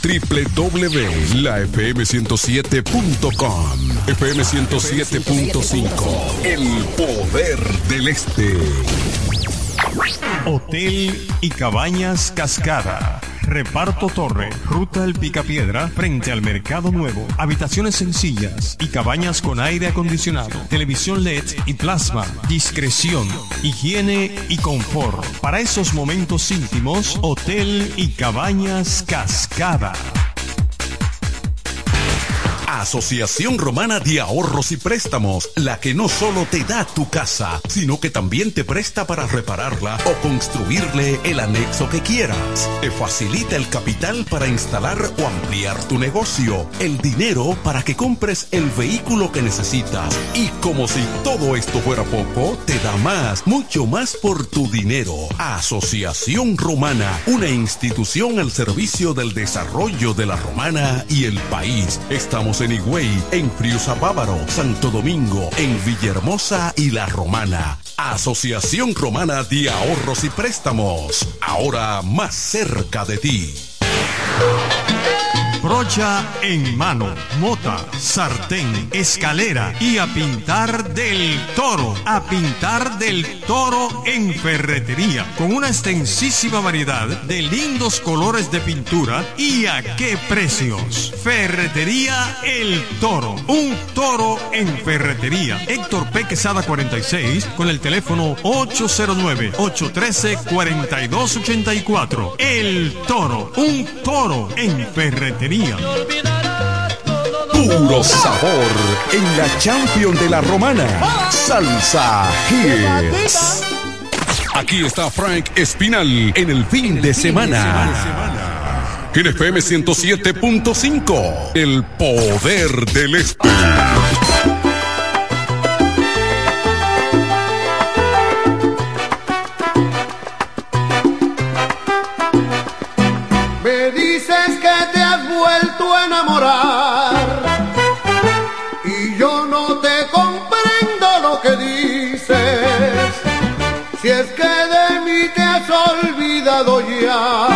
www.lafm107.com FM 107.5 El poder del este. Hotel y Cabañas Cascada. Reparto Torre, Ruta El Picapiedra, frente al Mercado Nuevo. Habitaciones sencillas y cabañas con aire acondicionado, televisión LED y plasma. Discreción, higiene y confort. Para esos momentos íntimos, Hotel y Cabañas Cascada. Asociación Romana de Ahorros y Préstamos, la que no solo te da tu casa, sino que también te presta para repararla o construirle el anexo que quieras. Te facilita el capital para instalar o ampliar tu negocio, el dinero para que compres el vehículo que necesitas. Y como si todo esto fuera poco, te da más, mucho más por tu dinero. Asociación Romana, una institución al servicio del desarrollo de la Romana y el país. Estamos en Higüey, en Santo Domingo, en Villahermosa y La Romana. Asociación Romana de Ahorros y Préstamos, ahora más cerca de ti. Brocha en mano, mota, sartén, escalera y a pintar del toro. A pintar del toro en ferretería. Con una extensísima variedad de lindos colores de pintura y a qué precios. Ferretería El Toro. Un toro en ferretería. Héctor P. Quesada 46 con el teléfono 809-813-4284. El Toro. Un toro en ferretería. Puro sabor en la Champion de la Romana. Salsa Hits. Aquí está Frank Espinal en el fin de semana. En FM 107.5, el poder del este. Y yo no te comprendo lo que dices. Si es que de mí te has olvidado ya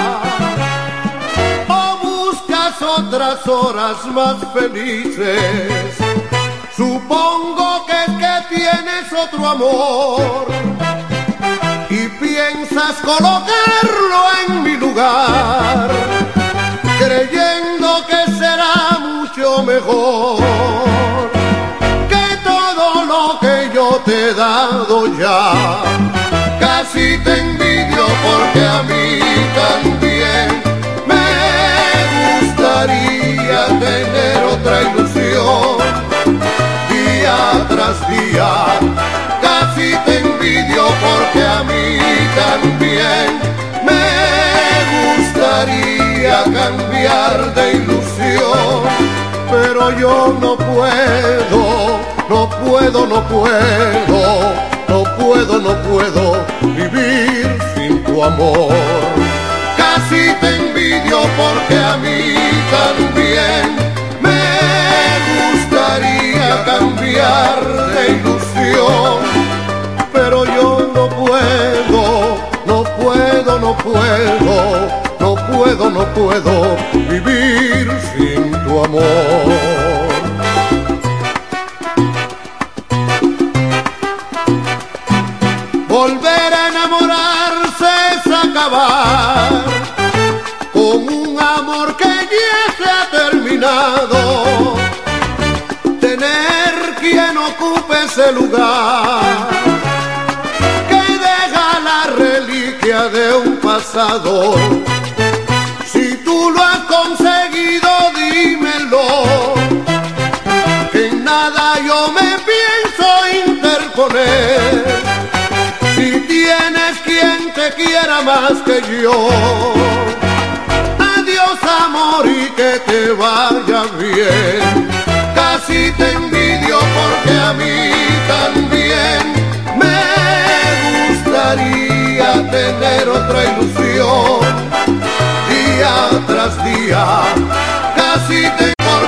o buscas otras horas más felices. Supongo que que tienes otro amor y piensas colocarlo en mi lugar, creyendo mejor que todo lo que yo te he dado ya. Casi te envidio porque a mí también me gustaría tener otra ilusión día tras día. Casi te envidio porque a mí también me gustaría cambiar de ilusión, pero yo no puedo, no puedo, no puedo, no puedo, no puedo vivir sin tu amor. Casi te envidio porque a mí también me gustaría cambiar de ilusión pero yo no puedo, no puedo, no puedo, no puedo, no puedo vivir amor. Volver a enamorarse es acabar con un amor que ya se ha terminado. Tener quien ocupe ese lugar que deja la reliquia de un pasado nada yo me pienso interponer. Si tienes quien te quiera más que yo, adiós amor y que te vaya bien. Casi te envidio porque a mí también me gustaría tener otra ilusión día tras día. Casi te